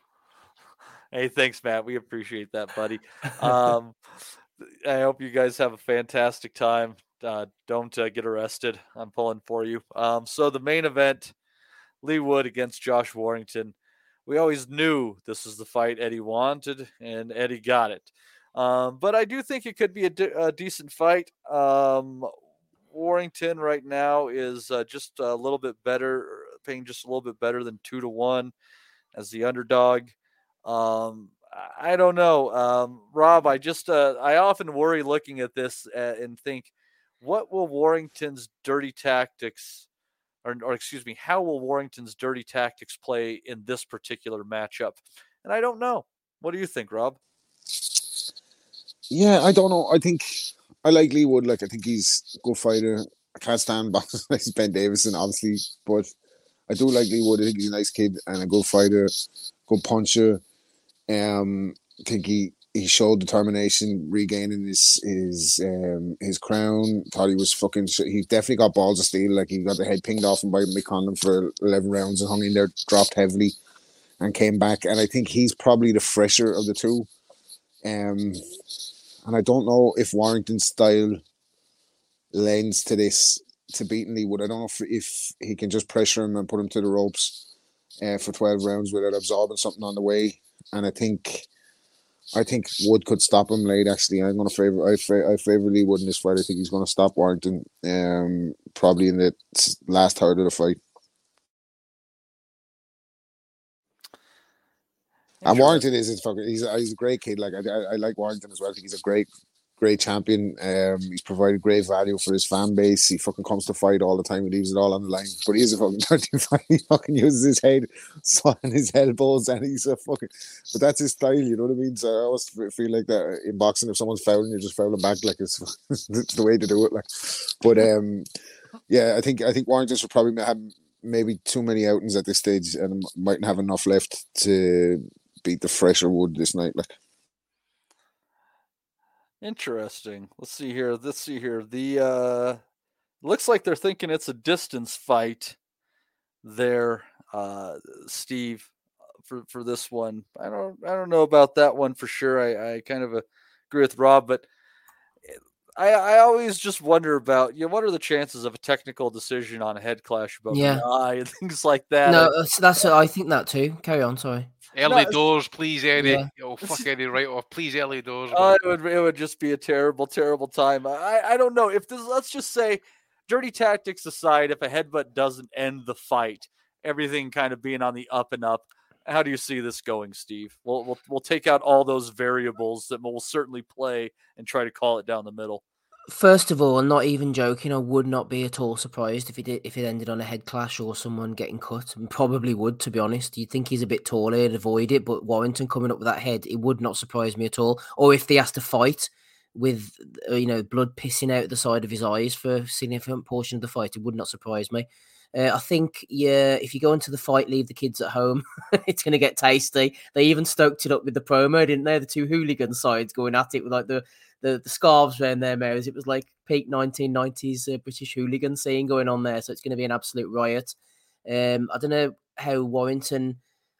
Hey, thanks, Matt. We appreciate that, buddy. Um, I hope you guys have a fantastic time. Uh, don't uh, get arrested. I'm pulling for you. Um, so the main event, Leigh Wood against Josh Warrington. We always knew this was the fight Eddie wanted, and Eddie got it. Um, but I do think it could be a, de- a decent fight. Um, Warrington right now is uh, just a little bit better, paying just a little bit better than two to one as the underdog. Um, I I don't know, um, Rob. I just uh, I often worry looking at this uh, and think, what will Warrington's dirty tactics, or, or excuse me, how will Warrington's dirty tactics play in this particular matchup? And I don't know. What do you think, Rob? Yeah, I don't know. I think I like Leigh Wood. Like I think he's a good fighter. I can't stand Ben Davison, obviously, but I do like Leigh Wood. I think he's a nice kid and a good fighter, good puncher. Um, I think he he showed determination regaining his his um his crown. Thought he was fucking. He definitely got balls of steel. Like he got the head pinged off him by Conlan for eleven rounds and hung in there, dropped heavily, and came back. And I think he's probably the fresher of the two. Um, and I don't know if Warrington's style lends to this to beating Wood. I don't know if, if he can just pressure him and put him to the ropes uh, for 12 rounds without absorbing something on the way. And I think I think Wood could stop him late. Actually, I'm going to favor I, fa- I favor Leigh Wood in this fight. I think he's going to stop Warrington um, probably in the last third of the fight. And Warrington is his fucking. He's a, he's a great kid. Like I, I, I like Warrington as well. I think he's a great, great champion. Um, he's provided great value for his fan base. He fucking comes to fight all the time. He leaves it all on the line. But he is a fucking dirty fight. He fucking uses his head, and his elbows, and he's a fucking. But that's his style. You know what I mean? So I always feel like that in boxing. If someone's fouling, you're just foul them back. Like it's, the way to do it. Like, but um, yeah, I think I think Warrington should probably have maybe too many outings at this stage and mightn't have enough left to beat the fresher wood this night. Like interesting. Let's see here. Let's see here. The uh looks like they're thinking it's a distance fight there, uh Steve, for for this one. I don't I don't know about that one for sure. I I kind of agree with Rob, but I, I always just wonder about you know what are the chances of a technical decision on a head clash above Yeah. the eye and things like that. No, that's, that's I think that too. Carry on. Sorry. Early No, doors, please, Eddie. Yeah. Oh, fuck Eddie right off. Please, early doors. Oh, it would it would just be a terrible, terrible time. I I don't know if this. Let's just say, dirty tactics aside, if a headbutt doesn't end the fight, everything kind of being on the up and up. How do you see this going, Steve? We'll we'll, we'll take out all those variables that will certainly play and try to call it down the middle. First of all, not even joking, I would not be at all surprised if it did, if it ended on a head clash or someone getting cut. And Probably would, to be honest. You'd think he's a bit taller, he'd avoid it, but Warrington coming up with that head, it would not surprise me at all. Or if they has to fight with you know blood pissing out the side of his eyes for a significant portion of the fight, it would not surprise me. Uh, I think, yeah, if you go into the fight, leave the kids at home. it's going to get tasty. They even stoked it up with the promo, didn't they? The two hooligan sides going at it with like the the, the scarves around their mouths. It was like peak 1990s uh, British hooligan scene going on there. So it's going to be an absolute riot. Um, I don't know how Warrington.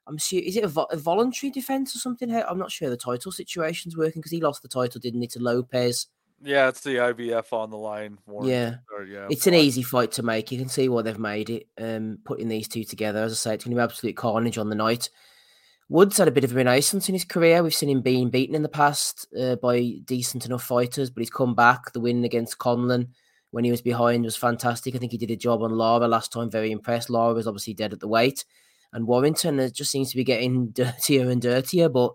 I'm sure is it a, vo- a voluntary defense or something? How, I'm not sure the title situation's working because he lost the title, didn't he, to Lopez? Yeah, it's the IBF on the line. Warren. Yeah. Or, yeah. It's an easy fight to make. You can see why they've made it. Um, putting these two together, as I say, it's going to be absolute carnage on the night. Woods had a bit of a renaissance in his career. We've seen him being beaten in the past uh, by decent enough fighters, but he's come back. The win against Conlan when he was behind was fantastic. I think he did a job on Lara last time. Very impressed. Lara was obviously dead at the weight, and Warrington uh, just seems to be getting dirtier and dirtier. But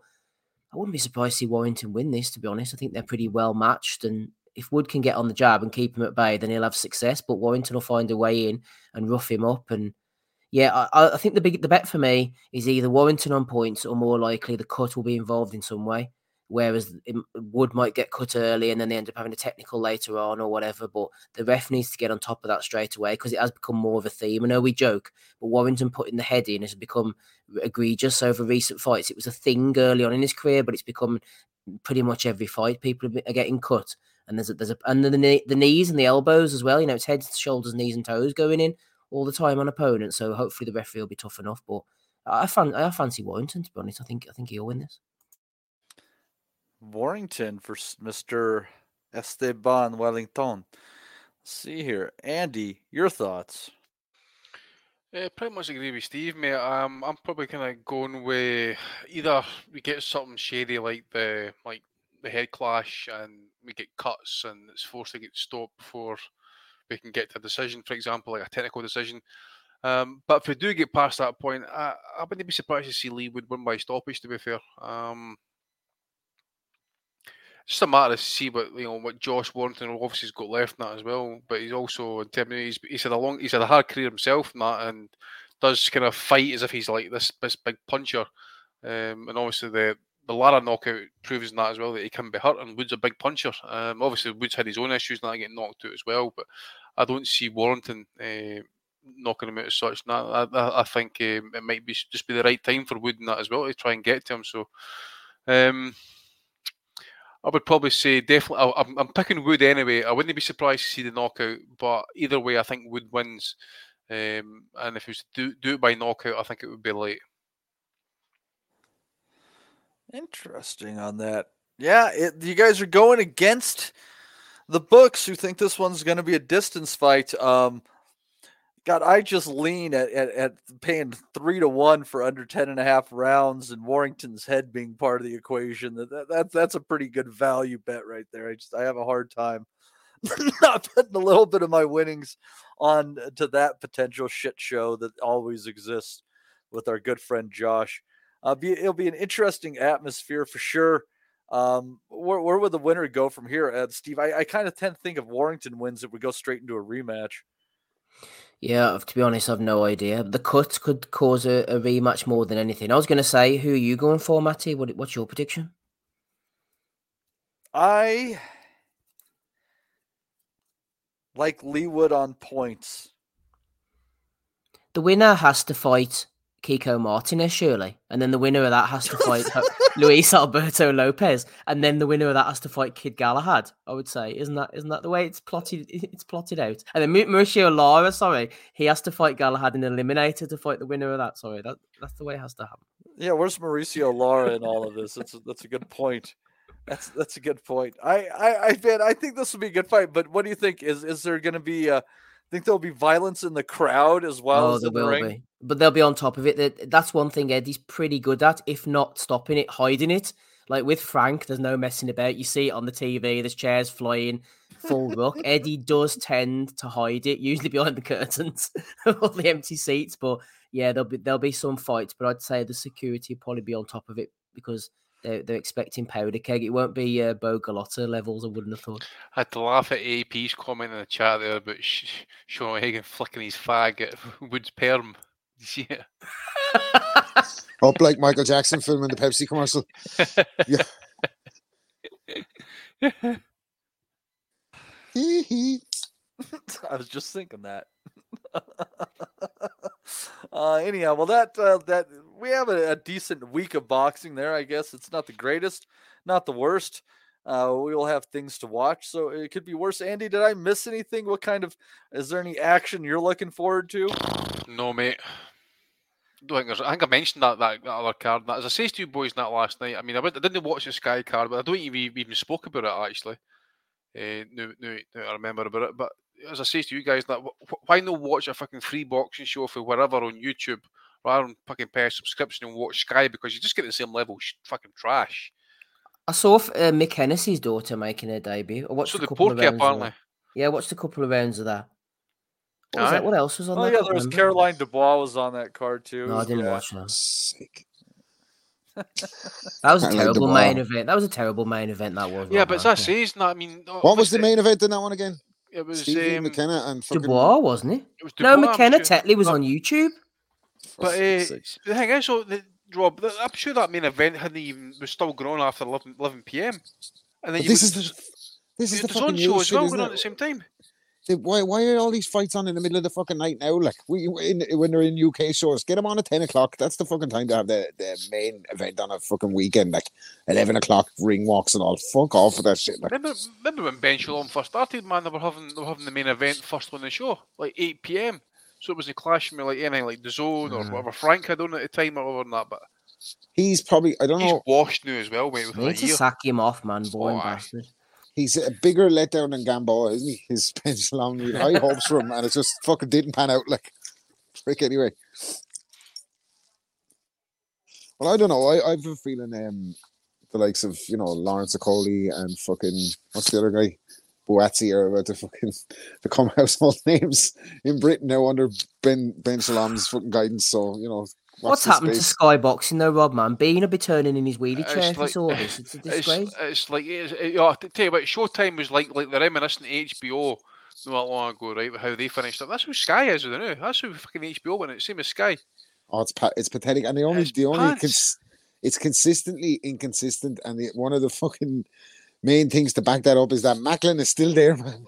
I wouldn't be surprised to see Warrington win this. To be honest, I think they're pretty well matched, and if Wood can get on the jab and keep him at bay, then he'll have success. But Warrington will find a way in and rough him up. And yeah, I, I think the big the bet for me is either Warrington on points or more likely the cut will be involved in some way. Whereas Wood might get cut early and then they end up having a technical later on or whatever. But the ref needs to get on top of that straight away because it has become more of a theme. I know we joke, but Warrington putting the head in has become egregious over recent fights. It was a thing early on in his career, but it's become pretty much every fight. People are getting cut, and there's a, there's a and the the knees and the elbows as well. You know, it's heads, shoulders, knees, and toes going in all the time on opponents. So hopefully the referee will be tough enough. But I fan I fancy Warrington to be honest. I think I think he'll win this. Warrington for Mr. Esteban Wellington. Let's see here, Andy, your thoughts? Uh, pretty much agree with Steve, mate. Um, I'm probably kind of going with either we get something shady like the like the head clash, and we get cuts, and it's forced to get stopped before we can get to a decision. For example, like a technical decision. Um, but if we do get past that point, I, I wouldn't be surprised to see Leigh Wood win by stoppage. To be fair, um, just a matter to see what you know what Josh Warrington obviously has got left in that as well. But he's also in terms of, he's, he's had a long he's had a hard career himself in that and does kind of fight as if he's like this this big puncher. Um, and obviously the the Lara knockout proves that as well that he can be hurt and Wood's a big puncher. Um, obviously Wood's had his own issues and that getting knocked out as well, but I don't see Warrington uh, knocking him out as such. And I, I, I think um, it might be just be the right time for Wood in that as well to try and get to him. So. Um, I would probably say definitely. I- I'm, I'm picking Wood anyway. I wouldn't be surprised to see the knockout, but either way, I think Wood wins. Um, and if it was to do, do it by knockout, I think it would be late. Interesting on that. Yeah, it, you guys are going against the books who think this one's going to be a distance fight. Um, God, I just lean at, at, at paying three to one for under 10 and a half rounds and Warrington's head being part of the equation. That, that, that that's a pretty good value bet right there. I just I have a hard time not putting a little bit of my winnings on to that potential shit show that always exists with our good friend Josh. Uh, be, it'll be an interesting atmosphere for sure. Um, where, where would the winner go from here, Ed? Steve, I, I kind of tend to think if Warrington wins, if we go straight into a rematch. Yeah, to be honest, I've no idea. The cut could cause a, a rematch more than anything. I was going to say, who are you going for, Matty? What, what's your prediction? I like Leigh Wood on points. The winner has to fight Kiko Martinez, surely. And then the winner of that has to fight Luis Alberto Lopez. And then the winner of that has to fight Kid Galahad, I would say. Isn't that isn't that the way it's plotted it's plotted out? And then Mauricio Lara, sorry, he has to fight Galahad in Eliminator to fight the winner of that. Sorry, that, that's the way it has to happen. Yeah, where's Mauricio Lara in all of this? That's a, that's a good point. That's that's a good point. I I I man, I think this will be a good fight. But what do you think? Is is there going to be? Uh, think there'll be violence in the crowd as well oh, as the will ring? be, but they'll be on top of it. That- That's one thing Eddie's pretty good at, if not stopping it, hiding it. Like with Frank, there's no messing about. You see it on the TV. There's chairs flying, full ruck. Eddie does tend to hide it, usually behind the curtains or the empty seats. But yeah, there'll be there'll be some fights. But I'd say the security will probably be on top of it because they're, they're expecting powder keg. It won't be uh, Bo Galotta levels. I wouldn't have thought. I had to laugh at AP's comment in the chat there about Sh- Sean Hagan flicking his fag at Woods Perm. Did you see it? Up like Michael Jackson filming the Pepsi commercial. Yeah. Hee hee. I was just thinking that. uh, anyhow, well, that uh, that we have a, a decent week of boxing there. I guess it's not the greatest, not the worst. Uh, we will have things to watch, so it could be worse. Andy, did I miss anything? What kind of is there any action you're looking forward to? No, mate. Don't think there's, I think I mentioned that, that that other card. That as I say to you boys that last night. I mean, I, went, I didn't watch the Sky card, but I don't we even spoke about it actually. Uh, no, no, no, I remember about it. But as I say to you guys, that wh- why not watch a fucking free boxing show for wherever on YouTube rather than fucking pay a subscription and watch Sky because you just get the same level sh- fucking trash. I saw uh, Mick Hennessy's daughter making her debut. I watched So couple of Porky. Apparently. Yeah, I watched a couple of rounds of that. What, was Aye. that? what else was on Oh that? yeah, I there was. Caroline Dubois was on that card too. No, I didn't Yeah. watch that. That was a terrible Dubois. main event. That was a terrible main event. That was. Yeah, but as man. I say, it's not. I mean, What was the obviously, main event in that one again? It was Stevie um, McKenna and fucking Dubois, wasn't it? It was no, Dubois, I'm McKenna sure. Tetley was But- on YouTube. But uh, the thing is, so the, Rob, th- I'm sure that main event hadn't even was still going on after 11, 11 p.m. And then you this would- is the this is the the fucking Zone show as well isn't going on at the same time. They- Why why are all these fights on in the middle of the fucking night now? Like we in, when they're in UK shows, get them on at ten o'clock. That's the fucking time to have the, the main event on a fucking weekend, like eleven o'clock ring walks and all. Fuck off with that shit. Like Remember, remember when Ben Shalom first started, man? They were having they were having the main event first on the show, like 8 p.m. So it was a clash with like anything like the Zone or Mm. whatever Frank had on at the time or whatever than that. But he's probably I don't he's know. washed now as well, mate. Within a Need to sack him off, man. Boy, Oh, bastard. He's a bigger letdown than Gamboa, isn't he? His pencil on with high hopes for him, and it just fucking didn't pan out. Like frick anyway. Well, I don't know. I I've been feeling um the likes of you know Lawrence Okolie and fucking what's the other guy, Boazzi are about to fucking become household names in Britain now under Ben Ben Shalom's fucking guidance. So you know What's this happened to space. skyboxing though, Rob? Man, Bean will be turning in his wheelie chair if he like- saw this. It's a It's, disgrace. it's like it's, it, yeah, I tell you what, Showtime was like like the reminiscent of HBO not long ago, right? With how they finished up. That's who Sky is, with it. That's who fucking HBO went. It's same as Sky. Oh, it's it's pathetic, and the only It's the only pants. cons- it's consistently inconsistent, and the, one of the fucking main things to back that up is that Macklin is still there, man.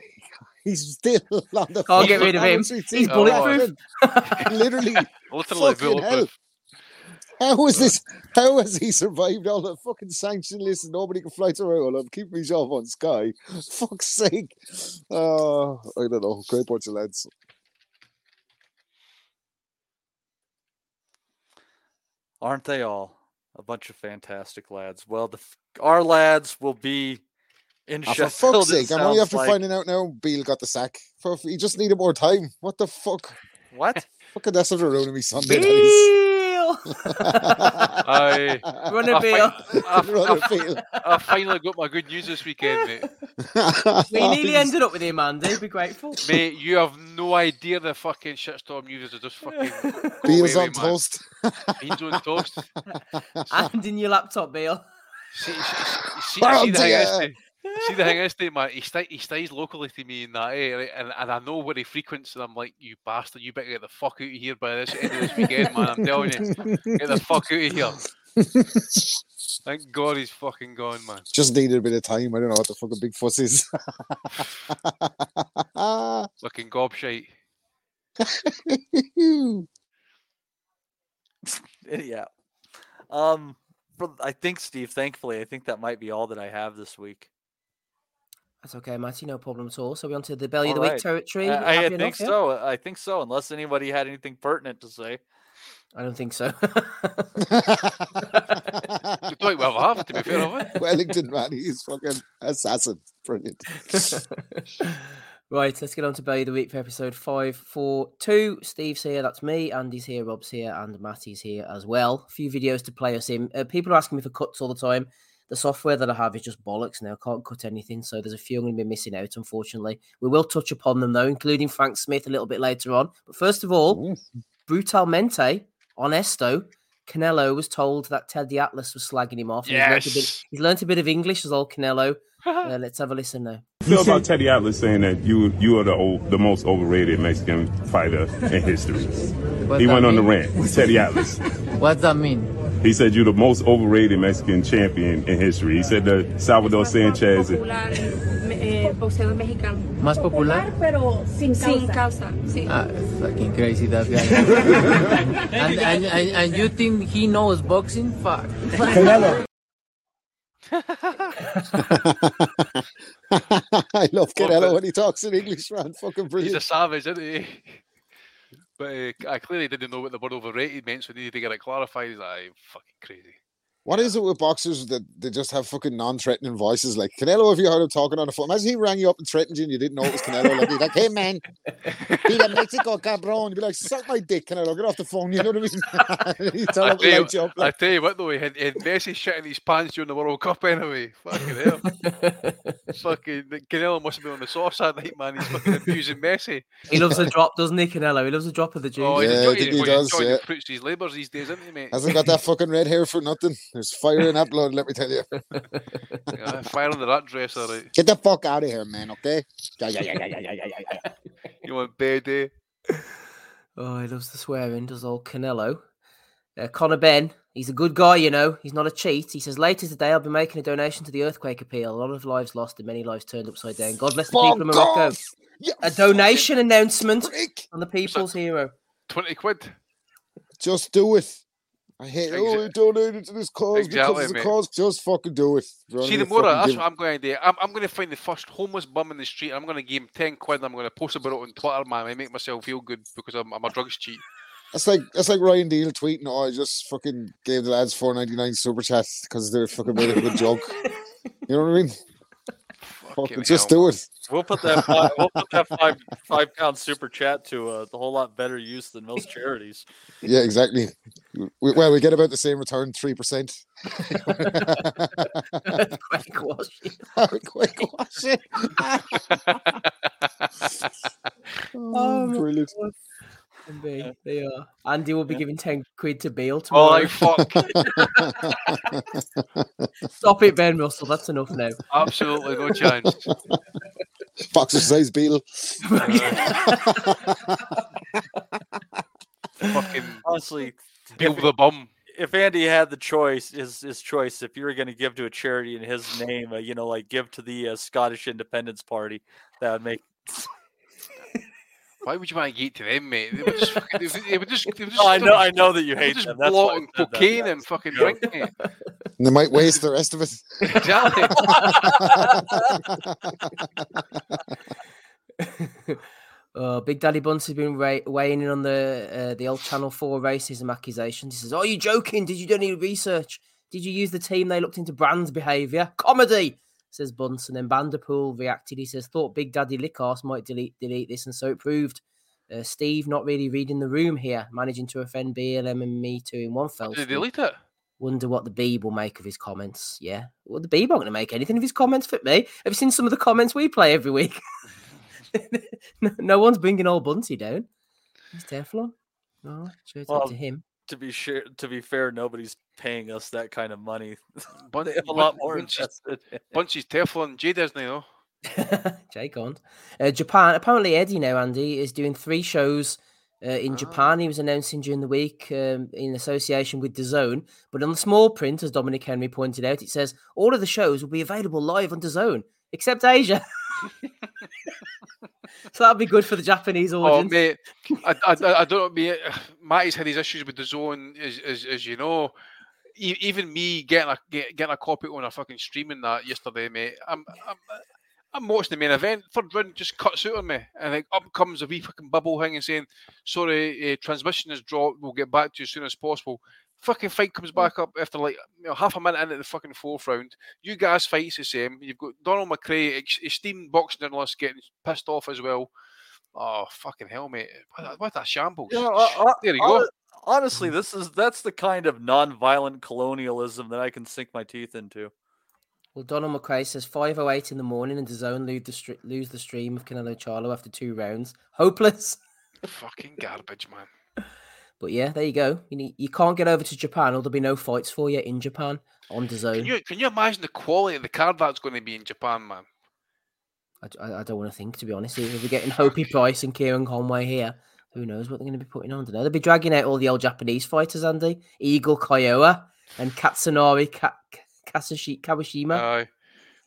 He's still on the. Can't get rid of him. He's team. bulletproof. Oh, literally, Literally fucking hell. bulletproof. How is this? How has he survived all the fucking sanction list and nobody can fly to Well, I'm keeping my job on Sky. Fuck's sake. Uh, I don't know. Great bunch of lads. Aren't they all? A bunch of fantastic lads. Well, the our lads will be In Ah, for fuck's sake, I'm only after like- finding out now Beale got the sack. For, he just needed more time. What the fuck? What? Fucking that's after ruining me Sunday nights. Aye. Run a I Beale. I, Run a I- Beale. I finally got my good news this weekend, mate. We nearly ended up with him, Andy. Be grateful. Mate, you have no idea the fucking shitstorm news is just fucking. go Beale's on man. toast. Beans on toast. and in your laptop, Beale. See, see, see, Oh, see the thing is, dear. Dave- see the thing is, Dave, man, he, sti- he stays locally to me in that area, and, and I know where he frequents, and I'm like, you bastard, you better get the fuck out of here by this end of this weekend, man. I'm telling you, get the fuck out of here. Thank God he's fucking gone, man. Just needed a bit of time. I don't know what the fucking big fuss is. Fucking gobshite. yeah. Um, I think Steve. Thankfully, I think that might be all that I have this week. That's okay, Matty. No problem at all. So we're on to the belly of the All week territory. I, I Happy think yeah? so. I think so. Unless anybody had anything pertinent to say. I don't think so. Good point, well, I have, to be fair, have I? Wellington, man, he's fucking assassin. Brilliant. right, let's get on to belly of the week for episode five, four, two. Steve's here. That's me. Andy's here. Rob's here, and Matty's here as well. A few videos to play us in. Uh, people are asking me for cuts all the time. The software that I have is just bollocks now. Can't cut anything. So there's a few I'm going to be missing out, unfortunately. We will touch upon them, though, including Frank Smith a little bit later on. But first of all, Brutalmente on Esto. Canelo was told that Teddy Atlas was slagging him off. and He's, learnt a bit, Yes. he's learnt a bit of English as old Canelo. Uh, let's have a listen now. feel about Teddy Atlas saying that you you are the old, the most overrated Mexican fighter in history? He that went on the mean? rant. Teddy Atlas. What's that mean? He said you're the most overrated Mexican champion in history. He said that Salvador Sanchez. eh, boxeador mexicano. ¿Más popular? pero sin causa. Sin causa, sí. Ah, fucking crazy that guy. and, and, and, and you think he knows boxing? Fuck. I love Well, Canelo when he talks in English, man. Fucking brilliant. He's a savage, isn't he? But uh, I clearly didn't know what the word overrated meant, so I needed to get it clarified. "Aye, fucking crazy. What is it with boxers that they just have fucking non-threatening voices? Like Canelo, if you heard him talking on the phone, imagine he rang you up and threatened you and you didn't know it was Canelo. Like, he's like, hey man, be the Mexico cabron. You'd be like, suck my dick, Canelo, get off the phone. You know what I mean? you tell I him to tell, you, light you up. I Like, tell you what, though, he had, he had Messi shit in his pants during the World Cup anyway. Fucking hell. fucking Canelo must have been on the sauce that night, man. He's fucking abusing Messi. He loves a drop, doesn't he, Canelo? He loves a drop of the juice. Oh, he's Yeah, I enjoying, think he he's does, enjoying yeah. the fruits of his labours these days, isn't he, mate? hasn't got that fucking red hair for nothing. There's fire in that blood, let me tell you. yeah, fire under that dresser, right? Get the fuck out of here, man, okay? Yeah, yeah, yeah, yeah, yeah, yeah, yeah. You want baby? Eh? Oh, he loves the swearing, does old Canelo. Uh, Conor Benn, he's a good guy, you know. He's not a cheat. He says, later today, I'll be making a donation to the earthquake appeal. A lot of lives lost and many lives turned upside down. God bless the people of Morocco. Yeah, a donation announcement freak. on the people's hero. 20 quid. Just do it. I hate Exa- oh, I donated to this cause Exactly, because it's a mate. cause. Just fucking do it. Rather See, the than more fucking that's give- what I'm going to do. I'm, I'm going to find the first homeless bum in the street. I'm going to give him 10 quid. and I'm going to post about it on Twitter, man. I make myself feel good because I'm, I'm a drugs cheat. That's like that's like Ryan Deal tweeting, "Oh, I just fucking gave the lads four ninety nine super chat because they're fucking made a good joke." You know what I mean? Fucking just hell, do it. We'll put that. Five, we'll put that five five pound super chat to uh, a whole lot better use than most charities. Yeah, exactly. We, well, we get about the same return, three percent. Quick washing. Quick washing. Oh, my brilliant. God. Can be. They are. Andy will be giving 10 quid to Beale Oh, tomorrow. like, fuck. Stop it, Ben Russell. That's enough now. Absolutely no chance. Boxer size beetle. Fucking Honestly, Beal the bum. if Andy had the choice, his his choice, if you were going to give to a charity in his name, uh, you know, like give to the uh, Scottish Independence Party, that would make. Why would you want to get to them, mate? They would just, fucking, they would- they would just, they would just No, I know- I know that you hate just them, that's blow why I it on cocaine that and was fucking a drink, joke. And they might waste the rest of it. Exactly. Uh, Big Daddy Bunce has been ra- weighing in on the uh, the old Channel 4 racism accusations. He says, Are you joking? Did you do any research? Did you use the team they looked into Brand's behaviour? Comedy! Says Bunsen. And then Vanderpool reacted. He says, thought Big Daddy Lickas might delete delete this, and so it proved. Uh, Steve not really reading the room here, managing to offend BLM and me too in one fell Did he swoop. delete it? Wonder what the Beeb will make of his comments. Yeah. Well, the Beeb aren't going to make anything of his comments fit me. Have you seen some of the comments we play every week? no, no one's bringing old Bunty down. He's Teflon. Oh, sure it's up Well, to him. To be sure, to be fair, nobody's paying us that kind of money. Bun- they have a Bun- lot more Bunchy's- invested. Bunchy's Teflon, Jay Disney though. Jay Gond. Uh, Japan. Apparently, Eddie now, Andy, is doing three shows uh, in Japan. He was announcing during the week um, in association with DAZN. But on the small print, as Dominic Henry pointed out, it says all of the shows will be available live on DAZN, except Asia. so that'll be good for the Japanese Oh audience. mate, I, I, I don't know. Mate, Matty's had his issues with the zone, as as, as you know. E- even me getting a get, getting a copy on a fucking streaming that yesterday, mate. I'm I'm, I'm watching the main event. Third round just cuts out on me, and like up comes a wee fucking bubble thing and saying, "Sorry, uh, transmission has dropped. We'll get back to you as soon as possible." Fucking fight comes back up after like you know, half a minute into the fucking fourth round. You guys fights the same. You've got Donald McRae, ex- esteemed boxing journalist, getting pissed off as well. Oh fucking hell, mate! What a, what a shambles. You know, uh, uh, there you hon- go. Honestly, this is that's the kind of non-violent colonialism that I can sink my teeth into. Well, Donald McRae says 5.08 in the morning and DAZN lose the, stre- lose the stream of Canelo Charlo after two rounds. Hopeless. Fucking garbage, man. But yeah, there you go. You, need, you can't get over to Japan or there'll be no fights for you in Japan on DAZN. Can you can you imagine the quality of the card that's going to be in Japan, man? I, I, I don't want to think, to be honest. If we're getting Hopey Price and Kieran Conway here, who knows what they're going to be putting on? I don't know. They'll be dragging out all the old Japanese fighters, Andy. Eagle Kyowa and Katsunari Ka- Kasushi- Kawashima. Aye,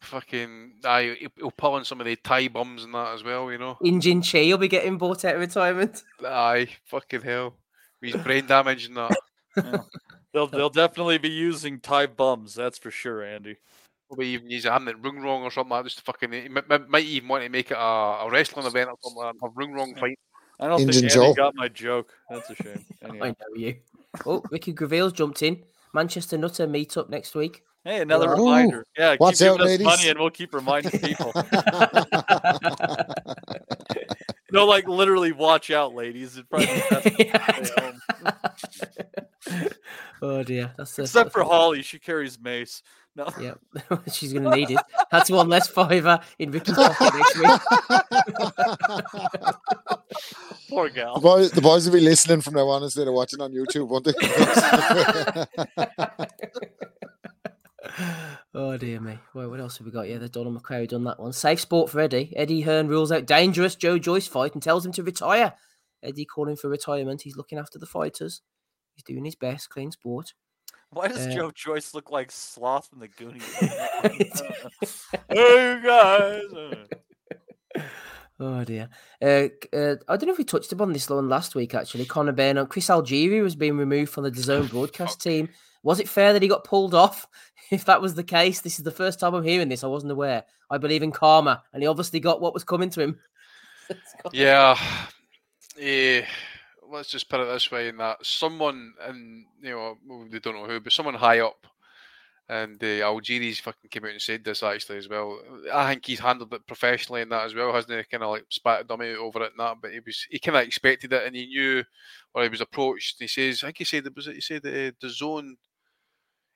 fucking aye. He'll, he'll pull on some of the Thai bums and that as well, you know. Injin Chi will be getting bought out of retirement. Aye, fucking hell. With his brain damage and that. They'll they'll definitely be using Thai bums, that's for sure, Andy. Probably even use a hand that rung wrong or something like that. Just to fucking, might, might- might even want to make it a, a wrestling event or something like that. Have rung wrong fight. I don't Injun think Joe. Andy got my joke. That's a shame. I know you. Oh, Ricky Gravel's jumped in. Manchester Nutter meet up next week. Hey, another Oh, reminder. Yeah, keep giving out, us ladies. money and we'll keep reminding people. no, like literally, watch out, ladies. It probably best to stay. Oh dear, that's the Except for Holly, she carries mace. No, Yep, she's going to need it. That's one less fiver in Ricky's pocket next week. poor gal. The boys, the boys will be listening from now on instead of watching on YouTube, won't they? Oh dear me. Well, what else have we got? Yeah, the Donald McCrary done that one. Safe sport for Eddie. Eddie Hearn rules out dangerous Joe Joyce fight and tells him to retire. Eddie calling for retirement. He's looking after the fighters. He's doing his best. Clean sport. Why does Uh, Joe Joyce look like Sloth from the Goonies? hey, guys. Oh dear. Uh, uh, I don't know if we touched upon this one last week. Actually, Conor Byrne, Chris Algieri was being removed from the DAZN broadcast team. Was it fair that he got pulled off? If that was the case, this is the first time I'm hearing this. I wasn't aware. I believe in karma, and he obviously got what was coming to him. Yeah. Eh, let's just put it this way: in that someone, and you know, they don't know who, but someone high up, and uh, Algieri's fucking came out and said this actually as well. I think he's handled it professionally in that as well, hasn't he? Kind of like spat a dummy over it and that, but he was he kind of expected it, and he knew, or he was approached. He says, I think he said it was he said uh, the zone.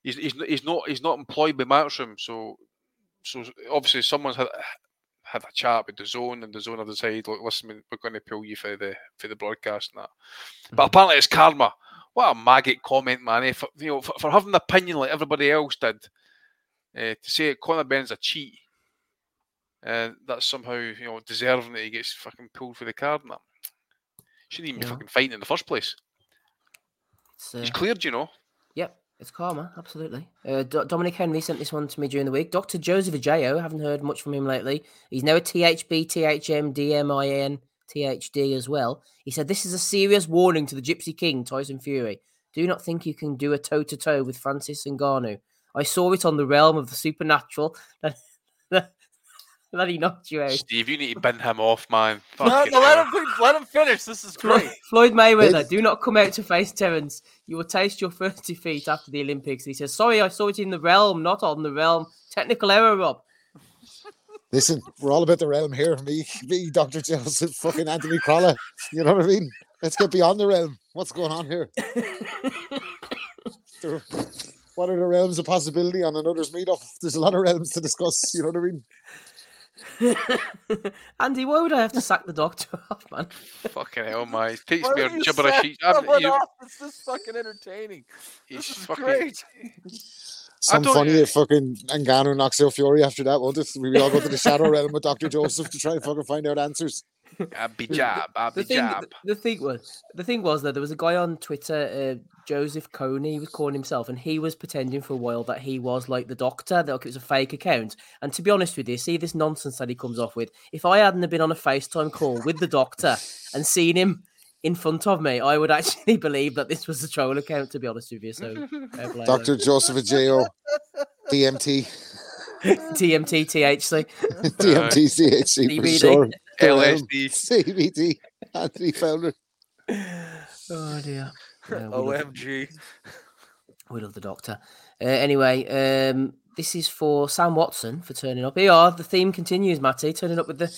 He's, he's, he's not he's not employed by Matchroom, so so obviously someone's had had a chat with the zone, and the zone have decided, look, listen, we- we're going to pull you for the for the broadcast and that. But apparently, it's karma. What a maggot comment, man! eh, For, you know, for, for having an opinion like everybody else did, uh, to say Conor Benn's a cheat, and that's somehow you know deserving that he gets fucking pulled for the card and that. Shouldn't even be fucking fighting in the first place. It's, uh, He's cleared, you know. It's karma, absolutely. Uh, Do- Dominic Henry sent this one to me during the week. Dr. Joseph Ajayo, haven't heard much from him lately. He's now a THB, THM, DMIN, THD as well. He said, This is a serious warning to the Gypsy King, Tyson Fury. Do not think you can do a toe to toe with Francis and Ngannou. I saw it on the realm of the supernatural that, that he knocked you out. Steve, you need to bin him off, man. No, no, let him let him finish. This is great. Floyd Mayweather, do not come out to face Terence. You will taste your first defeat after the Olympics. He says, Sorry, I saw it in the realm, not on the realm. Technical error, Rob. Listen, we're all about the realm here. Me, me, Dr. Joseph, fucking Anthony Crolla. You know what I mean? Let's get beyond the realm. What's going on here? What are the realms of possibility on another's meetup? There's a lot of realms to discuss. You know what I mean? Andy, why would I have to sack the doctor off, man? Fucking hell, man. He takes Why me would you gibberish. sack He- I'm- someone you- off? It's just fucking entertaining. He's This is fucking- great. Some funny if fucking Ngannou knocks out Fury after that, won't it? We all go to the shadow realm with Dr. Joseph to try and fucking find out answers. Abby jab, Abby the thing, jab. the thing was, the thing was that there was a guy on Twitter, uh, Joseph Coney, he was calling himself, and he was pretending for a while that he was like the doctor, that like, it was a fake account. And to be honest with you, see this nonsense that he comes off with. If I hadn't have been on a FaceTime call with the doctor and seen him in front of me, I would actually believe that this was a troll account. To be honest with you, so Dr. Joseph Ajeo, DMT, TMT THC, DMT, CHC for sure. The realm. LSD. CBD, Anthony Fowler. Oh dear. Yeah, we love- OMG. We love the doctor. Uh, anyway, um, this is for Sam Watson for turning up. Here, are, the theme continues, Matty, turning up with the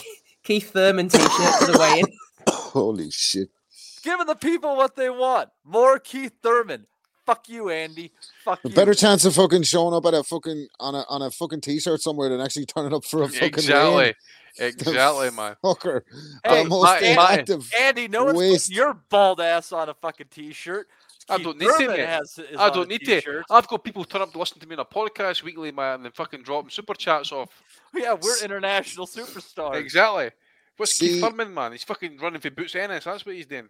Keith Thurman t shirt for the weigh in. Holy shit. Giving the people what they want. More Keith Thurman. Fuck you, Andy. Fuck A you. better chance of fucking showing up at a fucking on a on a fucking t-shirt somewhere than actually turning up for a fucking Exactly. weigh-in. Exactly, man. Fucker. Hey, the most my- my- Andy, no one's waste. your bald ass on a fucking t-shirt. I don't need to, has- I on a don't need to. t-shirt. I've got people turn up to listen to me on a podcast weekly, man, and then fucking dropping super chats off. Yeah, we're international superstars. Exactly. What's See- Keith Thurman, man? He's fucking running for Boots Ennis. That's what he's doing.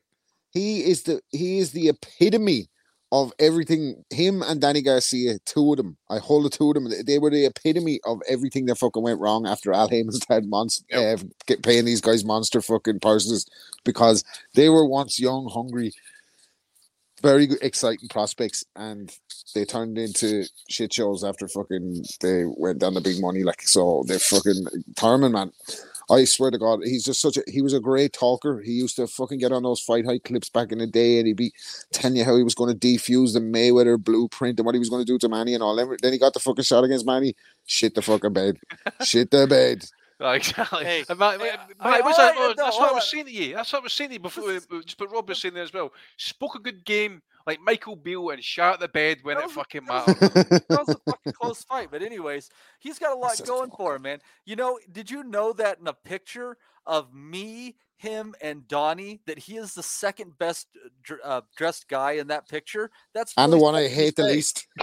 he is the he is the epitome of everything. Him and Danny Garcia, two of them. I hold the two of them. they- were the epitome of everything that fucking went wrong after Al Haymon started monster, uh, get paying these guys monster fucking purses because they were once young, hungry, very good, exciting prospects, and they turned into shit shows after fucking they went down the big money. Like so, they fucking Thurman man. I swear to God, he's just such a he was a great talker. He used to fucking get on those fight high clips back in the day and he'd be telling you how he was going to defuse the Mayweather blueprint and what he was going to do to Manny and all. Then then he got the fucking shot against Manny. Shit the fucking bed. Shit the bed. Exactly. Hey, And my- my- hey, I- what's oh, I- that- no, no, that's what I was on. saying to you. That's what I was saying to you before. Just but Rob was saying there as well. Spoke a good game like Michael Beale and shot the bed when it fucking mattered. that was a fucking close fight. But anyways, he's got a lot going for him, man. You know, did you know that in a picture of me, him, and Donnie, that he is the second best uh, uh, dressed guy in that picture? That's And the really one I something to hate the least.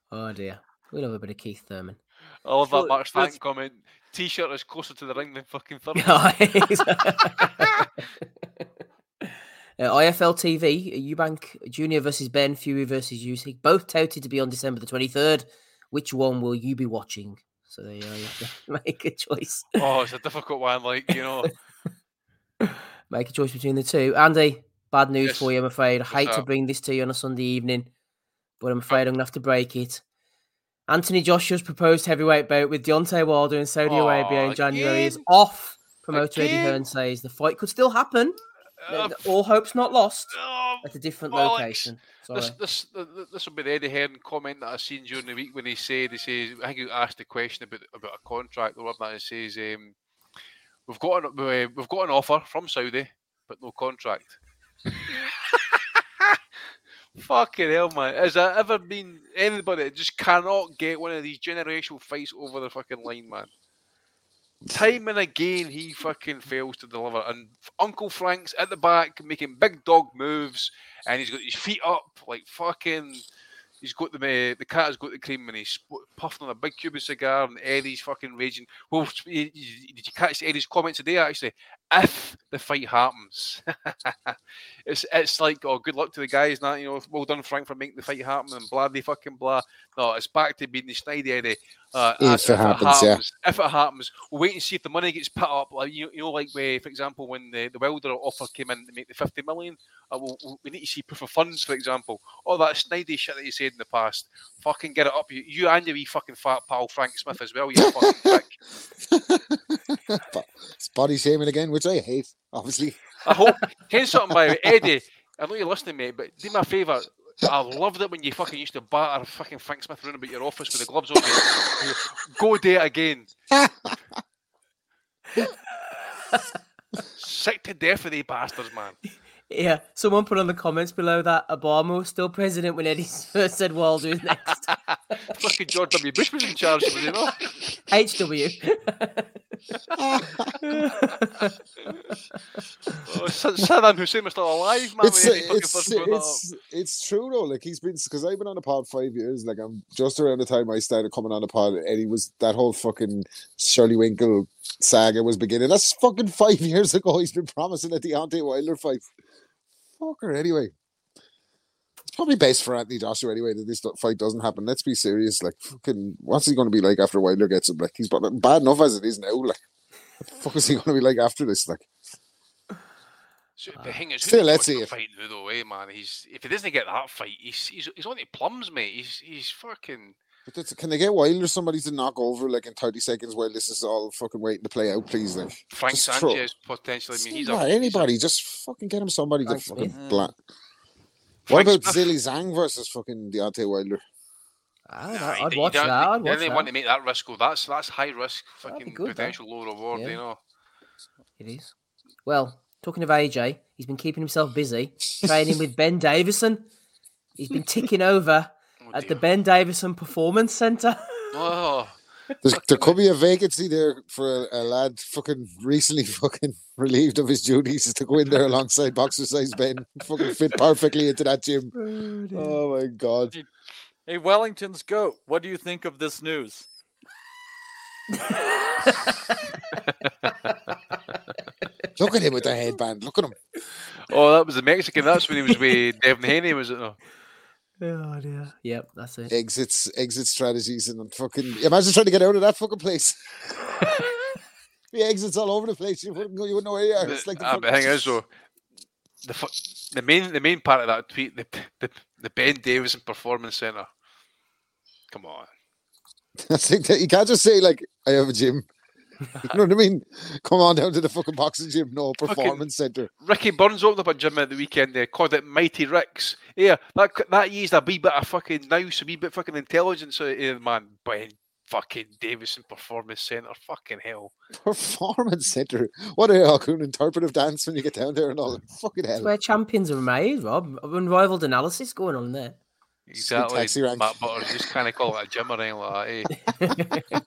oh dear. We love a bit of Keith Thurman. I love that Well, Mark comment. T-shirt is closer to the ring than fucking Thurman. Uh, IFL TV, Eubank Junior versus Ben, Fury versus Usyk, both touted to be on December the 23rd. Which one will you be watching? So there you are, you have to make a choice. oh, it's a difficult one. Like you know, Make a choice between the two. Andy, bad news Yes. for you, I'm afraid. I hate to bring this to you on a Sunday evening, but I'm afraid I'm going to have to break it. Anthony Joshua's proposed heavyweight bout with Deontay Wilder in Saudi Arabia in Aw, January is off. Promoter Eddie Hearn says the fight could still happen. Uh, All hope's not lost oh, at a different bollocks. location. Sorry. This this th- th- this will be the Eddie Hearn comment that I've seen during the week when he said he says I think he asked a question about about a contract or whatever and he says um, we've got an uh, we've got an offer from Saudi but no contract. Fucking hell, man! Has there ever been anybody that just cannot get one of these generational fights over the fucking line, man? Time and again, he fucking fails to deliver. And Uncle Frank's at the back making big dog moves, and he's got his feet up like fucking. He's got the uh, the cat has got the cream, and he's puffing on a big Cuban cigar, and Eddie's fucking raging. Well, did you catch Eddie's comment today? Actually, if the fight happens, it's it's like oh, good luck to the guys, not you know, well done Frank for making the fight happen, and blah de fucking blah. No, it's back to being the snide Eddie. Uh, If as it happens, yeah. If it happens, we'll wait and see if the money gets put up. Like you, you know, like where, for example, when the, the Wilder offer came in to make the fifty million, uh, we'll, we'll- need to see proof of funds, for example. All that snidey shit that you said in the past. Fucking get it up, you, you and your wee fucking fat pal Frank Smith as well. You fucking prick. it's body shaming again, which I hate, obviously. I hope. Here's something by Eddie. I know you're listening, mate, but do me a favour. I loved it when you fucking used to batter fucking Frank Smith around about your office with the gloves on. mate. Go do it again. Sick to death of these bastards, man. Yeah, someone put on the comments below that Obama was still president when Eddie first said Wilder is next. fucking George W. Bush was in charge, was he not? HW. Oh, Saddam Hussein was still alive, man. it's, when Eddie fucking it's, first brought that up. it's, it's true though. Like he's been because I've been on the pod five years. Like I'm just around the time I started coming on the pod, Eddie was that whole fucking Shirley Winkle saga was beginning. That's fucking five years ago. He's been promising a Deontay Wilder fight. Fucker. Anyway, probably best for Anthony Joshua anyway that this fight doesn't happen. Let's be serious. Like fucking, what's he going to be like after Wilder gets him? Like he's bad bad enough as it is now. Like what the fuck is he going to be like after this? Like. So, the thing is, Still, let's see the it. Fight now, though, eh, man. He's if he doesn't get that fight, he's he's, he's on the plums, mate. He's he's fucking. But that's, can they get Wilder somebody to knock over like in 30 seconds while this is all fucking waiting to play out, please? Like, Frank Just throw- Sanchez potentially. I mean, he's Yeah, a anybody, just fucking get him somebody Frank to fucking Smith. bla- What about Smith. Zhilei Zhang versus fucking Deontay Wilder? Ah, I'd, Nah, I'd watch don't- that. I'd you watch don't want to make that risk go. That's that's high risk, fucking good, though. potential low reward. Yeah. You know. It is. Well, talking of AJ, he's been keeping himself busy training with Ben Davison. He's been ticking over oh, at the Ben Davison Performance Centre. Oh, There's, there could be a vacancy there for a, a lad fucking recently fucking relieved of his duties to go in there alongside boxer size Ben. Fucking fit perfectly into that gym. Oh, oh my god. Hey, Wellington's goat. What do you think of this news? Look at him with the headband. Look at him. oh, that was the Mexican. That's when he was with Devin Haney, was it? No. Oh dear. Yep, that's it. Exits, exit strategies, and fucking imagine trying to get out of that fucking place. the exits all over the place. You wouldn't go. You wouldn't know where you are. It's like the ah, the fucking- thing is, though, the fu- the main the main part of that tweet, the the, the Ben Davison Performance Center. Come on. I think that you can't just say like I have a gym. You know what I mean? Come on down to the fucking boxing gym, no performance center. Ricky Burns opened up a gym at the weekend. They called it Mighty Rick's. Yeah, that c- that used a wee bit of fucking nous, a wee bit fucking intelligence out of the man. Ben fucking Davison Performance Center. Fucking hell. Performance center. What are you doing? Interpretive dance when you get down there and all that. Fucking That's hell. where champions are made, Rob. Unrivaled analysis going on there. Exactly. taxi rank. Matt Butters just kind of call it a gym or anything like that.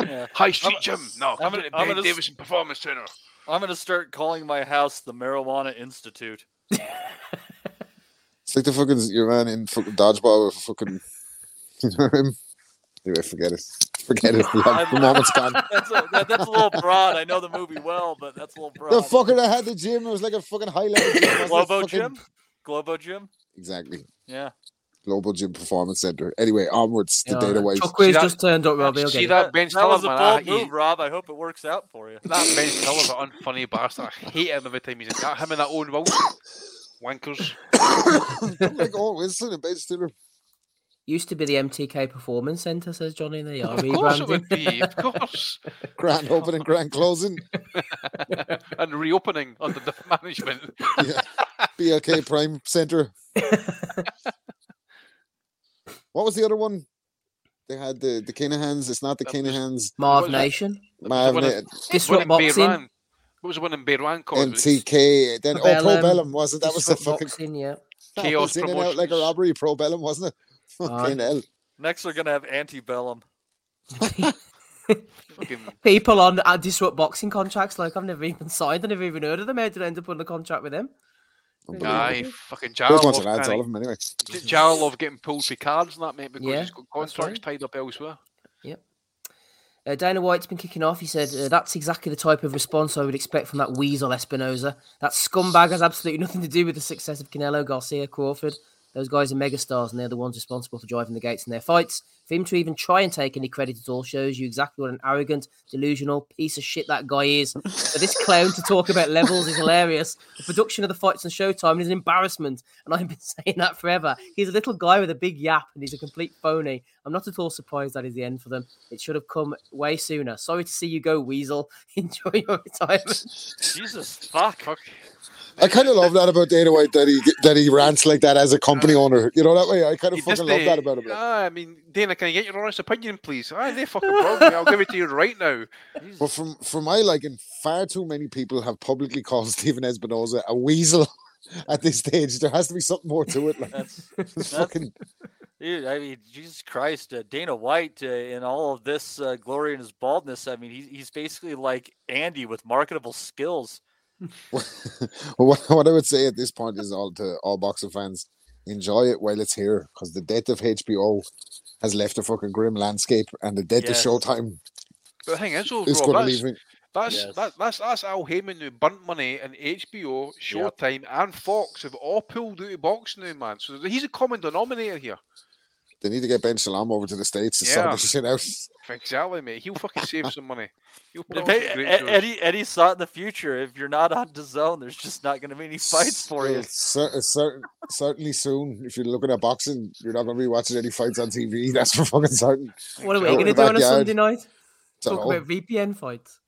Eh? High Street Gym. No, I'm come gonna- to the I'm Ben gonna s- Performance Center. I'm gonna start calling my house the Marijuana Institute. It's like the fucking your man in fucking dodgeball with fucking. You know him? Anyway, forget it. Forget it. The moment's gone. That's a, that, that's a little broad. I know the movie well, but that's a little broad. The fucker that had the gym, it was like a fucking high level gym. wasn't? Globo Fucking- Gym. Globo Gym. Exactly. Yeah. Global Gym Performance Center. Anyway, onwards to Yeah, Dana White. Chuckways just turned up, Rob. He'll See that Ben That was a bold I- he- move, Rob. I hope it works out for you. That Ben Stiller's an unfunny bastard. I hate him every time he's in that. Him and that Owen Wilson. Wankers. like, oh, Wilson and Ben Stiller. Used to be the MTK Performance Centre, says Johnny. They are Of course it would be. Of course. Grand opening, grand closing. and reopening under different management. Yeah. BLK Prime Center. what was the other one? They had the the Kinahans. It's not the Kinahans. Marv Nation. Marv One Na- in- Disrupt Boxing. What was the one in Beiran called? MTK. Then oh, Probellum, Probellum wasn't that? Was the fucking Boxing, yeah. that Chaos was in and out like a Promotions. robbery. Probellum wasn't it? Fucking hell. Next, we're gonna have Antebellum. Fucking People on uh, Disrupt Boxing contracts, like I've never even signed, I never even heard of them. How did I end up on a contract with them? Aye, fucking Those bunch of Jarlov. lads, all kinda- them anyway. Jarlov getting pulled for cards and that, mate, because Yeah, he's got contracts tied up elsewhere. Yep. Uh, Dana White's been kicking off. He said, uh, That's exactly the type of response I would expect from that weasel Espinoza. That scumbag has absolutely nothing to do with the success of Canelo, Garcia, Crawford. Those guys are megastars, and they're the ones responsible for driving the gates in their fights. For him to even try and take any credit at all shows you exactly what an arrogant, delusional piece of shit that guy is. For this clown to talk about levels is hilarious. The production of the fights on Showtime is an embarrassment, and I've been saying that forever. He's a little guy with a big yap, and he's a complete phony. I'm not at all surprised that is the end for them. It should have come way sooner. Sorry to see you go, Weasel. Enjoy your retirement. Jesus fuck. Fuck. I kind of love that about Dana White that he that he rants like that as a company owner. You know that way. I kind of He fucking love uh, that about him. like. Ah, I mean, Dana, can I get your honest opinion, please? Ah, no fucking problem. I'll give it to you right now. But from from my liking, far too many people have publicly called Stephen Espinoza a weasel at this stage. There has to be something more to it. Like, That's, that's fucking Dude, I mean, Jesus Christ, uh, Dana White uh, in all of this uh, glory and his baldness. I mean, he's he's basically like Andy with marketable skills. well, what, what I would say at this point is all to all boxing fans, enjoy it while it's here, because the death of HBO has left a fucking grim landscape, and the death Yes. of Showtime But the thing is, though, is going to that's, leave me. that's, Yes. that, that's that's Al Haymon who burnt money, and HBO, Showtime, and Fox have all pulled out of boxing now, man. So he's a common denominator here. They need to get Ben Salam over to the states to sort this shit out. Exactly, mate. He'll fucking save some money. He'll put If on Ed- some great Ed- shows. Eddie Eddie saw it in the future. If you're not on the zone, there's just not going to be any fights for you. Well, cer- cer- certainly soon. If you're looking at boxing, you're not going to be watching any fights on TV. That's for fucking certain. What are we going to do on a. Sunday night? Talk about VPN fights.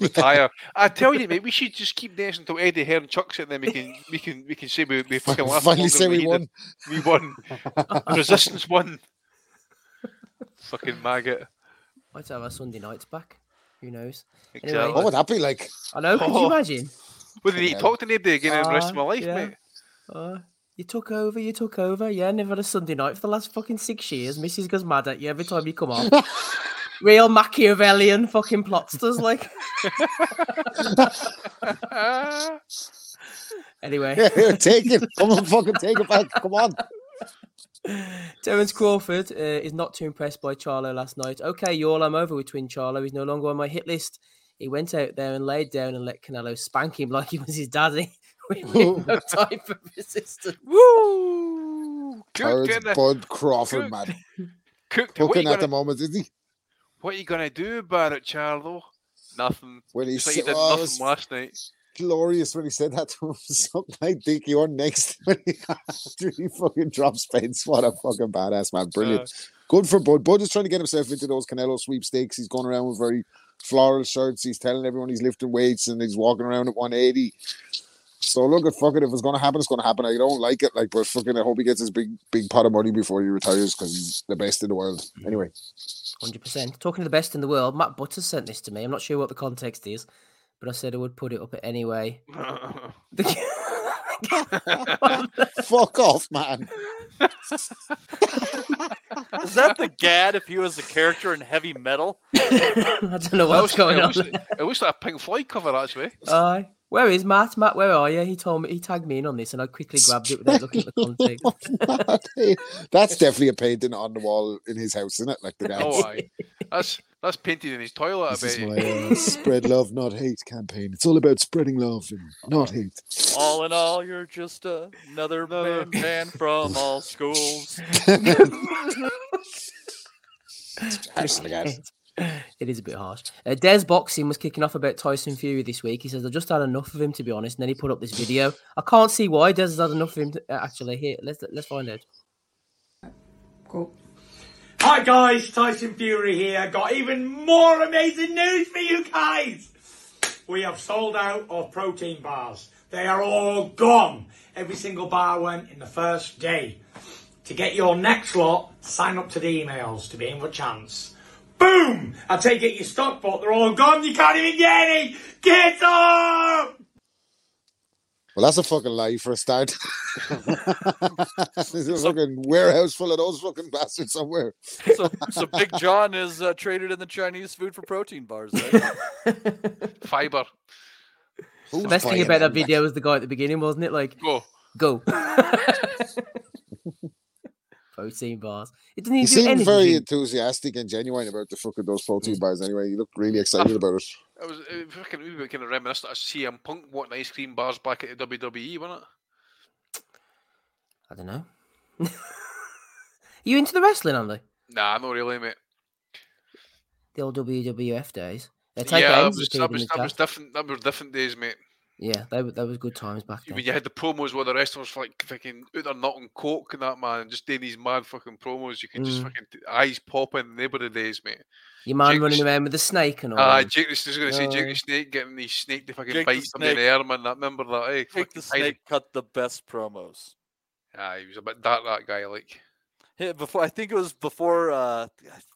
Retire. I tell you, mate, we should just keep dancing until Eddie Hearn chucks it, and then we can we can we can say we, we fucking laughed Finally say we he did. won. We won. Resistance won. fucking maggot. Might have our Sunday nights back. Who knows? Exactly. What would that be like? I know. Could you Oh. imagine? Would they need to talk to anybody again in the rest of my Ah, life, yeah. mate? Uh, you took over, you took over. Yeah, never had a Sunday night for the last fucking six years. Mrs. goes mad at you every time you come on. Real Machiavellian fucking plotsters, like. anyway. Yeah, here, take it. Come on, fucking take it back. Come on. Terence Crawford uh, is not too impressed by Charlo last night. Okay, y'all, I'm over with Twin Charlo. He's no longer on my hit list. He went out there and laid down and let Canelo spank him like he was his daddy. with no type of resistance. Woo! Terrence Cooking, Bud Crawford, cook- man. cooked. Cooking at the gonna, moment, is he? What are you gonna do about it, Charlo? Nothing. When he Just like said- did oh, nothing last night. Glorious when he said that to him. Something I think you're next when he he fucking drops Spence. What a fucking badass man. Brilliant. Uh, Good for Bud. Bud is trying to get himself into those Canelo sweepstakes. He's going around with very floral shirts. He's telling everyone he's lifting weights and he's walking around at 180. So look at fucking if it's gonna happen, it's gonna happen. I don't like it, like, but fucking I hope he gets his big big pot of money before he retires because he's the best in the world. Anyway, Hundred percent. Talking to the best in the world, Matt Butters sent this to me. I'm not sure what the context is, but I said I would put it up anyway. fuck off, man. Is that the Gad if he was a character in heavy metal? I don't know That what's was- going it on. looks, it looks like a Pink Floyd cover, actually. Aye. Where is Matt? Matt, where are you? He told me he tagged me in on this, and I quickly grabbed it without looking at the context. That's definitely a painting on the wall in his house, isn't it? Like the guy. Oh, aye. That's that's painted in his toilet. This I is my uh, spread love, not hate campaign. It's all about spreading love and not hate. All in all, you're just another man, man from all schools. It is a bit harsh. Uh, Des Boxing was kicking off about Tyson Fury this week. He says, I just had enough of him, to be honest. And then he put up this video. I can't see why Des has had enough of him. To, uh, actually, here, let's let's find out. Cool. Hi guys, Tyson Fury here. Got even more amazing news for you guys. We have sold out of protein bars. They are all gone. Every single bar went in the first day. To get your next lot, sign up to the emails to be in for a chance. Boom! I take it your stock bought, they're all gone. You can't even get any. Get up! Well, that's a fucking lie for a start. There's a fucking warehouse full of those fucking bastards somewhere. So, so Big John is uh, traded in the Chinese food for protein bars. Right? Fiber. the best thing about that video was the guy at the beginning, wasn't it? Like, go, go. Protein bars. It doesn't He do seemed anything. very enthusiastic and genuine about the fucking those protein mm. bars. Anyway, he looked really ah, excited about it. It was it fucking we were kind of reminiscent of CM Punk wanting ice cream bars back at the WWE, wasn't it? I don't know. you into the wrestling, Andy? Nah, I'm not really, mate. The old WWF days. Yeah, that Ames was, appeared that was, that was different. That were different days, mate. Yeah, that, were, they was good times back then. When you had the promos where the wrestlers were like fucking out there nutting coke and that man, and just doing these mad fucking promos, you can just Mm. fucking eyes popping. They were the days, mate. Your man Jake running Sn- around with the snake and all. Ah, that. Jake, I was going to say Jake Uh, the Snake getting these snake to fucking Jake bite somebody in the Snake. arm and that. Remember that? Eh? Jake the Fucking tiny- Snake cut the best promos. Ah, he was a bit dark. That guy, like. Yeah, before I think it was before uh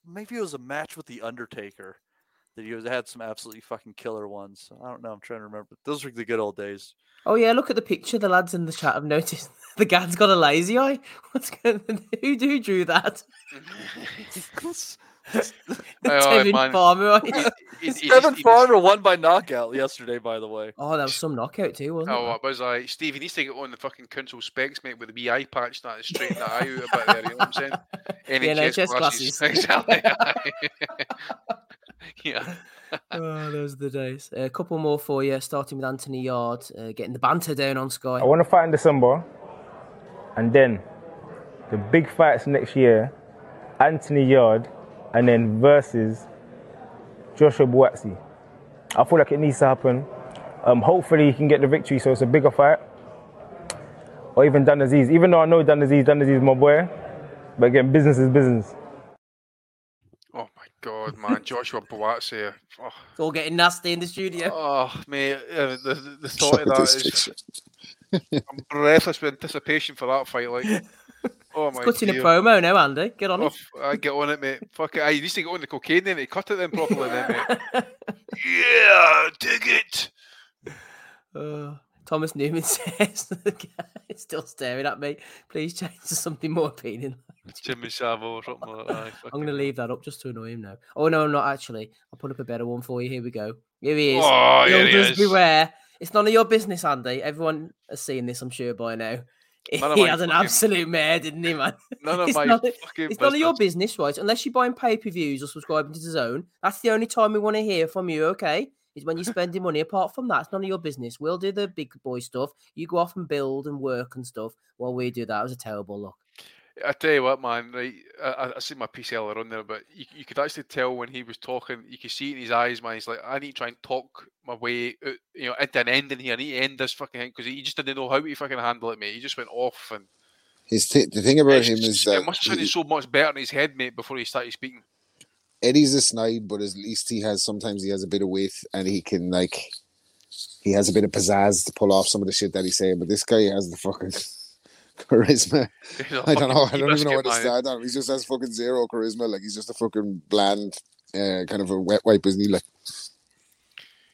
maybe it was a match with the Undertaker that he was had some absolutely fucking killer ones. I don't know. I'm trying to remember. Those were the good old days. Oh yeah, look at the picture. The lads in the chat have noticed the gad's got a lazy eye. What's going? Who who drew that? Aye, aye, David. Farmer. Tevin Farmer won by knockout yesterday, by the way. Oh, that was some knockout too, wasn't Oh, it? it was like Steve. He needs to get on the fucking council specs, mate, with the wee eye patch that is straighten that eye out a bit there. You know what I'm saying? NHS glasses. exactly. yeah. oh, those are the days. a couple more for you, starting with Anthony Yarde, uh, getting the banter down on Sky. I want to fight in December, and then the big fights next year: Anthony Yarde, and then versus Joshua Buatsi. I feel like it needs to happen. Um, hopefully, he can get the victory, so it's a bigger fight. Or even Dan Azeez. Even though I know Dan Azeez, Dan Azeez is my boy, but again, business is business. My god, man, Joshua Buatsi. Oh, It's all getting nasty in the studio. oh mate, uh, the, the, the thought of that is. I'm breathless with anticipation for that fight. Like, oh my god. Cutting a dear. promo now, Andy. Get on Oh, it. I get on it, mate. Fuck it. I used to get on the cocaine then. He cut it then properly then, mate. yeah, dig it. Uh, Thomas Newman says, the guy is still staring at me. Please change to something more appealing. Jimmy Savile or something like that. I'm going to leave that up just to annoy him now. Oh, no, I'm not actually. I'll put up a better one for you. Here we go. Here he is. Oh, here he is. beware. It's none of your business, Andy. Everyone has seen this, I'm sure, by now. He had an fucking- absolute mare, didn't he, man? None of it's my none, fucking It's none of your business, right? Unless you're buying pay per views or subscribing to the zone. That's the only time we want to hear from you, okay? Is when you're spending money. Apart from that, it's none of your business. We'll do the big boy stuff. You go off and build and work and stuff while we do that. It was a terrible look. I tell you what, man. Right, I, I- see my piece earlier on there, but you, you could actually tell when he was talking. You could see it in his eyes, man. He's like, I need to try and talk my way, out, you know, into an ending here. I need to end this fucking thing because he just didn't know how to fucking handle it, mate. He just went off, and His th- the thing about him is it that must have sounded so much better in his head, mate, before he started speaking. Eddie's a snide, but at least he has sometimes he has a bit of weight and he can like he has a bit of pizzazz to pull off some of the shit that he's saying. But this guy has the fucking charisma. I don't know. I don't even know what to say. I don't know. He just has fucking zero charisma. Like he's just a fucking bland, uh, kind of a wet wipe, isn't he? Like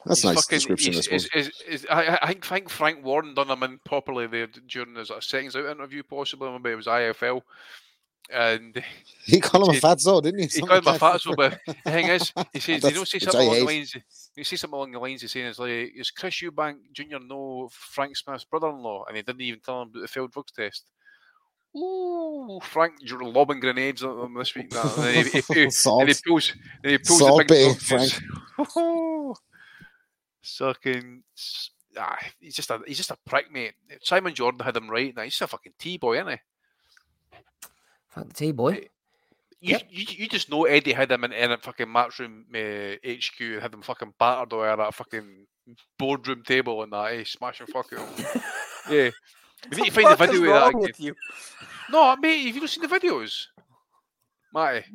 that's He's nice fucking- description, I he's- suppose. is- is- is- I, I- think, Frank Warren done him in properly there during his seconds out interview, possibly. Maybe it was IFL. And He called him a fatso, didn't he? He called him a fatso, but the thing is, he says, you don't which something along the lines. You see something along the lines of saying, "Is like, is Chris Eubank Jr. know Frank Smith's brother-in-law?" And he didn't even tell him about the failed drugs test. Ooh, Frank you're lobbing grenades at them this week. That, and he, he, he, and he pulls, and he pulls Salt the big Frank. Sucking. Ah, he's just a he's just a prick, mate. Simon Jordan had him right. Now he's just a fucking T boy, isn't he? Frank the T boy. You, you, you just know Eddie had him in, in a fucking matchroom uh, HQ and had him fucking battered over that fucking boardroom table and that, eh? Smashing fucking. yeah. We need to find the fuck is video of that wrong again. with you? No, mate, have you not seen the videos? Matty.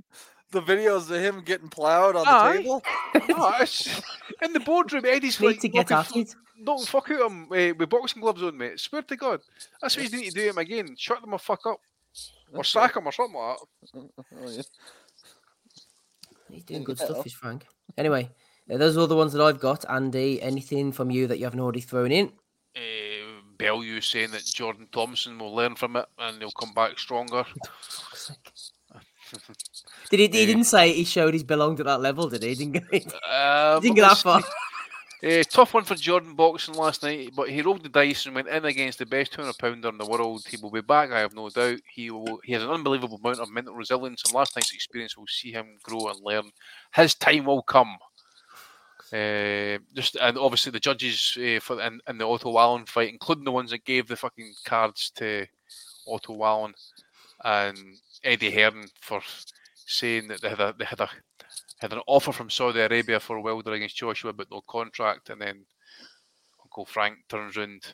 The videos of him getting plowed on the table. no, in the boardroom. Eddie's Need like to get knocking, at it. knocking fuck out him uh, with boxing gloves on, mate. Swear to God, that's what you need to do him again. Shut them a fuck up, or sack him or something like that. He's doing good stuff, is Frank. Anyway, uh, those are all the ones that I've got. Andy, anything from you that you haven't already thrown in? uh, you saying that Jordan Thompson will learn from it and he'll come back stronger. Did he? He didn't say he showed he's belonged at that level, did he? He didn't go. He Um, didn't get that far. Uh, tough one for Jordan boxing last night, but he rolled the dice and went in against the best 200 pounder in the world. He will be back, I have no doubt. He will. He has an unbelievable amount of mental resilience, and last night's experience will see him grow and learn. His time will come. Uh, just and obviously the judges uh, for in, in the Otto Wallin fight, including the ones that gave the fucking cards to Otto Wallin and Eddie Hearn for saying that they had a they had a had an offer from Saudi Arabia for Wilder against Joshua, but no contract, and then Uncle Frank turns round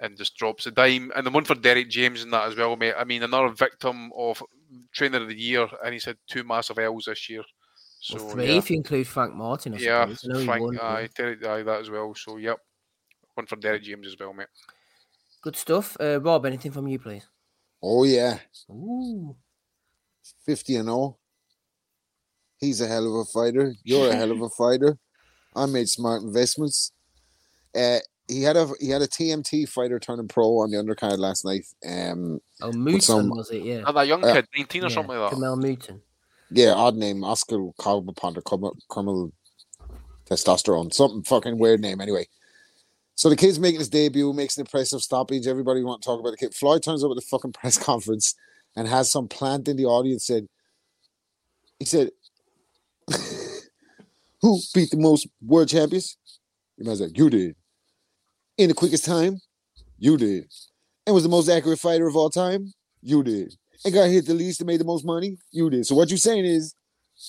and just drops a dime. And the one for Derrick James and that as well, mate. I mean, another victim of Trainer of the Year, and he's had two massive L's this year. So Well, three yeah. if you include Frank Martin. I yeah, suppose. I know he Frank, won, aye, Derrick, aye, that as well. So yep, one for Derrick James as well, mate. Good stuff. Uh, Rob, anything from you, please? Oh yeah, Ooh. fifty and all. He's a hell of a fighter. You're a hell of a fighter. I made smart investments. Uh, he had a he had a TMT fighter turning pro on the undercard last night. Um, Oh, with Moton some- was it? Yeah. And that young Uh, kid, 19 or something like that. Curmel Moton. Yeah, odd name, Oscar Carboponder, Carmel Testosterone, something fucking weird name anyway. So the kid's making his debut, makes an impressive stoppage. Everybody want to talk about the kid. Floyd turns up at the fucking press conference and has some plant in the audience said, he said, who beat the most world champions? The man's like, you did. In the quickest time? You did. And was the most accurate fighter of all time? You did. And got hit the least and made the most money? You did. So what you're saying is,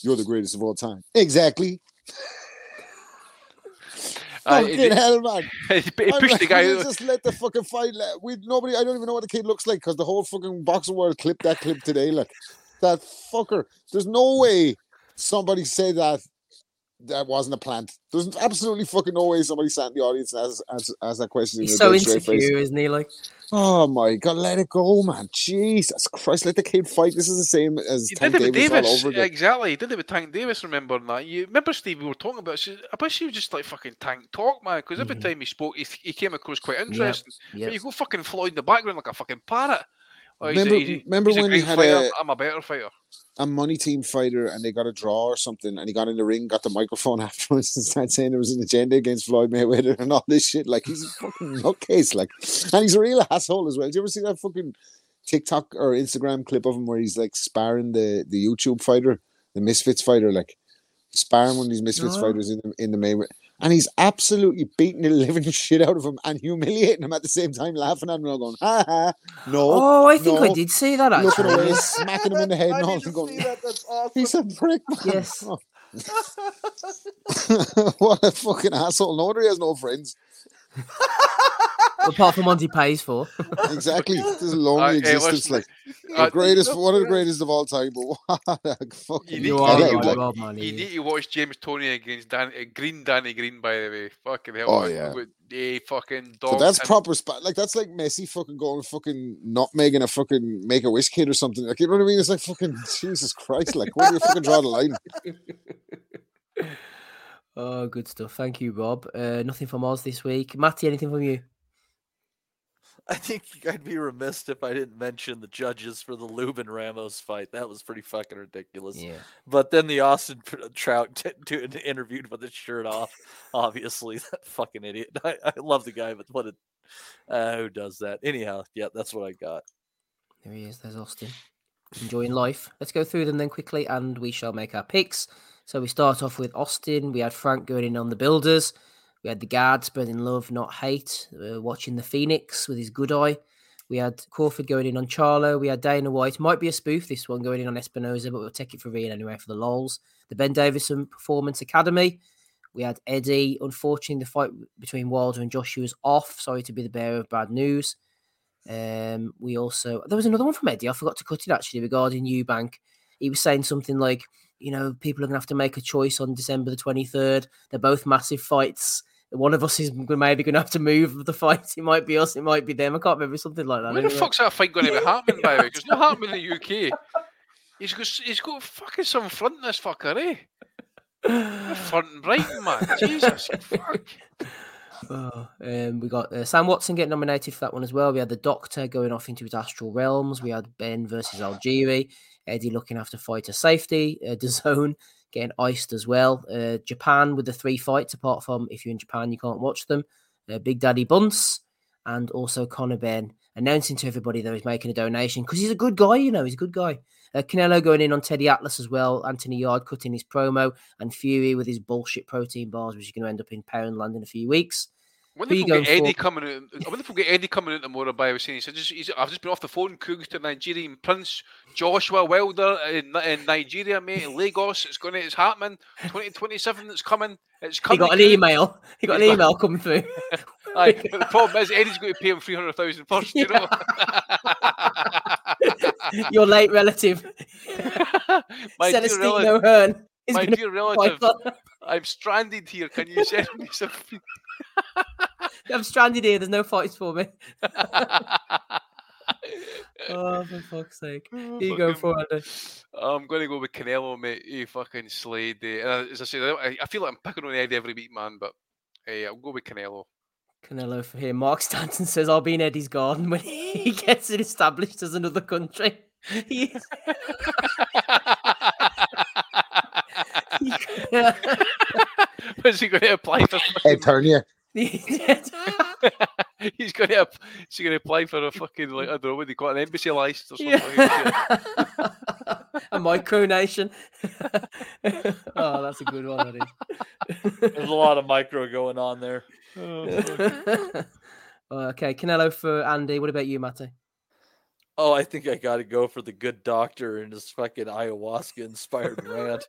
you're the greatest of all time. Exactly. Uh, fucking it- hell, man. He I'm pushed like, the guy. Just let the fucking fight. Let, we nobody. I don't even know what the kid looks like because the whole fucking boxing world clipped that clip today. Like that fucker. There's no way somebody say that that wasn't a plant. There's absolutely fucking no way somebody sat in the audience as asked, asked, asked that question. in He's so dead straight face. insecure, isn't he? Like, Oh my god, let it go, man. Jesus Christ, let the kid fight. This is the same as He Tank did it with Davis, Davis. all over again. Exactly. He did it with Tank Davis, remember that? You remember, Steve, we were talking about she, I bet she was just like fucking Tank talk, man, because every mm-hmm. time he spoke, he, he came across quite interesting. yep. But you go fucking Floyd in the background like a fucking parrot. Oh, he's a- Remember- he's remember he's a when he great had fighter, a- I'm a better fighter. A money team fighter and they got a draw or something and he got in the ring, got the microphone afterwards and started saying there was an agenda against Floyd Mayweather and all this shit. Like he's a fucking nutcase, like and he's a real asshole as well. Did you ever see that fucking TikTok or Instagram clip of him where he's like sparring the, the YouTube fighter, the Misfits fighter, like sparring one of these Misfits No. fighters in the in the Mayweather and he's absolutely beating the living shit out of him and humiliating him at the same time, laughing at him and going, ha ha, no. oh, I think I did see that looking actually. away, smacking him in the head and all, and going, That's awesome. He's a prick, man. Yes. what a fucking asshole. No wonder he has no friends. Apart from ones he pays for. Exactly. This is a lonely Uh, existence. listen, Like uh, the greatest, one of the greatest of all time. But what You fucking need, You you are need to like, Rob, man, You need to watch James Toney against Dan, uh, Green Danny Green, by the way. Fucking hell. Oh, man. yeah. With a fucking dog. So that's and- proper spot. Like that's like Messi fucking going fucking not making a fucking make a wish kid or something. Like you know what I mean? It's like fucking Jesus Christ. Like where do you fucking draw the line? Oh, good stuff. Thank you, Rob. Uh, nothing from Oz this week. Matty, anything from you? I think I'd be remiss if I didn't mention the judges for the Lubin Ramos fight. That was pretty fucking ridiculous. Yeah. But then the Austin P- Trout t- t- interviewed with his shirt off. Obviously, that fucking idiot. I, I love the guy, but what a uh, who does that? Anyhow, yeah, that's what I got. There he is. There's Austin. Enjoying life. Let's go through them then quickly and we shall make our picks. So we start off with Austin. We had Frank going in on the builders. We had the guard spreading love, not hate, uh, watching the Phoenix with his good eye. We had Crawford going in on Charlo. We had Dana White. Might be a spoof, this one going in on Espinoza, but we'll take it for real anyway for the lols. The Ben Davison Performance Academy. We had Eddie. Unfortunately, the fight between Wilder and Joshua was off. Sorry to be the bearer of bad news. Um, we also there was another one from Eddie. I forgot to cut it actually regarding Eubank. He was saying something like, you know, people are gonna have to make a choice on December the twenty third. They're both massive fights. One of us is maybe going to have to move the fight. It might be us. It might be them. I can't remember something like that. Where the fuck's that fight going to be happening, by the way? It's not happening in the UK. He's got, he's got fucking some front in this fucker, eh? Front and Brighton, man. Jesus, fuck. Oh, um, we got uh, Sam Watson getting nominated for that one as well. We had the Doctor going off into his astral realms. We had Benn versus Algieri. Eddie looking after fighter safety. Uh, DAZN getting iced as well. Uh, Japan with the three fights, apart from if you're in Japan, you can't watch them. Uh, Big Daddy Bunce and also Conor Benn announcing to everybody that he's making a donation because he's a good guy, you know, he's a good guy. Uh, Canelo going in on Teddy Atlas as well. Anthony Yarde cutting his promo and Fury with his bullshit protein bars, which is going to end up in Poundland in a few weeks. Wonder if we'll get Eddie for? coming out. I wonder if we'll get Eddie coming out tomorrow by saying said, just, he's, I've just been off the phone, Cougs to Nigerian Prince Joshua Wilder in, in Nigeria, mate, in Lagos. It's going to, it's happening. 2027, it's coming. It's coming. He got an email. He got an email coming through. Aye, but the problem is Eddie's going to pay him 300,000 first, you know? Your late relative. My dear Celestine relative- O'Hearn. My dear relative, I'm stranded here. Can you send me some? I'm stranded here. There's no fights for me. oh, for fuck's sake. Here you go for Andy. I'm going to go with Canelo, mate. He fucking slayed. And as I said, I, I feel like I'm picking on Eddie every week, man, but hey, I'll go with Canelo. Canelo for here. Mark Stanton says, I'll be in Eddie's garden when he gets it established as another country. He- When's he going to apply for? Eternia. he's going to he's going to apply for a fucking like I don't know what they call it, an embassy license or something. a micronation. oh, that's a good one. That is. There's a lot of micro going on there. Oh, okay, Canelo for Andy. What about you, Matty? Oh, I think I got to go for the good doctor and his fucking ayahuasca inspired rant.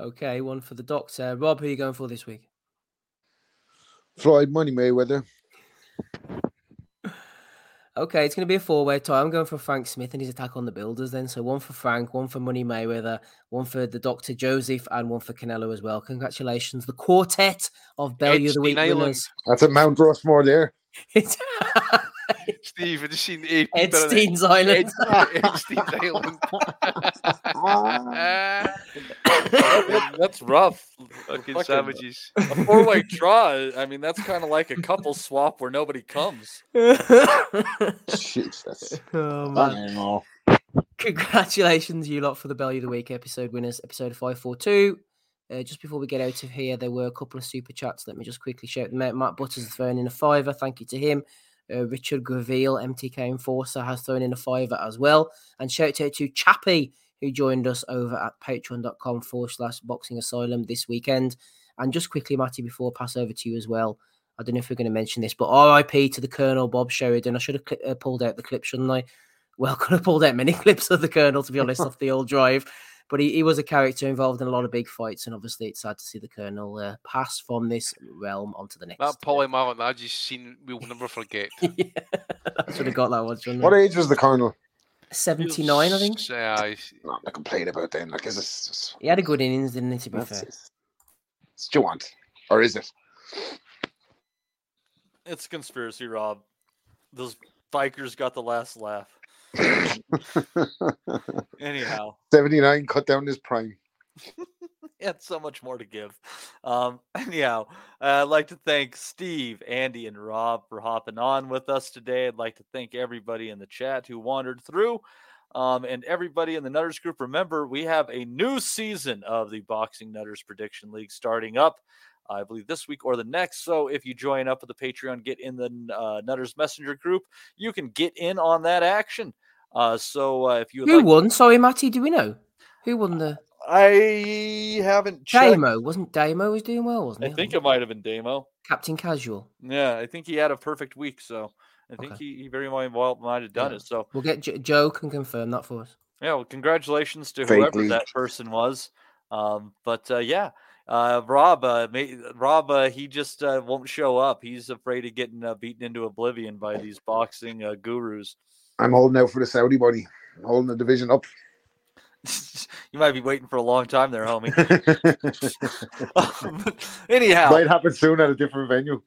Okay, one for the doctor. Rob, who are you going for this week? Floyd Money Mayweather. Okay, it's going to be a four-way tie. I'm going for Frank Smith and his attack on the Builders. Then, so one for Frank, one for Money Mayweather, one for the Doctor Joseph, and one for Canelo as well. Congratulations, the quartet of Bellew of the Week winners. That's at Mount Rushmore there. Steve, have you seen AP? Epstein's Island. Epstein's Island. that's rough. Fucking savages. A four way draw. I mean, that's kind of like a couple swap where nobody comes. Jesus. Oh, man. Congratulations, you lot, for the Bellew of the Week episode winners, episode 542. Uh, just before we get out of here, there were a couple of super chats. Let me just quickly shout them out. Matt Butters has thrown in a fiver. Thank you to him. Uh, Richard Graville, MTK Enforcer, has thrown in a fiver as well. And shout out to Chappie, who joined us over at patreon.com forward slash boxing asylum this weekend. And just quickly, Matty, before I pass over to you as well, I don't know if we're going to mention this, but RIP to the Colonel Bob Sheridan. I should have cli- uh, pulled out the clip, shouldn't I? Well, could have pulled out many clips of the Colonel, to be honest, off the old drive. But he, he was a character involved in a lot of big fights, and obviously it's sad to see the Colonel uh, pass from this realm onto the next. That Paulie Malignaggi scene we'll never forget. I should have got that one, shouldn't What age was the Colonel? 79, I think. Yeah, I Not to complain about then. Like, is this just, He had a good innings, didn't he, to be That's fair? it's what you want? Or is it? It's a conspiracy, Rob. Those bikers got the last laugh. Anyhow, 79 cut down his prime. he had so much more to give. Um, anyhow, uh, I'd like to thank Steve, Andy, and Rob for hopping on with us today. I'd like to thank everybody in the chat who wandered through. Um, and everybody in the Nutters group, remember, we have a new season of the Boxing Nutters Prediction League starting up, I believe this week or the next. So if you join up with the Patreon, get in the uh, Nutters Messenger group, you can get in on that action. Uh, so uh, if you Who like, won? Sorry, Matty, do we know? Who won the I haven't checked. Damo? Wasn't Damo was doing well, wasn't I he? think it might have been Damo. Captain Casual. Yeah, I think he had a perfect week, so I think he, he very well well might have done Yeah. it. So We'll get Jo- Joe can confirm that for us. yeah, well, congratulations to Fake whoever leak. that person was. Um, but uh, yeah, uh, Rob, uh, may, Rob, uh, he just uh, won't show up. He's afraid of getting uh, beaten into oblivion by these boxing uh, gurus. I'm holding out for the Saudi body. I'm holding the division up. you might be waiting for a long time there, homie. Um, anyhow, Might happen soon at a different venue.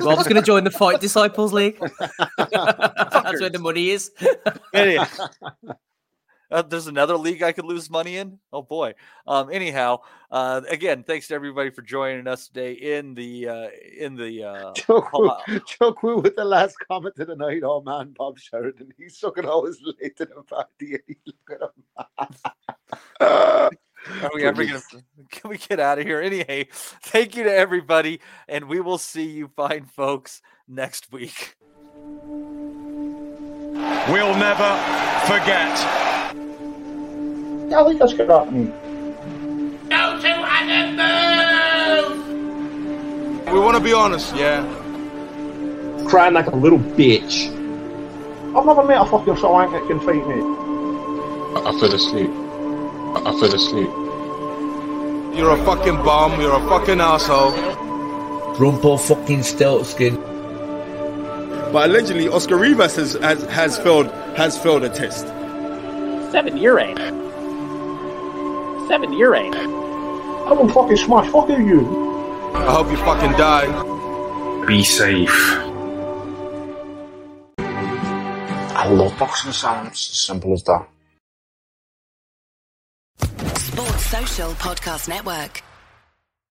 Rob's going to join the Fight Disciples League. That's where the money is. Anyhow, uh, there's another league I could lose money in. Oh boy. Um. Anyhow, uh, again, thanks to everybody for joining us today in the uh, in the uh, Chuck Wu, uh, Chuck Wu with the last comment of the night. Oh man, Bob Sheridan. He's fucking always late to the party. Look at him. Are we ever gonna? Can we get out of here? Anyway, thank you to everybody, and we will see you fine folks next week. We'll never forget. I think that's good happening. Go to Adam Move! We want to be honest, yeah. Crying like a little bitch. I've never met a fucking someone that can fight me. I fell asleep. I fell asleep. You're a fucking bum. You're a fucking asshole. Rumpo fucking Stiltskin. But allegedly, Oscar Rivas has, has, has failed has failed a test. Seven year ain't. Seven year ain't. I will fucking smash fuck you. I hope you fucking die. Be safe. I love boxing sounds. Simple as that. Sports Social Podcast Network.